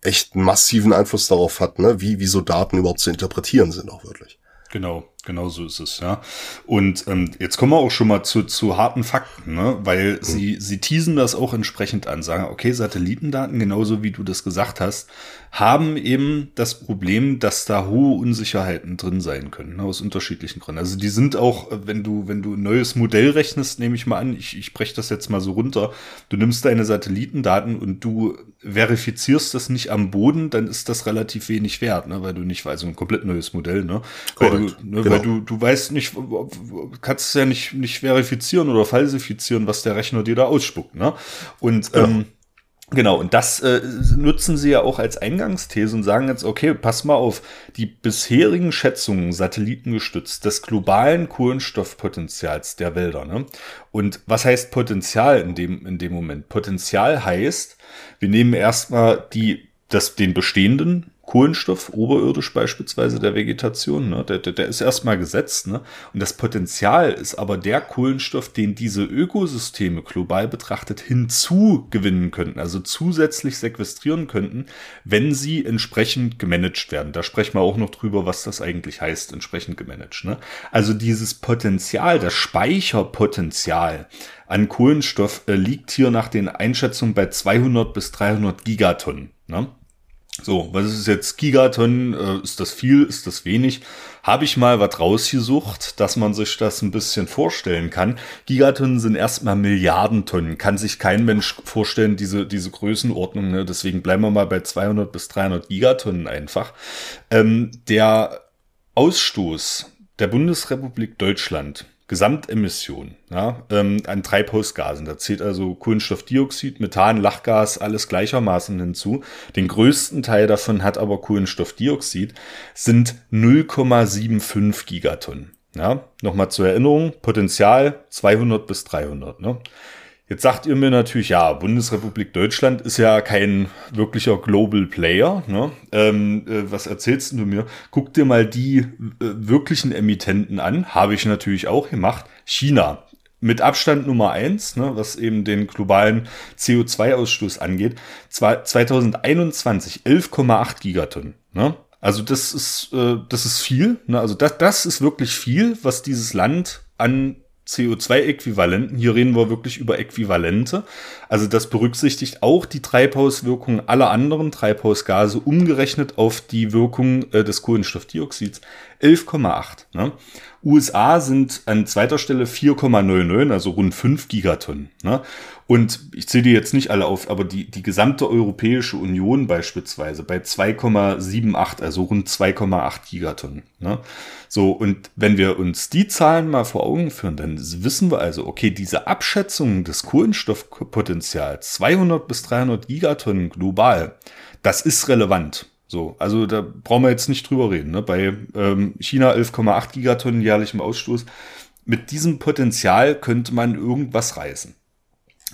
echt massiven Einfluss darauf hat, ne, wie, wie so Daten überhaupt zu interpretieren sind auch wirklich. Genau, genau so ist es, ja. Und ähm, jetzt kommen wir auch schon mal zu, zu harten Fakten, ne? weil mhm. sie, sie teasen das auch entsprechend an, sagen, okay, Satellitendaten, genauso wie du das gesagt hast, haben eben das Problem, dass da hohe Unsicherheiten drin sein können, ne, aus unterschiedlichen Gründen. Also die sind auch, wenn du, wenn du ein neues Modell rechnest, nehme ich mal an, ich, ich breche das jetzt mal so runter, du nimmst deine Satellitendaten und du verifizierst das nicht am Boden, dann ist das relativ wenig wert, ne, weil du nicht, also ein komplett neues Modell, ne? Weil, du, ne, genau. Weil du, du weißt nicht, kannst ja nicht, nicht verifizieren oder falsifizieren, was der Rechner dir da ausspuckt, ne? Und genau. ähm, Genau, und das äh, nutzen sie ja auch als Eingangsthese und sagen jetzt, okay, pass mal auf, die bisherigen Schätzungen, satellitengestützt, des globalen Kohlenstoffpotenzials der Wälder. Ne? Und was heißt Potenzial in dem, in dem Moment? Potenzial heißt, wir nehmen erstmal die, das, den bestehenden Kohlenstoff oberirdisch beispielsweise der Vegetation, ne, der, der, der ist erstmal gesetzt. Ne? Und das Potenzial ist aber der Kohlenstoff, den diese Ökosysteme global betrachtet hinzugewinnen könnten, also zusätzlich sequestrieren könnten, wenn sie entsprechend gemanagt werden. Da sprechen wir auch noch drüber, was das eigentlich heißt, entsprechend gemanagt. Ne? Also dieses Potenzial, das Speicherpotenzial an Kohlenstoff äh, liegt hier nach den Einschätzungen bei 200 bis 300 Gigatonnen. Ne? So, was ist jetzt Gigatonnen? Äh, ist das viel? Ist das wenig? Habe ich mal was rausgesucht, dass man sich das ein bisschen vorstellen kann. Gigatonnen sind erstmal Milliardentonnen. Kann sich kein Mensch vorstellen, diese, diese Größenordnung. Ne? Deswegen bleiben wir mal bei 200 bis 300 Gigatonnen einfach. Ähm, der Ausstoß der Bundesrepublik Deutschland Gesamtemission ja, ähm, an Treibhausgasen. Da zählt also Kohlenstoffdioxid, Methan, Lachgas, alles gleichermaßen hinzu. Den größten Teil davon hat aber Kohlenstoffdioxid, sind 0,75 Gigatonnen. Ja, nochmal zur Erinnerung, Potenzial 200 bis 300. Ne? Jetzt sagt ihr mir natürlich, ja, Bundesrepublik Deutschland ist ja kein wirklicher Global Player. Ne? Ähm, äh, was erzählst du mir? Guck dir mal die äh, wirklichen Emittenten an. Habe ich natürlich auch gemacht. China. Mit Abstand Nummer eins, ne, was eben den globalen CO2-Ausstoß angeht. Zwar 2021 11,8 Gigatonnen. Ne? Also das ist, äh, das ist viel. Ne? Also das, das ist wirklich viel, was dieses Land an CO2-Äquivalenten. Hier reden wir wirklich über Äquivalente. Also das berücksichtigt auch die Treibhauswirkung aller anderen Treibhausgase umgerechnet auf die Wirkung äh, des Kohlenstoffdioxids. 11,8. Ne? USA sind an zweiter Stelle 4,99, also rund 5 Gigatonnen. Ne? Und ich zähle die jetzt nicht alle auf, aber die, die gesamte Europäische Union beispielsweise bei 2,78, also rund 2,8 Gigatonnen. Ne? So, und wenn wir uns die Zahlen mal vor Augen führen, dann wissen wir also, okay, diese Abschätzung des Kohlenstoffpotenzials 200 bis 300 Gigatonnen global, das ist relevant. So, also da brauchen wir jetzt nicht drüber reden. Ne? Bei ähm, China 11,8 Gigatonnen jährlichem Ausstoß. Mit diesem Potenzial könnte man irgendwas reißen.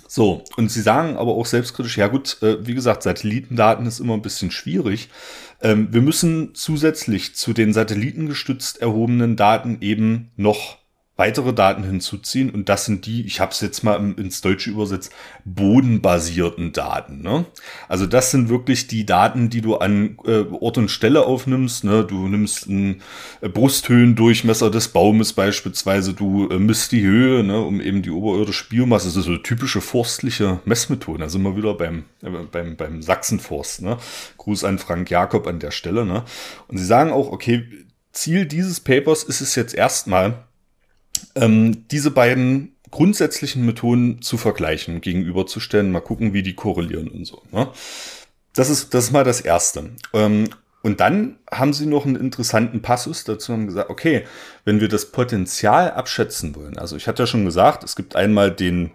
So, und sie sagen aber auch selbstkritisch, ja gut, äh, wie gesagt, Satellitendaten ist immer ein bisschen schwierig. Ähm, wir müssen zusätzlich zu den satellitengestützt erhobenen Daten eben noch weitere Daten hinzuziehen und das sind die, ich habe es jetzt mal ins Deutsche übersetzt, bodenbasierten Daten. Ne? Also das sind wirklich die Daten, die du an äh, Ort und Stelle aufnimmst. Ne? Du nimmst einen äh, Brusthöhendurchmesser des Baumes beispielsweise, du äh, misst die Höhe, ne? um eben die oberirdische Biomasse. Das ist so typische forstliche Messmethoden. Da sind wir wieder beim, äh, beim, beim Sachsenforst. Ne? Gruß an Frank Jakob an der Stelle. Ne? Und sie sagen auch, okay, Ziel dieses Papers ist es jetzt erstmal, ähm, diese beiden grundsätzlichen Methoden zu vergleichen, gegenüberzustellen, mal gucken, wie die korrelieren und so. Ne? Das ist, das ist mal das Erste. Ähm, und dann haben sie noch einen interessanten Passus dazu haben gesagt, okay, wenn wir das Potenzial abschätzen wollen, also ich hatte ja schon gesagt, es gibt einmal den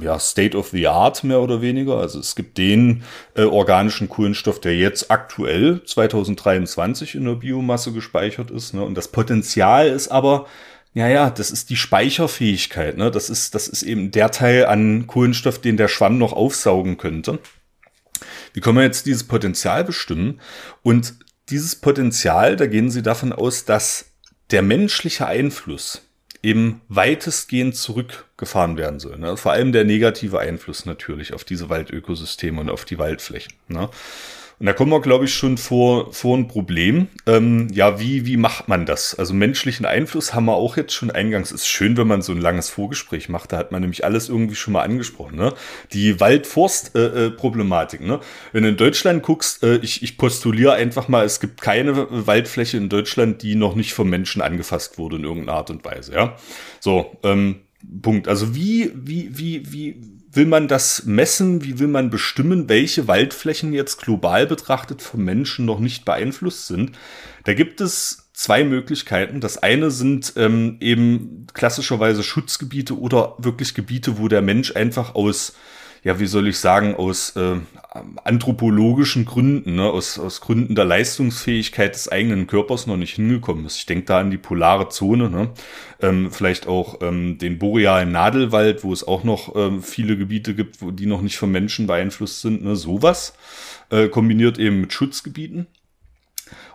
ja, State of the Art mehr oder weniger. Also es gibt den äh, organischen Kohlenstoff, der jetzt aktuell 2023 in der Biomasse gespeichert ist. Ne? Und das Potenzial ist aber ja, ja, das ist die Speicherfähigkeit. Ne? Das, ist, das ist eben der Teil an Kohlenstoff, den der Schwamm noch aufsaugen könnte. Wie können wir jetzt dieses Potenzial bestimmen? Und dieses Potenzial, da gehen Sie davon aus, dass der menschliche Einfluss eben weitestgehend zurückgefahren werden soll. Ne? Vor allem der negative Einfluss natürlich auf diese Waldökosysteme und auf die Waldflächen. Ne? Und da kommen wir, glaube ich, schon vor, vor ein Problem. Ähm, ja, wie, wie macht man das? Also menschlichen Einfluss haben wir auch jetzt schon eingangs. Ist schön, wenn man so ein langes Vorgespräch macht. Da hat man nämlich alles irgendwie schon mal angesprochen. Ne? Die Wald-Forst-Problematik. Ne? Wenn du in Deutschland guckst, äh, ich, ich postuliere einfach mal, es gibt keine Waldfläche in Deutschland, die noch nicht vom Menschen angefasst wurde in irgendeiner Art und Weise. Ja, so. Ähm, Punkt. Also wie, wie, wie, wie, will man das messen? Wie will man bestimmen, welche Waldflächen jetzt global betrachtet vom Menschen noch nicht beeinflusst sind? Da gibt es zwei Möglichkeiten. Das eine sind ähm, eben klassischerweise Schutzgebiete oder wirklich Gebiete, wo der Mensch einfach aus ja, wie soll ich sagen, aus äh, anthropologischen Gründen, ne, aus, aus Gründen der Leistungsfähigkeit des eigenen Körpers noch nicht hingekommen ist. Ich denke da an die polare Zone, ne? ähm, vielleicht auch ähm, den borealen Nadelwald, wo es auch noch ähm, viele Gebiete gibt, wo die noch nicht vom Menschen beeinflusst sind, ne? sowas, äh, kombiniert eben mit Schutzgebieten.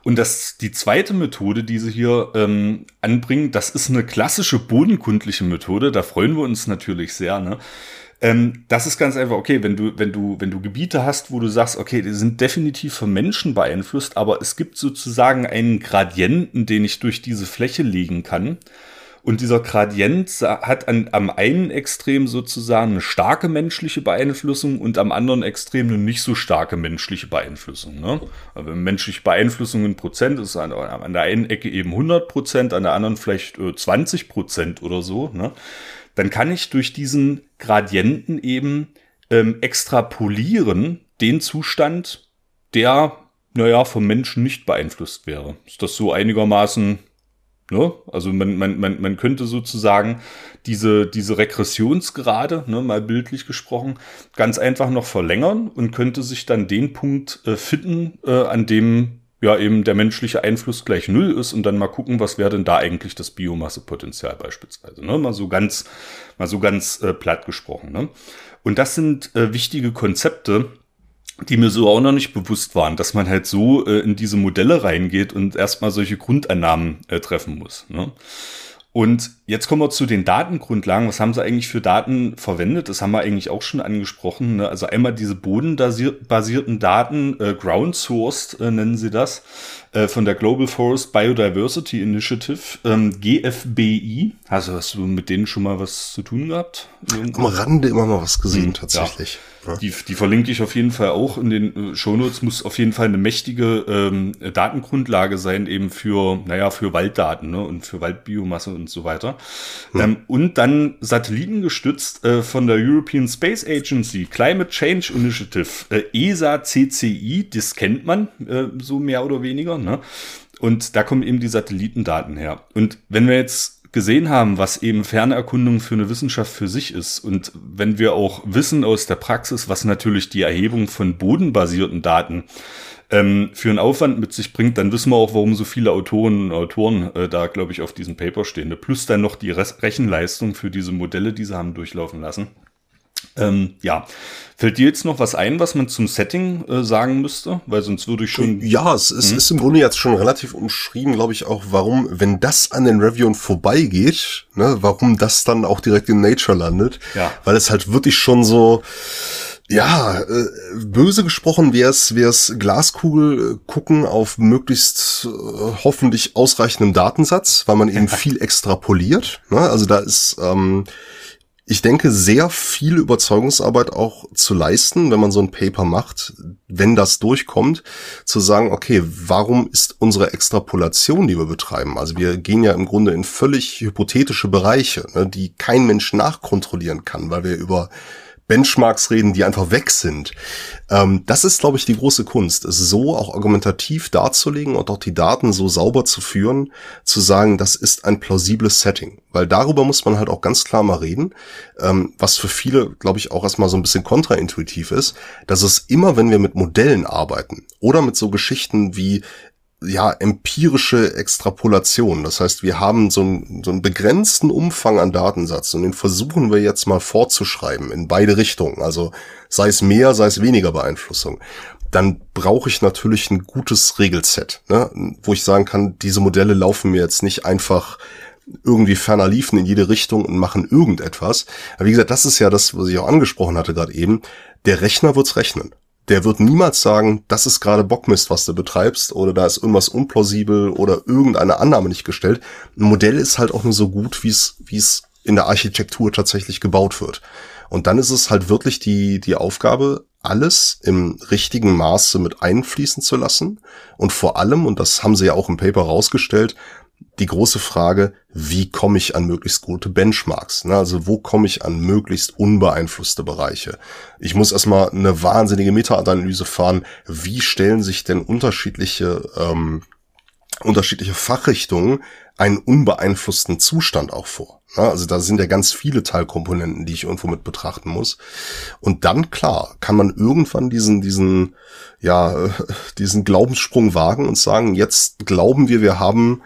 Und das, die zweite Methode, die sie hier ähm, anbringen, das ist eine klassische bodenkundliche Methode. Da freuen wir uns natürlich sehr. Ne? Ähm, das ist ganz einfach, okay, wenn du, wenn du, wenn du Gebiete hast, wo du sagst, okay, die sind definitiv vom Menschen beeinflusst, aber es gibt sozusagen einen Gradienten, den ich durch diese Fläche legen kann. Und dieser Gradient hat an, am einen Extrem sozusagen eine starke menschliche Beeinflussung und am anderen Extrem eine nicht so starke menschliche Beeinflussung. Ne? Also menschliche Beeinflussung in Prozent ist an, an der einen Ecke eben 100 Prozent, an der anderen vielleicht äh, 20 Prozent oder so. Ne? Dann kann ich durch diesen Gradienten eben ähm, extrapolieren den Zustand, der, naja, vom Menschen nicht beeinflusst wäre. Ist das so einigermaßen, ne? Also man, man, man, man könnte sozusagen diese, diese Regressionsgrade, ne, mal bildlich gesprochen, ganz einfach noch verlängern und könnte sich dann den Punkt äh, finden, äh, an dem ja eben der menschliche Einfluss gleich null ist und dann mal gucken, was wäre denn da eigentlich das Biomassepotenzial beispielsweise. Ne? Mal so ganz, mal so ganz äh, platt gesprochen. Ne? Und das sind äh, wichtige Konzepte, die mir so auch noch nicht bewusst waren, dass man halt so äh, in diese Modelle reingeht und erstmal solche Grundannahmen äh, treffen muss. Ne? Und jetzt kommen wir zu den Datengrundlagen. Was haben sie eigentlich für Daten verwendet? Das haben wir eigentlich auch schon angesprochen. Ne? Also einmal diese bodenbasierten Daten, äh, ground sourced äh, nennen sie das, äh, von der Global Forest Biodiversity Initiative, ähm, GFBI. Also hast du mit denen schon mal was zu tun gehabt? Am Rande immer mal was gesehen, hm, tatsächlich. Ja. Die, die verlinke ich auf jeden Fall auch in den äh, Shownotes. Muss auf jeden Fall eine mächtige ähm, Datengrundlage sein, eben für, naja, für Walddaten ne, und für Waldbiomasse und so weiter. Hm. Ähm, und dann satellitengestützt äh, von der European Space Agency, Climate Change Initiative, äh, ESA CCI, das kennt man äh, so mehr oder weniger. Ne? Und da kommen eben die Satellitendaten her. Und wenn wir jetzt gesehen haben, was eben Fernerkundung für eine Wissenschaft für sich ist und wenn wir auch wissen aus der Praxis, was natürlich die Erhebung von bodenbasierten Daten ähm, für einen Aufwand mit sich bringt, dann wissen wir auch, warum so viele Autoren und Autoren äh, da, glaube ich, auf diesem Paper stehen. Plus dann noch die Rechenleistung für diese Modelle, die sie haben durchlaufen lassen. Ähm, ja, fällt dir jetzt noch was ein, was man zum Setting äh, sagen müsste? Weil sonst würde ich schon. Ja, es, es hm? ist im Grunde jetzt schon relativ umschrieben, glaube ich, auch, warum, wenn das an den Reviewen vorbeigeht, ne, warum das dann auch direkt in Nature landet. Ja. Weil es halt wirklich schon so, ja, äh, böse gesprochen wäre es wär's Glaskugel äh, gucken auf möglichst äh, hoffentlich ausreichendem Datensatz, weil man eben viel extrapoliert. Ne? Also da ist ähm, ich denke, sehr viel Überzeugungsarbeit auch zu leisten, wenn man so ein Paper macht, wenn das durchkommt, zu sagen, okay, warum ist unsere Extrapolation, die wir betreiben? Also wir gehen ja im Grunde in völlig hypothetische Bereiche, ne, die kein Mensch nachkontrollieren kann, weil wir über Benchmarks reden, die einfach weg sind. Ähm, das ist, glaube ich, die große Kunst, es so auch argumentativ darzulegen und auch die Daten so sauber zu führen, zu sagen, das ist ein plausibles Setting. Weil darüber muss man halt auch ganz klar mal reden, ähm, was für viele, glaube ich, auch erstmal so ein bisschen kontraintuitiv ist, dass es immer, wenn wir mit Modellen arbeiten oder mit so Geschichten wie ja, empirische Extrapolation. Das heißt, wir haben so einen, so einen begrenzten Umfang an Datensatz und den versuchen wir jetzt mal fortzuschreiben in beide Richtungen. Also sei es mehr, sei es weniger Beeinflussung. Dann brauche ich natürlich ein gutes Regelset, ne? wo ich sagen kann, diese Modelle laufen mir jetzt nicht einfach irgendwie ferner liefen in jede Richtung und machen irgendetwas. Aber wie gesagt, das ist ja das, was ich auch angesprochen hatte gerade eben. Der Rechner wird's rechnen der wird niemals sagen, das ist gerade Bockmist, was du betreibst, oder da ist irgendwas unplausibel oder irgendeine Annahme nicht gestellt. Ein Modell ist halt auch nur so gut, wie es, wie es in der Architektur tatsächlich gebaut wird. Und dann ist es halt wirklich die, die Aufgabe, alles im richtigen Maße mit einfließen zu lassen. Und vor allem, und das haben sie ja auch im Paper rausgestellt, die große Frage, wie komme ich an möglichst gute Benchmarks? Ne? Also wo komme ich an möglichst unbeeinflusste Bereiche? Ich muss erstmal eine wahnsinnige Meta-Analyse fahren. Wie stellen sich denn unterschiedliche, ähm, unterschiedliche Fachrichtungen einen unbeeinflussten Zustand auch vor? Ne? Also da sind ja ganz viele Teilkomponenten, die ich irgendwo mit betrachten muss. Und dann, klar, kann man irgendwann diesen, diesen, ja, diesen Glaubenssprung wagen und sagen, jetzt glauben wir, wir haben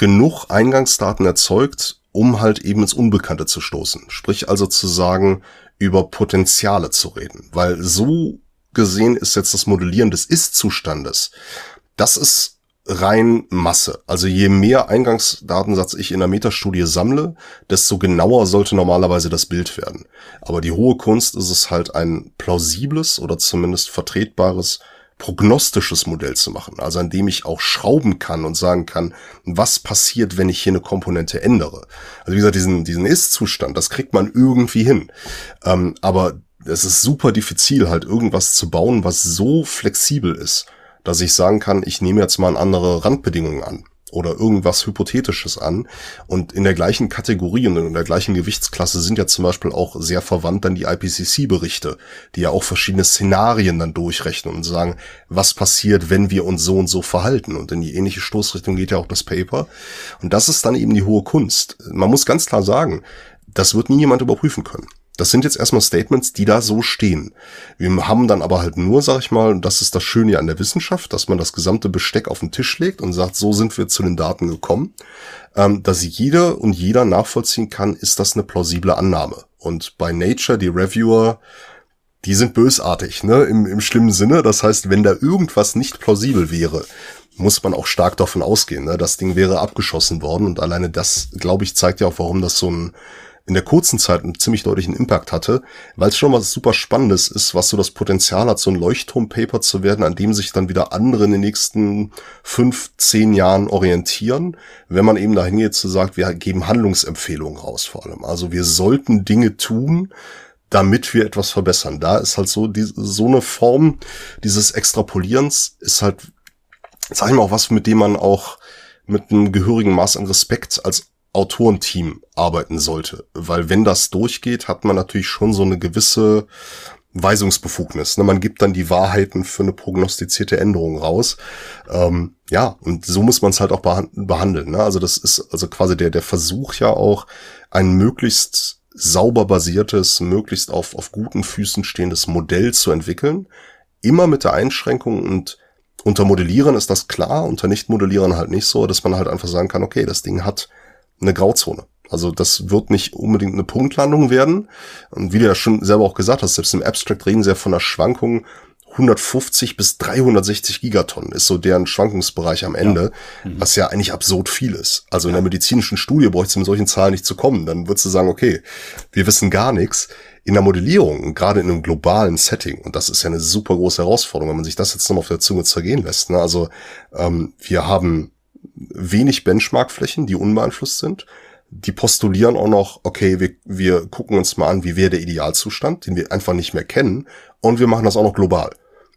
genug Eingangsdaten erzeugt, um halt eben ins Unbekannte zu stoßen. Sprich also zu sagen, über Potenziale zu reden. Weil so gesehen ist jetzt das Modellieren des Ist-Zustandes. Das ist rein Masse. Also je mehr Eingangsdatensatz ich in der Metastudie sammle, desto genauer sollte normalerweise das Bild werden. Aber die hohe Kunst ist es halt ein plausibles oder zumindest vertretbares prognostisches Modell zu machen, also an dem ich auch schrauben kann und sagen kann, was passiert, wenn ich hier eine Komponente ändere. Also wie gesagt, diesen, diesen Ist-Zustand, das kriegt man irgendwie hin. Ähm, aber es ist super diffizil, halt irgendwas zu bauen, was so flexibel ist, dass ich sagen kann, ich nehme jetzt mal andere Randbedingungen an oder irgendwas Hypothetisches an. Und in der gleichen Kategorie und in der gleichen Gewichtsklasse sind ja zum Beispiel auch sehr verwandt dann die IPCC-Berichte, die ja auch verschiedene Szenarien dann durchrechnen und sagen, was passiert, wenn wir uns so und so verhalten. Und in die ähnliche Stoßrichtung geht ja auch das Paper. Und das ist dann eben die hohe Kunst. Man muss ganz klar sagen, das wird nie jemand überprüfen können. Das sind jetzt erstmal Statements, die da so stehen. Wir haben dann aber halt nur, sag ich mal, das ist das Schöne an der Wissenschaft, dass man das gesamte Besteck auf den Tisch legt und sagt, so sind wir zu den Daten gekommen, ähm, dass jeder und jeder nachvollziehen kann, ist das eine plausible Annahme. Und bei Nature, die Reviewer, die sind bösartig, ne, im, im schlimmen Sinne. Das heißt, wenn da irgendwas nicht plausibel wäre, muss man auch stark davon ausgehen, ne? das Ding wäre abgeschossen worden. Und alleine das, glaube ich, zeigt ja auch, warum das so ein in der kurzen Zeit einen ziemlich deutlichen Impact hatte, weil es schon was super Spannendes ist, was so das Potenzial hat, so ein Leuchtturmpaper zu werden, an dem sich dann wieder andere in den nächsten fünf, zehn Jahren orientieren, wenn man eben dahin geht zu sagt, wir geben Handlungsempfehlungen raus vor allem. Also wir sollten Dinge tun, damit wir etwas verbessern. Da ist halt so, die, so eine Form dieses Extrapolierens ist halt, sag ich mal, auch was, mit dem man auch mit einem gehörigen Maß an Respekt als Autorenteam arbeiten sollte. Weil wenn das durchgeht, hat man natürlich schon so eine gewisse Weisungsbefugnis. Ne? Man gibt dann die Wahrheiten für eine prognostizierte Änderung raus. Ähm, ja, und so muss man es halt auch behandeln. Ne? Also das ist also quasi der, der Versuch ja auch, ein möglichst sauber basiertes, möglichst auf, auf guten Füßen stehendes Modell zu entwickeln. Immer mit der Einschränkung und unter Modellieren ist das klar, unter Nicht-Modellieren halt nicht so, dass man halt einfach sagen kann, okay, das Ding hat eine Grauzone. Also das wird nicht unbedingt eine Punktlandung werden. Und wie du ja schon selber auch gesagt hast, selbst im Abstract reden sie ja von einer Schwankung 150 bis 360 Gigatonnen ist so deren Schwankungsbereich am Ende, ja. Mhm. was ja eigentlich absurd viel ist. Also in der medizinischen Studie bräuchte es mit solchen Zahlen nicht zu kommen. Dann würdest du sagen, okay, wir wissen gar nichts. In der Modellierung, gerade in einem globalen Setting, und das ist ja eine super große Herausforderung, wenn man sich das jetzt nochmal auf der Zunge zergehen lässt. Ne? Also ähm, wir haben wenig Benchmarkflächen, die unbeeinflusst sind. Die postulieren auch noch, okay, wir, wir gucken uns mal an, wie wäre der Idealzustand, den wir einfach nicht mehr kennen. Und wir machen das auch noch global.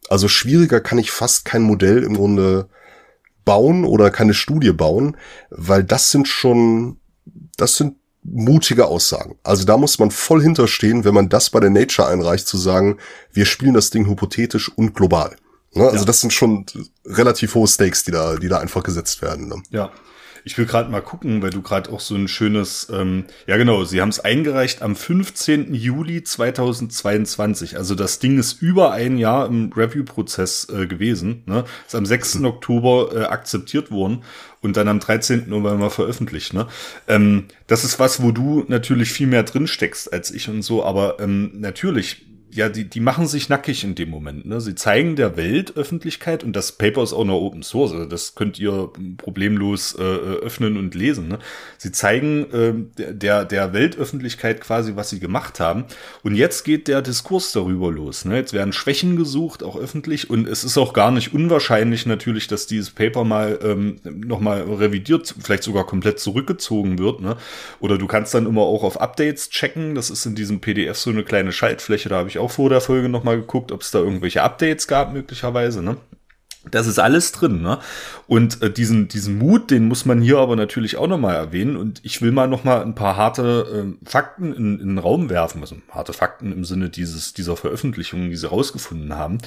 Also schwieriger kann ich fast kein Modell im Grunde bauen oder keine Studie bauen, weil das sind schon, das sind mutige Aussagen. Also da muss man voll hinterstehen, wenn man das bei der Nature einreicht, zu sagen, wir spielen das Ding hypothetisch und global. Ne? Also ja. das sind schon relativ hohe Stakes, die da, die da einfach gesetzt werden. Ne? Ja. Ich will gerade mal gucken, weil du gerade auch so ein schönes, ähm, ja genau, sie haben es eingereicht am 15. Juli 2022. Also das Ding ist über ein Jahr im Review-Prozess äh, gewesen. Ne? Ist am 6. Mhm. Oktober äh, akzeptiert worden und dann am 13. November veröffentlicht. Ne? Ähm, das ist was, wo du natürlich viel mehr drin steckst als ich und so, aber ähm, natürlich ja, die, die machen sich nackig in dem Moment. Ne? Sie zeigen der Weltöffentlichkeit, und das Paper ist auch noch Open Source, also das könnt ihr problemlos äh, öffnen und lesen. Ne? Sie zeigen äh, der, der Weltöffentlichkeit quasi, was sie gemacht haben. Und jetzt geht der Diskurs darüber los. Ne? Jetzt werden Schwächen gesucht, auch öffentlich. Und es ist auch gar nicht unwahrscheinlich natürlich, dass dieses Paper mal ähm, nochmal revidiert, vielleicht sogar komplett zurückgezogen wird. Ne? Oder du kannst dann immer auch auf Updates checken. Das ist in diesem PDF so eine kleine Schaltfläche, da habe ich auch vor der Folge nochmal geguckt, ob es da irgendwelche Updates gab, möglicherweise, ne? Das ist alles drin, ne? Und äh, diesen, diesen Mut, den muss man hier aber natürlich auch nochmal erwähnen. Und ich will mal nochmal ein paar harte äh, Fakten in, in den Raum werfen. Also harte Fakten im Sinne dieses, dieser Veröffentlichungen, die sie rausgefunden haben.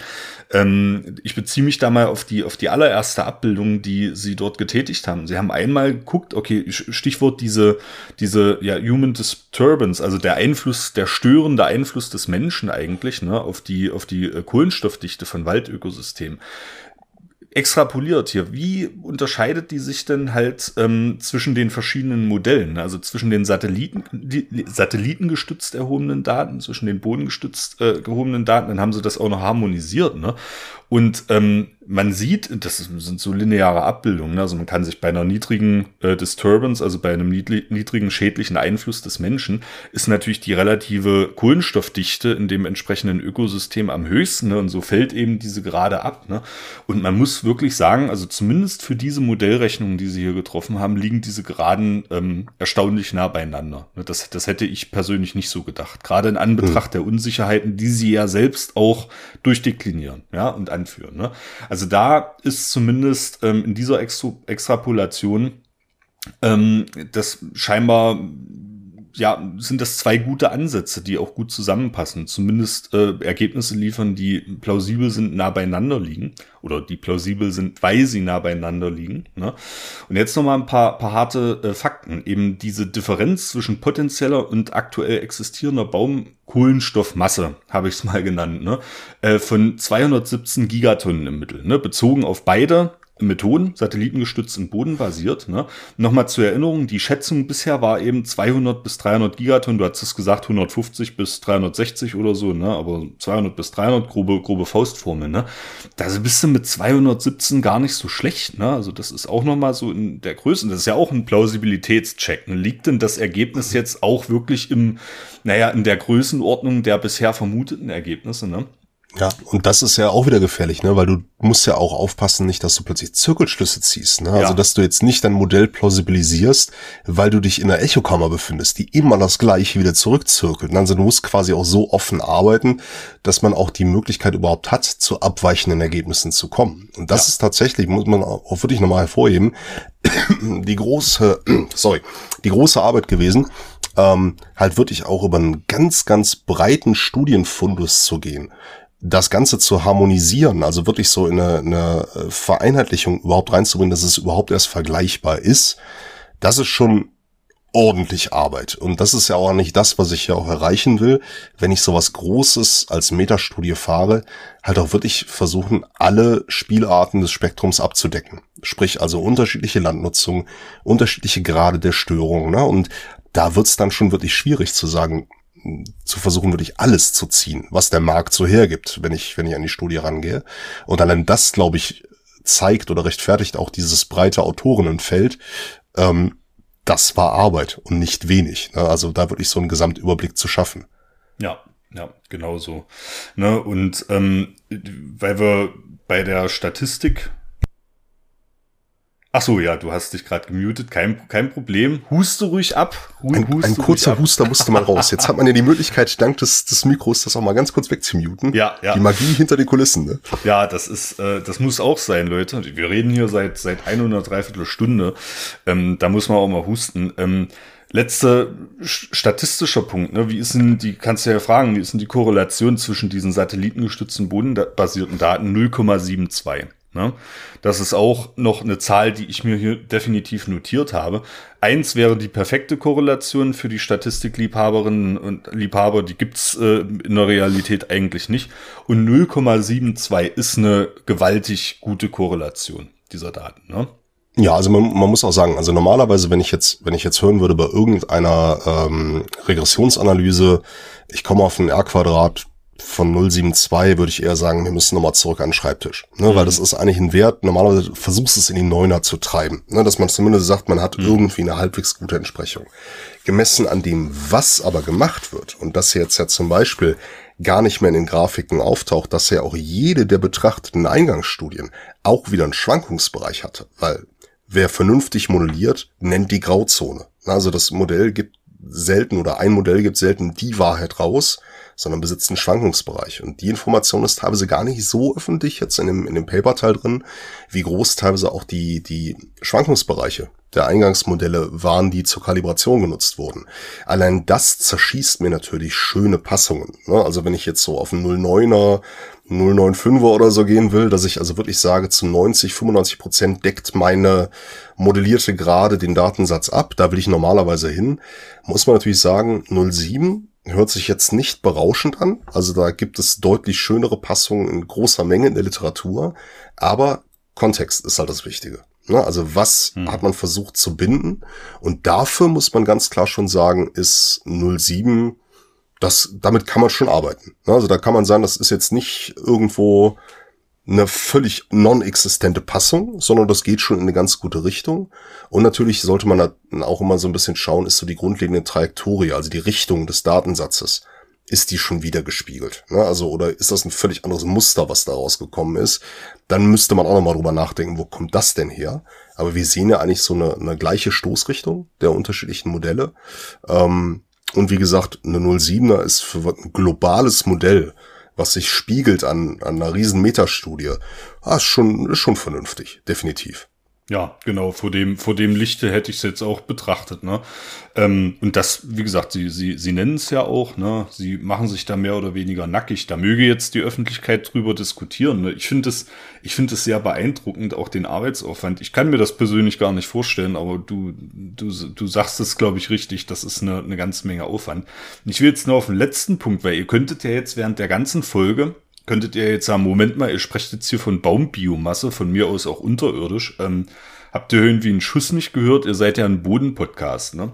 Ähm, ich beziehe mich da mal auf die, auf die allererste Abbildung, die sie dort getätigt haben. Sie haben einmal geguckt, okay, Stichwort diese, diese ja, Human Disturbance, also der Einfluss, der störende Einfluss des Menschen eigentlich, ne, auf die, auf die äh, Kohlenstoffdichte von Waldökosystemen extrapoliert hier, wie unterscheidet die sich denn halt ähm, zwischen den verschiedenen Modellen, also zwischen den Satelliten, die, satellitengestützt erhobenen Daten, zwischen den bodengestützt äh, gehobenen Daten, dann haben sie das auch noch harmonisiert, ne? Und ähm, man sieht, das sind so lineare Abbildungen, ne? also man kann sich bei einer niedrigen äh, Disturbance, also bei einem niedrigen schädlichen Einfluss des Menschen, ist natürlich die relative Kohlenstoffdichte in dem entsprechenden Ökosystem am höchsten ne? und so fällt eben diese gerade ab. Ne? Und man muss wirklich sagen, also zumindest für diese Modellrechnungen, die sie hier getroffen haben, liegen diese Geraden ähm, erstaunlich nah beieinander. Ne? Das, das hätte ich persönlich nicht so gedacht, gerade in Anbetracht mhm. der Unsicherheiten, die sie ja selbst auch durchdeklinieren ja? und anführen. Ne? Also da ist zumindest ähm, in dieser Extra Extrapolation ähm, das scheinbar ja, sind das zwei gute Ansätze, die auch gut zusammenpassen. Zumindest äh, Ergebnisse liefern, die plausibel sind, nah beieinander liegen. Oder die plausibel sind, weil sie nah beieinander liegen. Ne? Und jetzt nochmal ein paar, paar harte äh, Fakten. Eben diese Differenz zwischen potenzieller und aktuell existierender Baumkohlenstoffmasse, habe ich es mal genannt, ne? äh, von 217 Gigatonnen im Mittel. Ne? Bezogen auf beide Methoden, satellitengestützt und bodenbasiert. Ne? Nochmal zur Erinnerung, die Schätzung bisher war eben 200 bis 300 Gigatonnen. Du hast es gesagt, 150 bis 360 oder so, ne? aber 200 bis 300, grobe, grobe Faustformel. Ne? Da bist du mit 217 gar nicht so schlecht. Ne? Also das ist auch nochmal so in der Größe. Das ist ja auch ein Plausibilitätscheck. Ne? Liegt denn das Ergebnis jetzt auch wirklich im, naja, in der Größenordnung der bisher vermuteten Ergebnisse? Ne? Ja, und das ist ja auch wieder gefährlich, ne? weil du musst ja auch aufpassen, nicht, dass du plötzlich Zirkelschlüsse ziehst. Ne? Also, ja. Also, dass du jetzt nicht dein Modell plausibilisierst, weil du dich in der Echokammer befindest, die immer das Gleiche wieder zurückzirkelt. Also, du musst quasi auch so offen arbeiten, dass man auch die Möglichkeit überhaupt hat, zu abweichenden Ergebnissen zu kommen. Und das ja. ist tatsächlich, muss man auch wirklich nochmal hervorheben, die große, sorry, die große Arbeit gewesen, ähm, halt wirklich auch über einen ganz, ganz breiten Studienfundus zu gehen das Ganze zu harmonisieren, also wirklich so in eine, eine Vereinheitlichung überhaupt reinzubringen, dass es überhaupt erst vergleichbar ist, das ist schon ordentlich Arbeit. Und das ist ja auch nicht das, was ich ja auch erreichen will, wenn ich sowas Großes als Metastudie fahre, halt auch wirklich versuchen, alle Spielarten des Spektrums abzudecken. Sprich also unterschiedliche Landnutzung, unterschiedliche Grade der Störung. Ne? Und da wird's dann schon wirklich schwierig zu sagen, zu versuchen, wirklich alles zu ziehen, was der Markt so hergibt, wenn ich, wenn ich an die Studie rangehe. Und allein das, glaube ich, zeigt oder rechtfertigt auch dieses breite Autorinnenfeld. Ähm, das war Arbeit und nicht wenig. Ne? Also da wirklich so einen Gesamtüberblick zu schaffen. Ja, ja, genau so. Ne? Und ähm, weil wir bei der Statistik Ach so, ja, du hast dich gerade gemutet, kein, kein Problem. Huste ruhig ab. Hu ein, ein kurzer Huster musste mal raus. Jetzt hat man ja die Möglichkeit, dank des, des Mikros, das auch mal ganz kurz wegzumuten. Ja, ja. Die Magie hinter den Kulissen, ne? Ja, das ist, äh, das muss auch sein, Leute. Wir reden hier seit, seit ein oder dreiviertel Stunde. Ähm, da muss man auch mal husten. Ähm, letzter statistischer Punkt, ne? Wie ist denn die, kannst du ja fragen, wie ist denn die Korrelation zwischen diesen satellitengestützten bodenbasierten Daten 0,72? Ne? Das ist auch noch eine Zahl, die ich mir hier definitiv notiert habe. Eins wäre die perfekte Korrelation für die Statistikliebhaberinnen und Liebhaber, die gibt's äh, in der Realität eigentlich nicht. Und 0,72 ist eine gewaltig gute Korrelation dieser Daten. Ne? Ja, also man, man muss auch sagen, also normalerweise, wenn ich jetzt, wenn ich jetzt hören würde bei irgendeiner ähm, Regressionsanalyse, ich komme auf ein R-Quadrat von 072 würde ich eher sagen, wir müssen nochmal zurück an den Schreibtisch. Ne, mhm. Weil das ist eigentlich ein Wert, normalerweise versuchst du es in die Neuner zu treiben. Ne, dass man zumindest sagt, man hat mhm. irgendwie eine halbwegs gute Entsprechung. Gemessen an dem, was aber gemacht wird, und das jetzt ja zum Beispiel gar nicht mehr in den Grafiken auftaucht, dass ja auch jede der betrachteten Eingangsstudien auch wieder einen Schwankungsbereich hatte. Weil wer vernünftig modelliert, nennt die Grauzone. Also das Modell gibt selten oder ein Modell gibt selten die Wahrheit raus, sondern besitzt einen Schwankungsbereich. Und die Information ist teilweise gar nicht so öffentlich jetzt in dem, in dem Paper-Teil drin, wie groß teilweise auch die, die Schwankungsbereiche der Eingangsmodelle waren, die zur Kalibration genutzt wurden. Allein das zerschießt mir natürlich schöne Passungen. Ne? Also wenn ich jetzt so auf einen 09er, 095er oder so gehen will, dass ich also wirklich sage, zu 90, 95 Prozent deckt meine modellierte Gerade den Datensatz ab, da will ich normalerweise hin, muss man natürlich sagen, 07 hört sich jetzt nicht berauschend an. Also da gibt es deutlich schönere Passungen in großer Menge in der Literatur. Aber Kontext ist halt das Wichtige. Ne? Also was hm. hat man versucht zu binden? Und dafür muss man ganz klar schon sagen, ist 07, das, damit kann man schon arbeiten. Ne? Also da kann man sagen, das ist jetzt nicht irgendwo eine völlig non-existente Passung, sondern das geht schon in eine ganz gute Richtung. Und natürlich sollte man auch immer so ein bisschen schauen, ist so die grundlegende Trajektorie, also die Richtung des Datensatzes, ist die schon wieder gespiegelt? Ne? Also, oder ist das ein völlig anderes Muster, was da rausgekommen ist? Dann müsste man auch nochmal drüber nachdenken, wo kommt das denn her? Aber wir sehen ja eigentlich so eine, eine gleiche Stoßrichtung der unterschiedlichen Modelle. Ähm, und wie gesagt, eine 07er ist für ein globales Modell was sich spiegelt an, an einer riesen Metastudie, ah, ist schon, ist schon vernünftig, definitiv. Ja, genau, vor dem, vor dem Lichte hätte ich es jetzt auch betrachtet, ne? Ähm, und das, wie gesagt, sie, sie, sie nennen es ja auch, ne? Sie machen sich da mehr oder weniger nackig. Da möge jetzt die Öffentlichkeit drüber diskutieren. Ne? Ich finde es, ich finde es sehr beeindruckend, auch den Arbeitsaufwand. Ich kann mir das persönlich gar nicht vorstellen, aber du, du, du sagst es, glaube ich, richtig. Das ist eine, eine ganze Menge Aufwand. Ich will jetzt nur auf den letzten Punkt, weil ihr könntet ja jetzt während der ganzen Folge könntet ihr jetzt sagen, Moment mal, ihr sprecht jetzt hier von Baumbiomasse, von mir aus auch unterirdisch. Ähm, habt ihr irgendwie einen Schuss nicht gehört? Ihr seid ja ein Bodenpodcast, ne?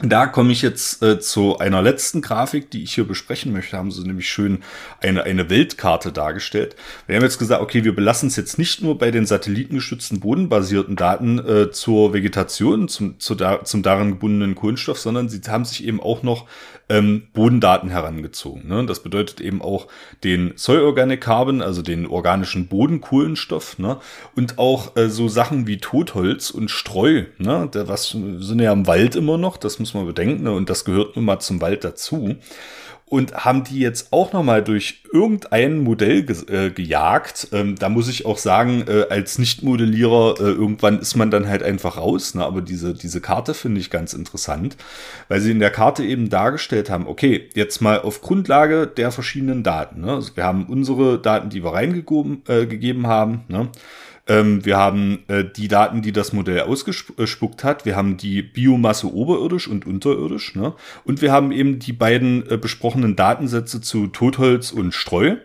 Da komme ich jetzt äh, zu einer letzten Grafik, die ich hier besprechen möchte. Haben sie nämlich schön eine, eine Weltkarte dargestellt. Wir haben jetzt gesagt, okay, wir belassen es jetzt nicht nur bei den satellitengestützten bodenbasierten Daten äh, zur Vegetation, zum, zu da, zum darin gebundenen Kohlenstoff, sondern sie haben sich eben auch noch ähm, Bodendaten herangezogen. Ne? Das bedeutet eben auch den Soil Organic Carbon, also den organischen Bodenkohlenstoff, ne? und auch äh, so Sachen wie Totholz und Streu. Ne? Der, was sind ja im Wald immer noch, das muss man bedenken, ne? und das gehört nun mal zum Wald dazu und haben die jetzt auch nochmal durch irgendein Modell ge äh, gejagt. Ähm, da muss ich auch sagen, äh, als Nicht-Modellierer, äh, irgendwann ist man dann halt einfach raus. Ne? Aber diese, diese Karte finde ich ganz interessant, weil sie in der Karte eben dargestellt haben, okay, jetzt mal auf Grundlage der verschiedenen Daten. Ne? Also wir haben unsere Daten, die wir reingegeben äh, haben. Ne? Ähm, wir haben äh, die Daten, die das Modell ausgespuckt hat. Wir haben die Biomasse oberirdisch und unterirdisch. Ne? Und wir haben eben die beiden äh, besprochenen Datensätze zu Totholz und Streu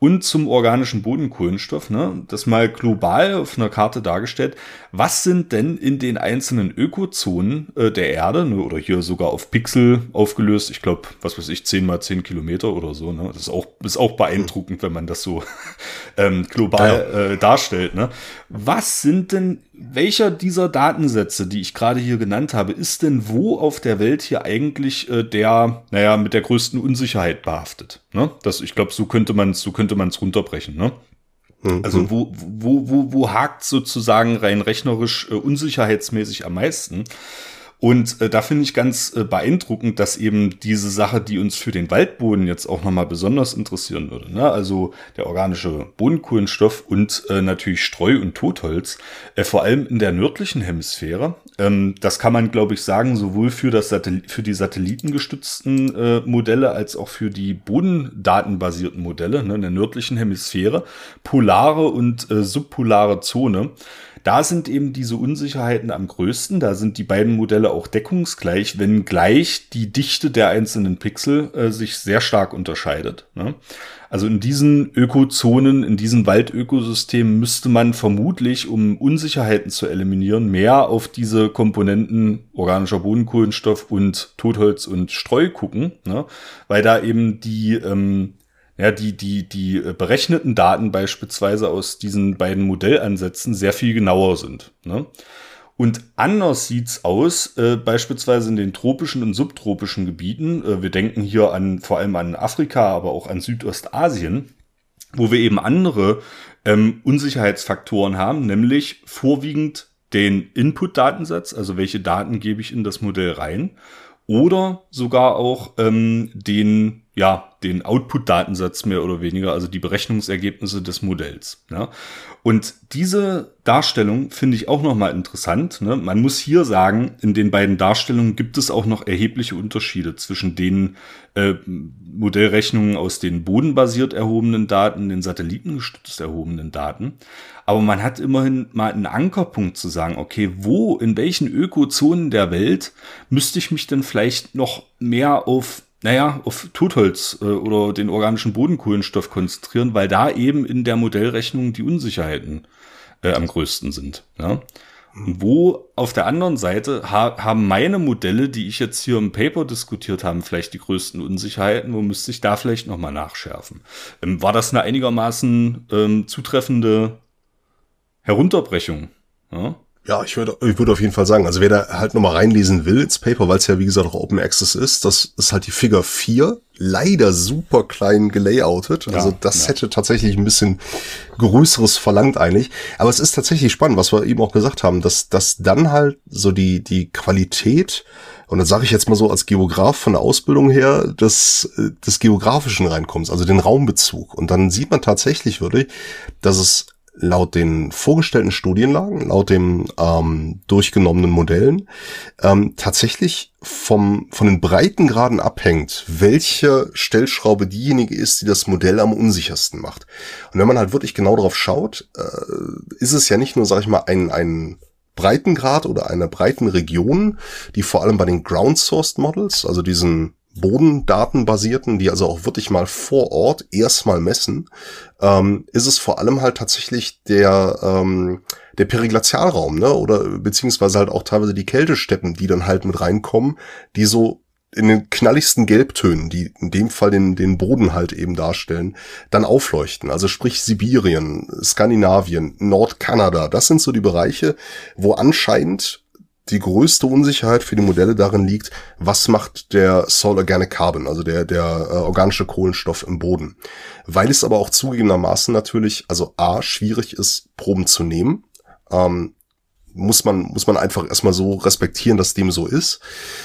und zum organischen Bodenkohlenstoff, ne, das mal global auf einer Karte dargestellt. Was sind denn in den einzelnen Ökozonen äh, der Erde, ne, oder hier sogar auf Pixel aufgelöst, ich glaube, was weiß ich, 10 mal 10 Kilometer oder so, ne? Das ist auch, ist auch beeindruckend, wenn man das so ähm, global ja. äh, darstellt. Ne? Was sind denn welcher dieser Datensätze, die ich gerade hier genannt habe, ist denn wo auf der Welt hier eigentlich äh, der, naja, mit der größten Unsicherheit behaftet? Ne? Das, ich glaube, so könnte man es, so könnte man es runterbrechen. Ne? Mhm. Also wo, wo, wo, wo hakt sozusagen rein rechnerisch äh, unsicherheitsmäßig am meisten? Und äh, da finde ich ganz äh, beeindruckend, dass eben diese Sache, die uns für den Waldboden jetzt auch nochmal besonders interessieren würde, ne? also der organische Bodenkohlenstoff und äh, natürlich Streu und Totholz, äh, vor allem in der nördlichen Hemisphäre, ähm, das kann man, glaube ich, sagen, sowohl für, das Satelli für die satellitengestützten äh, Modelle als auch für die bodendatenbasierten Modelle ne? in der nördlichen Hemisphäre, polare und äh, subpolare Zone, da sind eben diese Unsicherheiten am größten. Da sind die beiden Modelle auch deckungsgleich, wenngleich die Dichte der einzelnen Pixel äh, sich sehr stark unterscheidet. Ne? Also in diesen Ökozonen, in diesen Waldökosystemen müsste man vermutlich, um Unsicherheiten zu eliminieren, mehr auf diese Komponenten organischer Bodenkohlenstoff und Totholz und Streu gucken, ne? weil da eben die ähm, ja, die, die, die äh, berechneten Daten beispielsweise aus diesen beiden Modellansätzen sehr viel genauer sind. Ne? Und anders sieht's aus, äh, beispielsweise in den tropischen und subtropischen Gebieten. Äh, wir denken hier an vor allem an Afrika, aber auch an Südostasien, wo wir eben andere ähm, Unsicherheitsfaktoren haben, nämlich vorwiegend den Input-Datensatz, also welche Daten gebe ich in das Modell rein, oder sogar auch ähm, den ja, den Output-Datensatz mehr oder weniger, also die Berechnungsergebnisse des Modells. Ja. Und diese Darstellung finde ich auch nochmal interessant. Ne? Man muss hier sagen, in den beiden Darstellungen gibt es auch noch erhebliche Unterschiede zwischen den äh, Modellrechnungen aus den bodenbasiert erhobenen Daten, den satellitengestützt erhobenen Daten. Aber man hat immerhin mal einen Ankerpunkt zu sagen, okay, wo, in welchen Ökozonen der Welt müsste ich mich denn vielleicht noch mehr auf naja, auf Totholz äh, oder den organischen Bodenkohlenstoff konzentrieren, weil da eben in der Modellrechnung die Unsicherheiten äh, am größten sind. Ja? Wo auf der anderen Seite ha haben meine Modelle, die ich jetzt hier im Paper diskutiert habe, vielleicht die größten Unsicherheiten, wo müsste ich da vielleicht nochmal nachschärfen? Ähm, war das eine einigermaßen ähm, zutreffende Herunterbrechung? Ja? Ja, ich würde, ich würde auf jeden Fall sagen, also wer da halt nochmal reinlesen will ins Paper, weil es ja wie gesagt auch Open Access ist, das ist halt die Figure 4, leider super klein gelayoutet. Ja, also das ja. hätte tatsächlich ein bisschen größeres verlangt eigentlich. Aber es ist tatsächlich spannend, was wir eben auch gesagt haben, dass, dass dann halt so die, die Qualität, und dann sage ich jetzt mal so als Geograf von der Ausbildung her, des, des Geografischen reinkommt, also den Raumbezug. Und dann sieht man tatsächlich wirklich, dass es laut den vorgestellten Studienlagen, laut dem ähm, durchgenommenen Modellen, ähm, tatsächlich vom, von den Breitengraden abhängt, welche Stellschraube diejenige ist, die das Modell am unsichersten macht. Und wenn man halt wirklich genau darauf schaut, äh, ist es ja nicht nur, sag ich mal, ein, ein Breitengrad oder eine Breitenregion, die vor allem bei den Ground-Sourced Models, also diesen Bodendatenbasierten, die also auch wirklich mal vor Ort erstmal messen, ähm, ist es vor allem halt tatsächlich der, ähm, der Periglazialraum, ne? Oder beziehungsweise halt auch teilweise die Kältesteppen, die dann halt mit reinkommen, die so in den knalligsten Gelbtönen, die in dem Fall den, den Boden halt eben darstellen, dann aufleuchten. Also sprich Sibirien, Skandinavien, Nordkanada, das sind so die Bereiche, wo anscheinend die größte Unsicherheit für die Modelle darin liegt, was macht der Soil Organic Carbon, also der, der äh, organische Kohlenstoff im Boden. Weil es aber auch zugegebenermaßen natürlich, also A, schwierig ist, Proben zu nehmen. Ähm, muss man, muss man einfach erstmal so respektieren, dass dem so ist.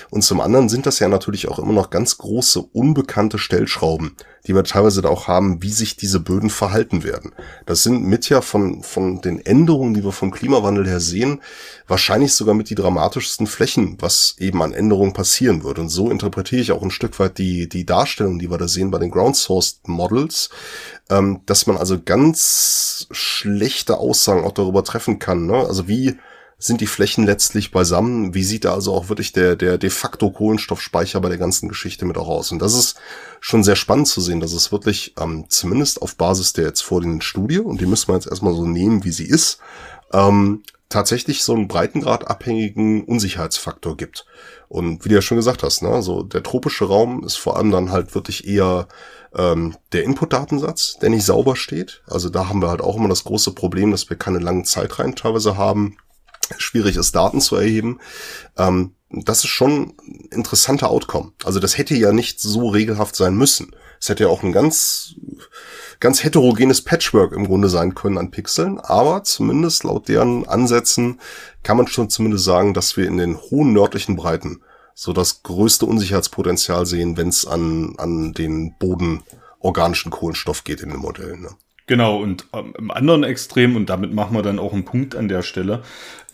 Und zum anderen sind das ja natürlich auch immer noch ganz große, unbekannte Stellschrauben, die wir teilweise da auch haben, wie sich diese Böden verhalten werden. Das sind mit ja von, von den Änderungen, die wir vom Klimawandel her sehen, wahrscheinlich sogar mit die dramatischsten Flächen, was eben an Änderungen passieren wird. Und so interpretiere ich auch ein Stück weit die, die Darstellung, die wir da sehen bei den Ground Sourced Models, ähm, dass man also ganz schlechte Aussagen auch darüber treffen kann. Ne? Also wie, sind die Flächen letztlich beisammen? Wie sieht da also auch wirklich der, der de facto Kohlenstoffspeicher bei der ganzen Geschichte mit auch aus? Und das ist schon sehr spannend zu sehen, dass es wirklich ähm, zumindest auf Basis der jetzt vorliegenden Studie, und die müssen wir jetzt erstmal so nehmen, wie sie ist, ähm, tatsächlich so einen breitengrad-abhängigen Unsicherheitsfaktor gibt. Und wie du ja schon gesagt hast, ne, so der tropische Raum ist vor allem dann halt wirklich eher ähm, der Input-Datensatz, der nicht sauber steht. Also da haben wir halt auch immer das große Problem, dass wir keine langen Zeitreihen teilweise haben schwierig ist, Daten zu erheben. Ähm, das ist schon ein interessanter Outcome. Also das hätte ja nicht so regelhaft sein müssen. Es hätte ja auch ein ganz, ganz heterogenes Patchwork im Grunde sein können an Pixeln, aber zumindest laut deren Ansätzen kann man schon zumindest sagen, dass wir in den hohen nördlichen Breiten so das größte Unsicherheitspotenzial sehen, wenn es an, an den Boden organischen Kohlenstoff geht in den Modellen. Ne? Genau, und ähm, im anderen Extrem, und damit machen wir dann auch einen Punkt an der Stelle,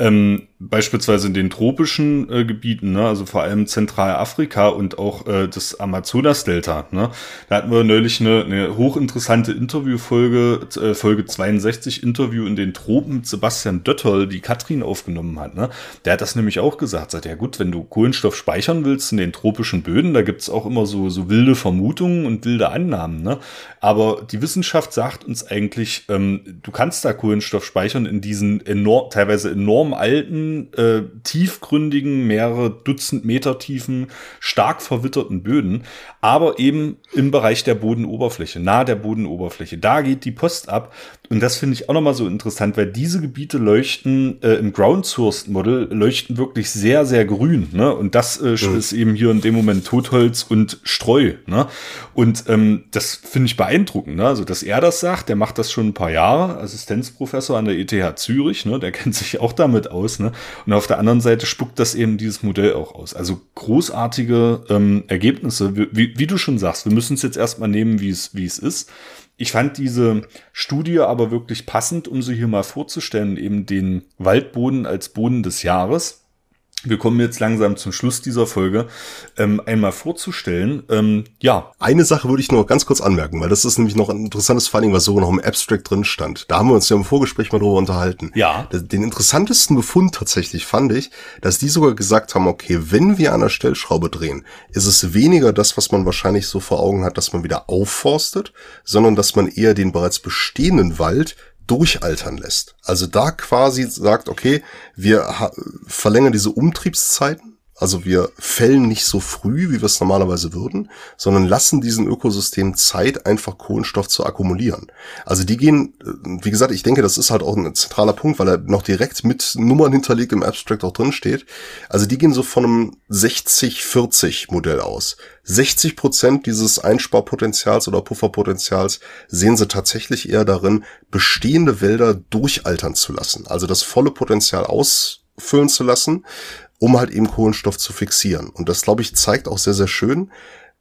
ähm, beispielsweise in den tropischen äh, Gebieten, ne, also vor allem Zentralafrika und auch äh, das Amazonas-Delta. Ne, da hatten wir neulich eine, eine hochinteressante Interviewfolge, äh, Folge 62 Interview in den Tropen mit Sebastian Dötterl, die Katrin aufgenommen hat. Ne. Der hat das nämlich auch gesagt, sagt ja gut, wenn du Kohlenstoff speichern willst in den tropischen Böden, da gibt's auch immer so, so wilde Vermutungen und wilde Annahmen. Ne. Aber die Wissenschaft sagt uns eigentlich, ähm, du kannst da Kohlenstoff speichern in diesen enorm, teilweise enorm alten, äh, tiefgründigen, mehrere Dutzend Meter tiefen, stark verwitterten Böden, aber eben im Bereich der Bodenoberfläche, nahe der Bodenoberfläche. Da geht die Post ab. Und das finde ich auch nochmal so interessant, weil diese Gebiete leuchten äh, im Ground Source Model leuchten wirklich sehr, sehr grün. Ne? Und das äh, mhm. ist eben hier in dem Moment Totholz und Streu. Ne? Und ähm, das finde ich beeindruckend. Ne? Also, dass er das sagt, der macht das schon ein paar Jahre, Assistenzprofessor an der ETH Zürich, ne? der kennt sich auch damit aus. Ne? Und auf der anderen Seite spuckt das eben dieses Modell auch aus. Also großartige ähm, Ergebnisse, wie, wie du schon sagst, wir müssen es jetzt erstmal nehmen, wie es ist. Ich fand diese Studie aber wirklich passend, um sie hier mal vorzustellen, eben den Waldboden als Boden des Jahres wir kommen jetzt langsam zum Schluss dieser Folge, ähm, einmal vorzustellen. Ähm, ja. Eine Sache würde ich nur ganz kurz anmerken, weil das ist nämlich noch ein interessantes Finding, was sogar noch im Abstract drin stand. Da haben wir uns ja im Vorgespräch mal drüber unterhalten. Ja. Den interessantesten Befund tatsächlich fand ich, dass die sogar gesagt haben, okay, wenn wir an der Stellschraube drehen, ist es weniger das, was man wahrscheinlich so vor Augen hat, dass man wieder aufforstet, sondern dass man eher den bereits bestehenden Wald durchaltern lässt. Also da quasi sagt, okay, wir verlängern diese Umtriebszeiten also wir fällen nicht so früh, wie wir es normalerweise würden, sondern lassen diesen Ökosystem Zeit, einfach Kohlenstoff zu akkumulieren. Also die gehen, äh, wie gesagt, ich denke, das ist halt auch ein zentraler Punkt, weil er noch direkt mit Nummern hinterlegt im Abstract auch drin steht. Also die gehen so von einem 60-40 Modell aus. 60 Prozent dieses Einsparpotenzials oder Pufferpotenzials sehen sie tatsächlich eher darin, bestehende Wälder durchaltern zu lassen. Also das volle Potenzial ausfüllen zu lassen um halt eben Kohlenstoff zu fixieren. Und das, glaube ich, zeigt auch sehr, sehr schön,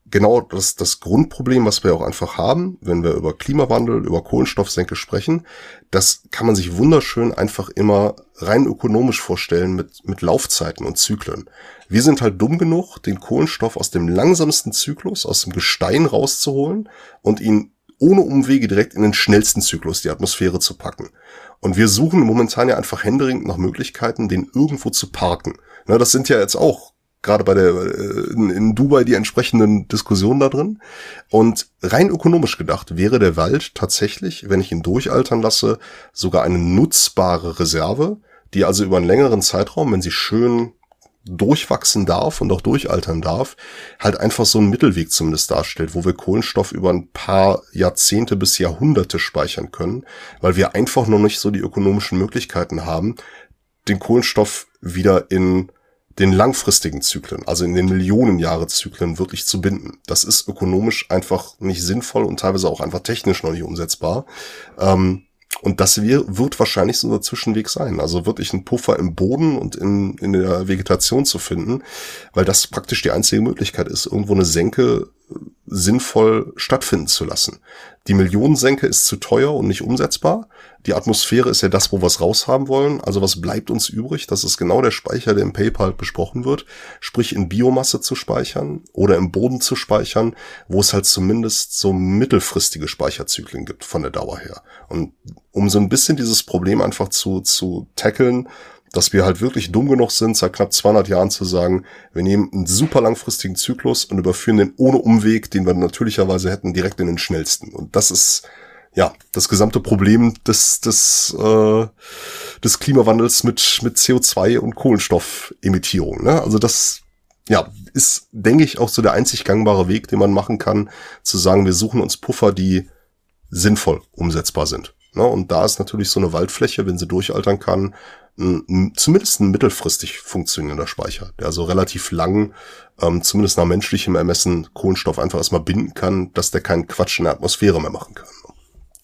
genau das, das Grundproblem, was wir auch einfach haben, wenn wir über Klimawandel, über Kohlenstoffsenke sprechen, das kann man sich wunderschön einfach immer rein ökonomisch vorstellen mit, mit Laufzeiten und Zyklen. Wir sind halt dumm genug, den Kohlenstoff aus dem langsamsten Zyklus, aus dem Gestein rauszuholen und ihn ohne Umwege direkt in den schnellsten Zyklus, die Atmosphäre zu packen. Und wir suchen momentan ja einfach händeringend nach Möglichkeiten, den irgendwo zu parken. Na, das sind ja jetzt auch gerade bei der äh, in, in Dubai die entsprechenden Diskussionen da drin. Und rein ökonomisch gedacht wäre der Wald tatsächlich, wenn ich ihn durchaltern lasse, sogar eine nutzbare Reserve, die also über einen längeren Zeitraum, wenn sie schön durchwachsen darf und auch durchaltern darf, halt einfach so einen Mittelweg zumindest darstellt, wo wir Kohlenstoff über ein paar Jahrzehnte bis Jahrhunderte speichern können, weil wir einfach noch nicht so die ökonomischen Möglichkeiten haben, den Kohlenstoff wieder in den langfristigen Zyklen, also in den Millionenjahre-Zyklen wirklich zu binden. Das ist ökonomisch einfach nicht sinnvoll und teilweise auch einfach technisch noch nicht umsetzbar. Ähm, und das wird wahrscheinlich so ein Zwischenweg sein. Also wirklich ein Puffer im Boden und in, in der Vegetation zu finden, weil das praktisch die einzige Möglichkeit ist, irgendwo eine Senke sinnvoll stattfinden zu lassen. Die Millionensenke ist zu teuer und nicht umsetzbar. Die Atmosphäre ist ja das, wo wir es raushaben wollen. Also was bleibt uns übrig? Das ist genau der Speicher, der im PayPal besprochen wird. Sprich in Biomasse zu speichern oder im Boden zu speichern, wo es halt zumindest so mittelfristige Speicherzyklen gibt von der Dauer her. Und um so ein bisschen dieses Problem einfach zu, zu tackeln, dass wir halt wirklich dumm genug sind, seit knapp 200 Jahren zu sagen, wir nehmen einen super langfristigen Zyklus und überführen den ohne Umweg, den wir natürlicherweise hätten, direkt in den schnellsten. Und das ist ja das gesamte Problem des des äh, des Klimawandels mit mit CO2 und Kohlenstoffemittierung. Ne? Also das ja ist, denke ich, auch so der einzig gangbare Weg, den man machen kann, zu sagen, wir suchen uns Puffer, die sinnvoll umsetzbar sind. Ne? Und da ist natürlich so eine Waldfläche, wenn sie durchaltern kann, ein, zumindest ein mittelfristig funktionierender Speicher, der also relativ lang, ähm, zumindest nach menschlichem Ermessen, Kohlenstoff einfach erstmal binden kann, dass der keinen Quatsch in der Atmosphäre mehr machen kann.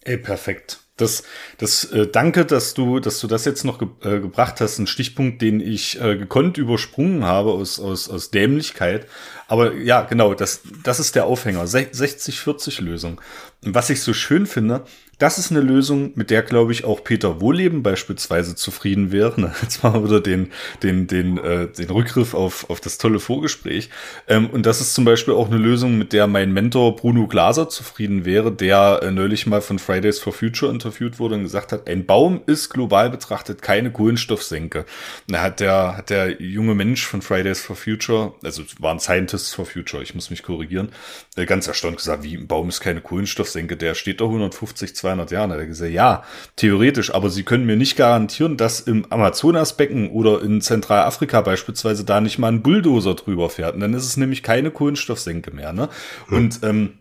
Ey, perfekt. Das, das äh, danke, dass du, dass du das jetzt noch ge äh, gebracht hast. Ein Stichpunkt, den ich äh, gekonnt übersprungen habe aus, aus, aus Dämlichkeit. Aber ja, genau, das, das ist der Aufhänger. 60-40-Lösung. Und was ich so schön finde, das ist eine Lösung, mit der, glaube ich, auch Peter Wohleben beispielsweise zufrieden wäre. Ne? Jetzt machen wir wieder den, den, den, äh, den Rückgriff auf, auf das tolle Vorgespräch. Ähm, und das ist zum Beispiel auch eine Lösung, mit der mein Mentor Bruno Glaser zufrieden wäre, der äh, neulich mal von Fridays for Future interviewt wurde und gesagt hat, ein Baum ist global betrachtet keine Kohlenstoffsenke. Da hat der, hat der junge Mensch von Fridays for Future, also waren Scientists for Future, ich muss mich korrigieren, äh, ganz erstaunt gesagt, wie ein Baum ist keine Kohlenstoffsenke, der steht doch 150, 200 Jahren. Da hat er gesagt, ja, theoretisch, aber Sie können mir nicht garantieren, dass im Amazonasbecken oder in Zentralafrika beispielsweise da nicht mal ein Bulldozer drüber fährt. Und dann ist es nämlich keine Kohlenstoffsenke mehr. Ne? Hm. Und ähm,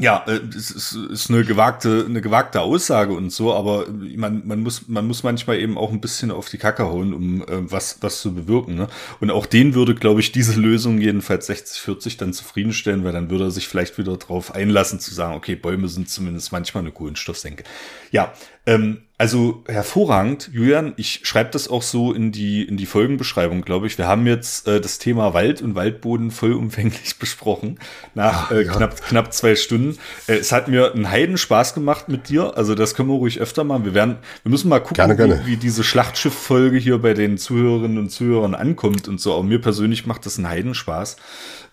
ja, äh, es ist, ist eine gewagte, eine gewagte Aussage und so, aber man, man muss, man muss manchmal eben auch ein bisschen auf die Kacke hauen, um äh, was, was zu bewirken. Ne? Und auch den würde, glaube ich, diese Lösung jedenfalls 60-40 dann zufriedenstellen, weil dann würde er sich vielleicht wieder drauf einlassen zu sagen, okay, Bäume sind zumindest manchmal eine Kohlenstoffsenke. Ja, ähm, also hervorragend, Julian. Ich schreibe das auch so in die in die Folgenbeschreibung, glaube ich. Wir haben jetzt äh, das Thema Wald und Waldboden vollumfänglich besprochen nach äh, ja. knapp knapp zwei Stunden. Äh, es hat mir einen Heiden Spaß gemacht mit dir. Also das können wir ruhig öfter machen. Wir werden, wir müssen mal gucken, gerne, gerne. Wie, wie, diese Schlachtschiff-Folge hier bei den Zuhörerinnen und Zuhörern ankommt und so. Auch mir persönlich macht das einen Heiden Spaß.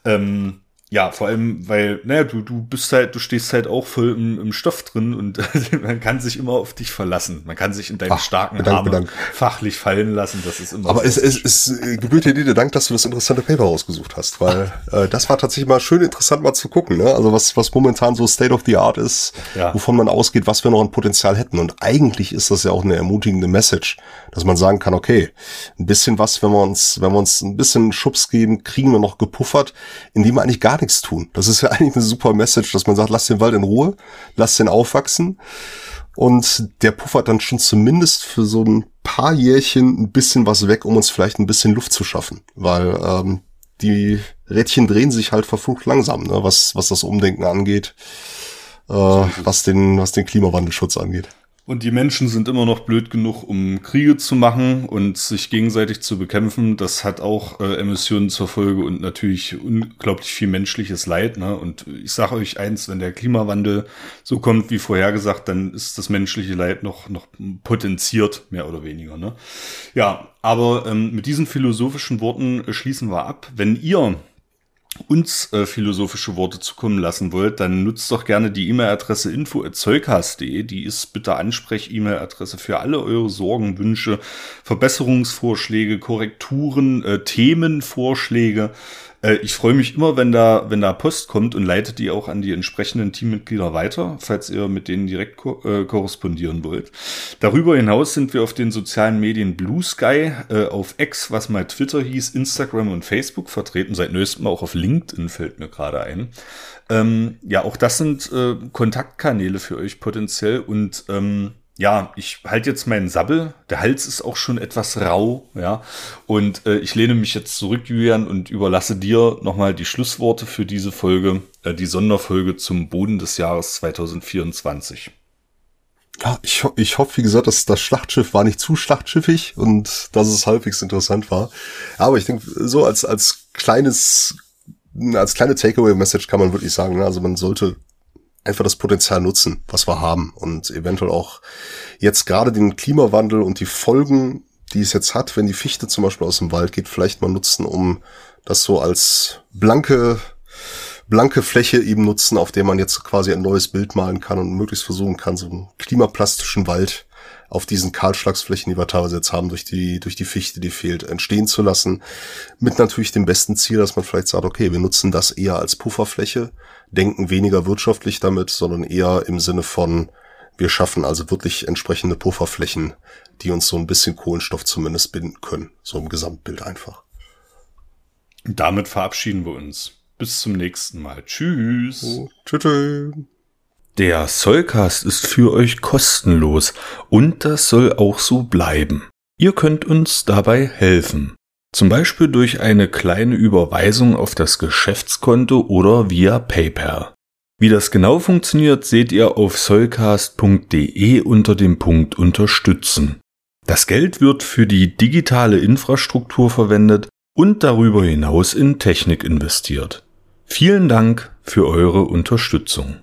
Ähm, ja, vor allem, weil, naja, du, du bist halt, du stehst halt auch voll im, im Stoff drin und man kann sich immer auf dich verlassen. Man kann sich in deine Ach, starken Bedank. fachlich fallen lassen. Das ist immer Aber es, es, es äh, gebührt dir dir Dank, dass du das interessante Paper rausgesucht hast, weil äh, das war tatsächlich mal schön interessant mal zu gucken, ne? Also was, was momentan so State of the Art ist, ja. wovon man ausgeht, was wir noch an Potenzial hätten. Und eigentlich ist das ja auch eine ermutigende Message, dass man sagen kann, okay, ein bisschen was, wenn wir uns, wenn wir uns ein bisschen Schubs geben, kriegen wir noch gepuffert, indem wir eigentlich gar gar nichts tun. Das ist ja eigentlich eine super Message, dass man sagt, lass den Wald in Ruhe, lass den aufwachsen. Und der puffert dann schon zumindest für so ein paar Jährchen ein bisschen was weg, um uns vielleicht ein bisschen Luft zu schaffen. Weil ähm, die Rädchen drehen sich halt verflucht langsam, ne, was, was das Umdenken angeht, äh, was, den, was den Klimawandelschutz angeht. Und die Menschen sind immer noch blöd genug, um Kriege zu machen und sich gegenseitig zu bekämpfen. Das hat auch äh, Emissionen zur Folge und natürlich unglaublich viel menschliches Leid. Ne? Und ich sage euch eins, wenn der Klimawandel so kommt wie vorhergesagt, dann ist das menschliche Leid noch, noch potenziert, mehr oder weniger. Ne? Ja, aber ähm, mit diesen philosophischen Worten schließen wir ab. Wenn ihr uns äh, philosophische Worte zukommen lassen wollt, dann nutzt doch gerne die E-Mail-Adresse info.zeugcast.de. Die ist bitte Ansprech-E-Mail-Adresse für alle eure Sorgen, Wünsche, Verbesserungsvorschläge, Korrekturen, äh, Themenvorschläge. Äh, ich freue mich immer, wenn da, wenn da Post kommt und leitet die auch an die entsprechenden Teammitglieder weiter, falls ihr mit denen direkt ko äh, korrespondieren wollt. Darüber hinaus sind wir auf den sozialen Medien Blue Sky, äh, auf X, was mal Twitter hieß, Instagram und Facebook vertreten, seit neuestem auch auf LinkedIn fällt mir gerade ein. Ähm, ja, auch das sind äh, Kontaktkanäle für euch potenziell und ähm, ja, ich halte jetzt meinen Sabbel. Der Hals ist auch schon etwas rau, ja. Und äh, ich lehne mich jetzt zurück, Julian, und überlasse dir nochmal die Schlussworte für diese Folge, äh, die Sonderfolge zum Boden des Jahres 2024. Ja, ich, ich hoffe, wie gesagt, dass das Schlachtschiff war nicht zu schlachtschiffig und dass es halbwegs interessant war. Aber ich denke, so als, als kleines, als kleine Takeaway-Message kann man wirklich sagen, ne, also man sollte einfach das Potenzial nutzen, was wir haben und eventuell auch jetzt gerade den Klimawandel und die Folgen, die es jetzt hat, wenn die Fichte zum Beispiel aus dem Wald geht, vielleicht mal nutzen, um das so als blanke blanke Fläche eben nutzen, auf der man jetzt quasi ein neues Bild malen kann und möglichst versuchen kann, so einen klimaplastischen Wald auf diesen Kahlschlagsflächen, die wir teilweise jetzt haben, durch die, durch die Fichte, die fehlt, entstehen zu lassen. Mit natürlich dem besten Ziel, dass man vielleicht sagt, okay, wir nutzen das eher als Pufferfläche, denken weniger wirtschaftlich damit, sondern eher im Sinne von, wir schaffen also wirklich entsprechende Pufferflächen, die uns so ein bisschen Kohlenstoff zumindest binden können. So im Gesamtbild einfach. Damit verabschieden wir uns. Bis zum nächsten Mal. Tschüss. Oh, tschüss. Der Sollcast ist für euch kostenlos und das soll auch so bleiben. Ihr könnt uns dabei helfen. Zum Beispiel durch eine kleine Überweisung auf das Geschäftskonto oder via PayPal. Wie das genau funktioniert, seht ihr auf solcast.de unter dem Punkt Unterstützen. Das Geld wird für die digitale Infrastruktur verwendet und darüber hinaus in Technik investiert. Vielen Dank für eure Unterstützung.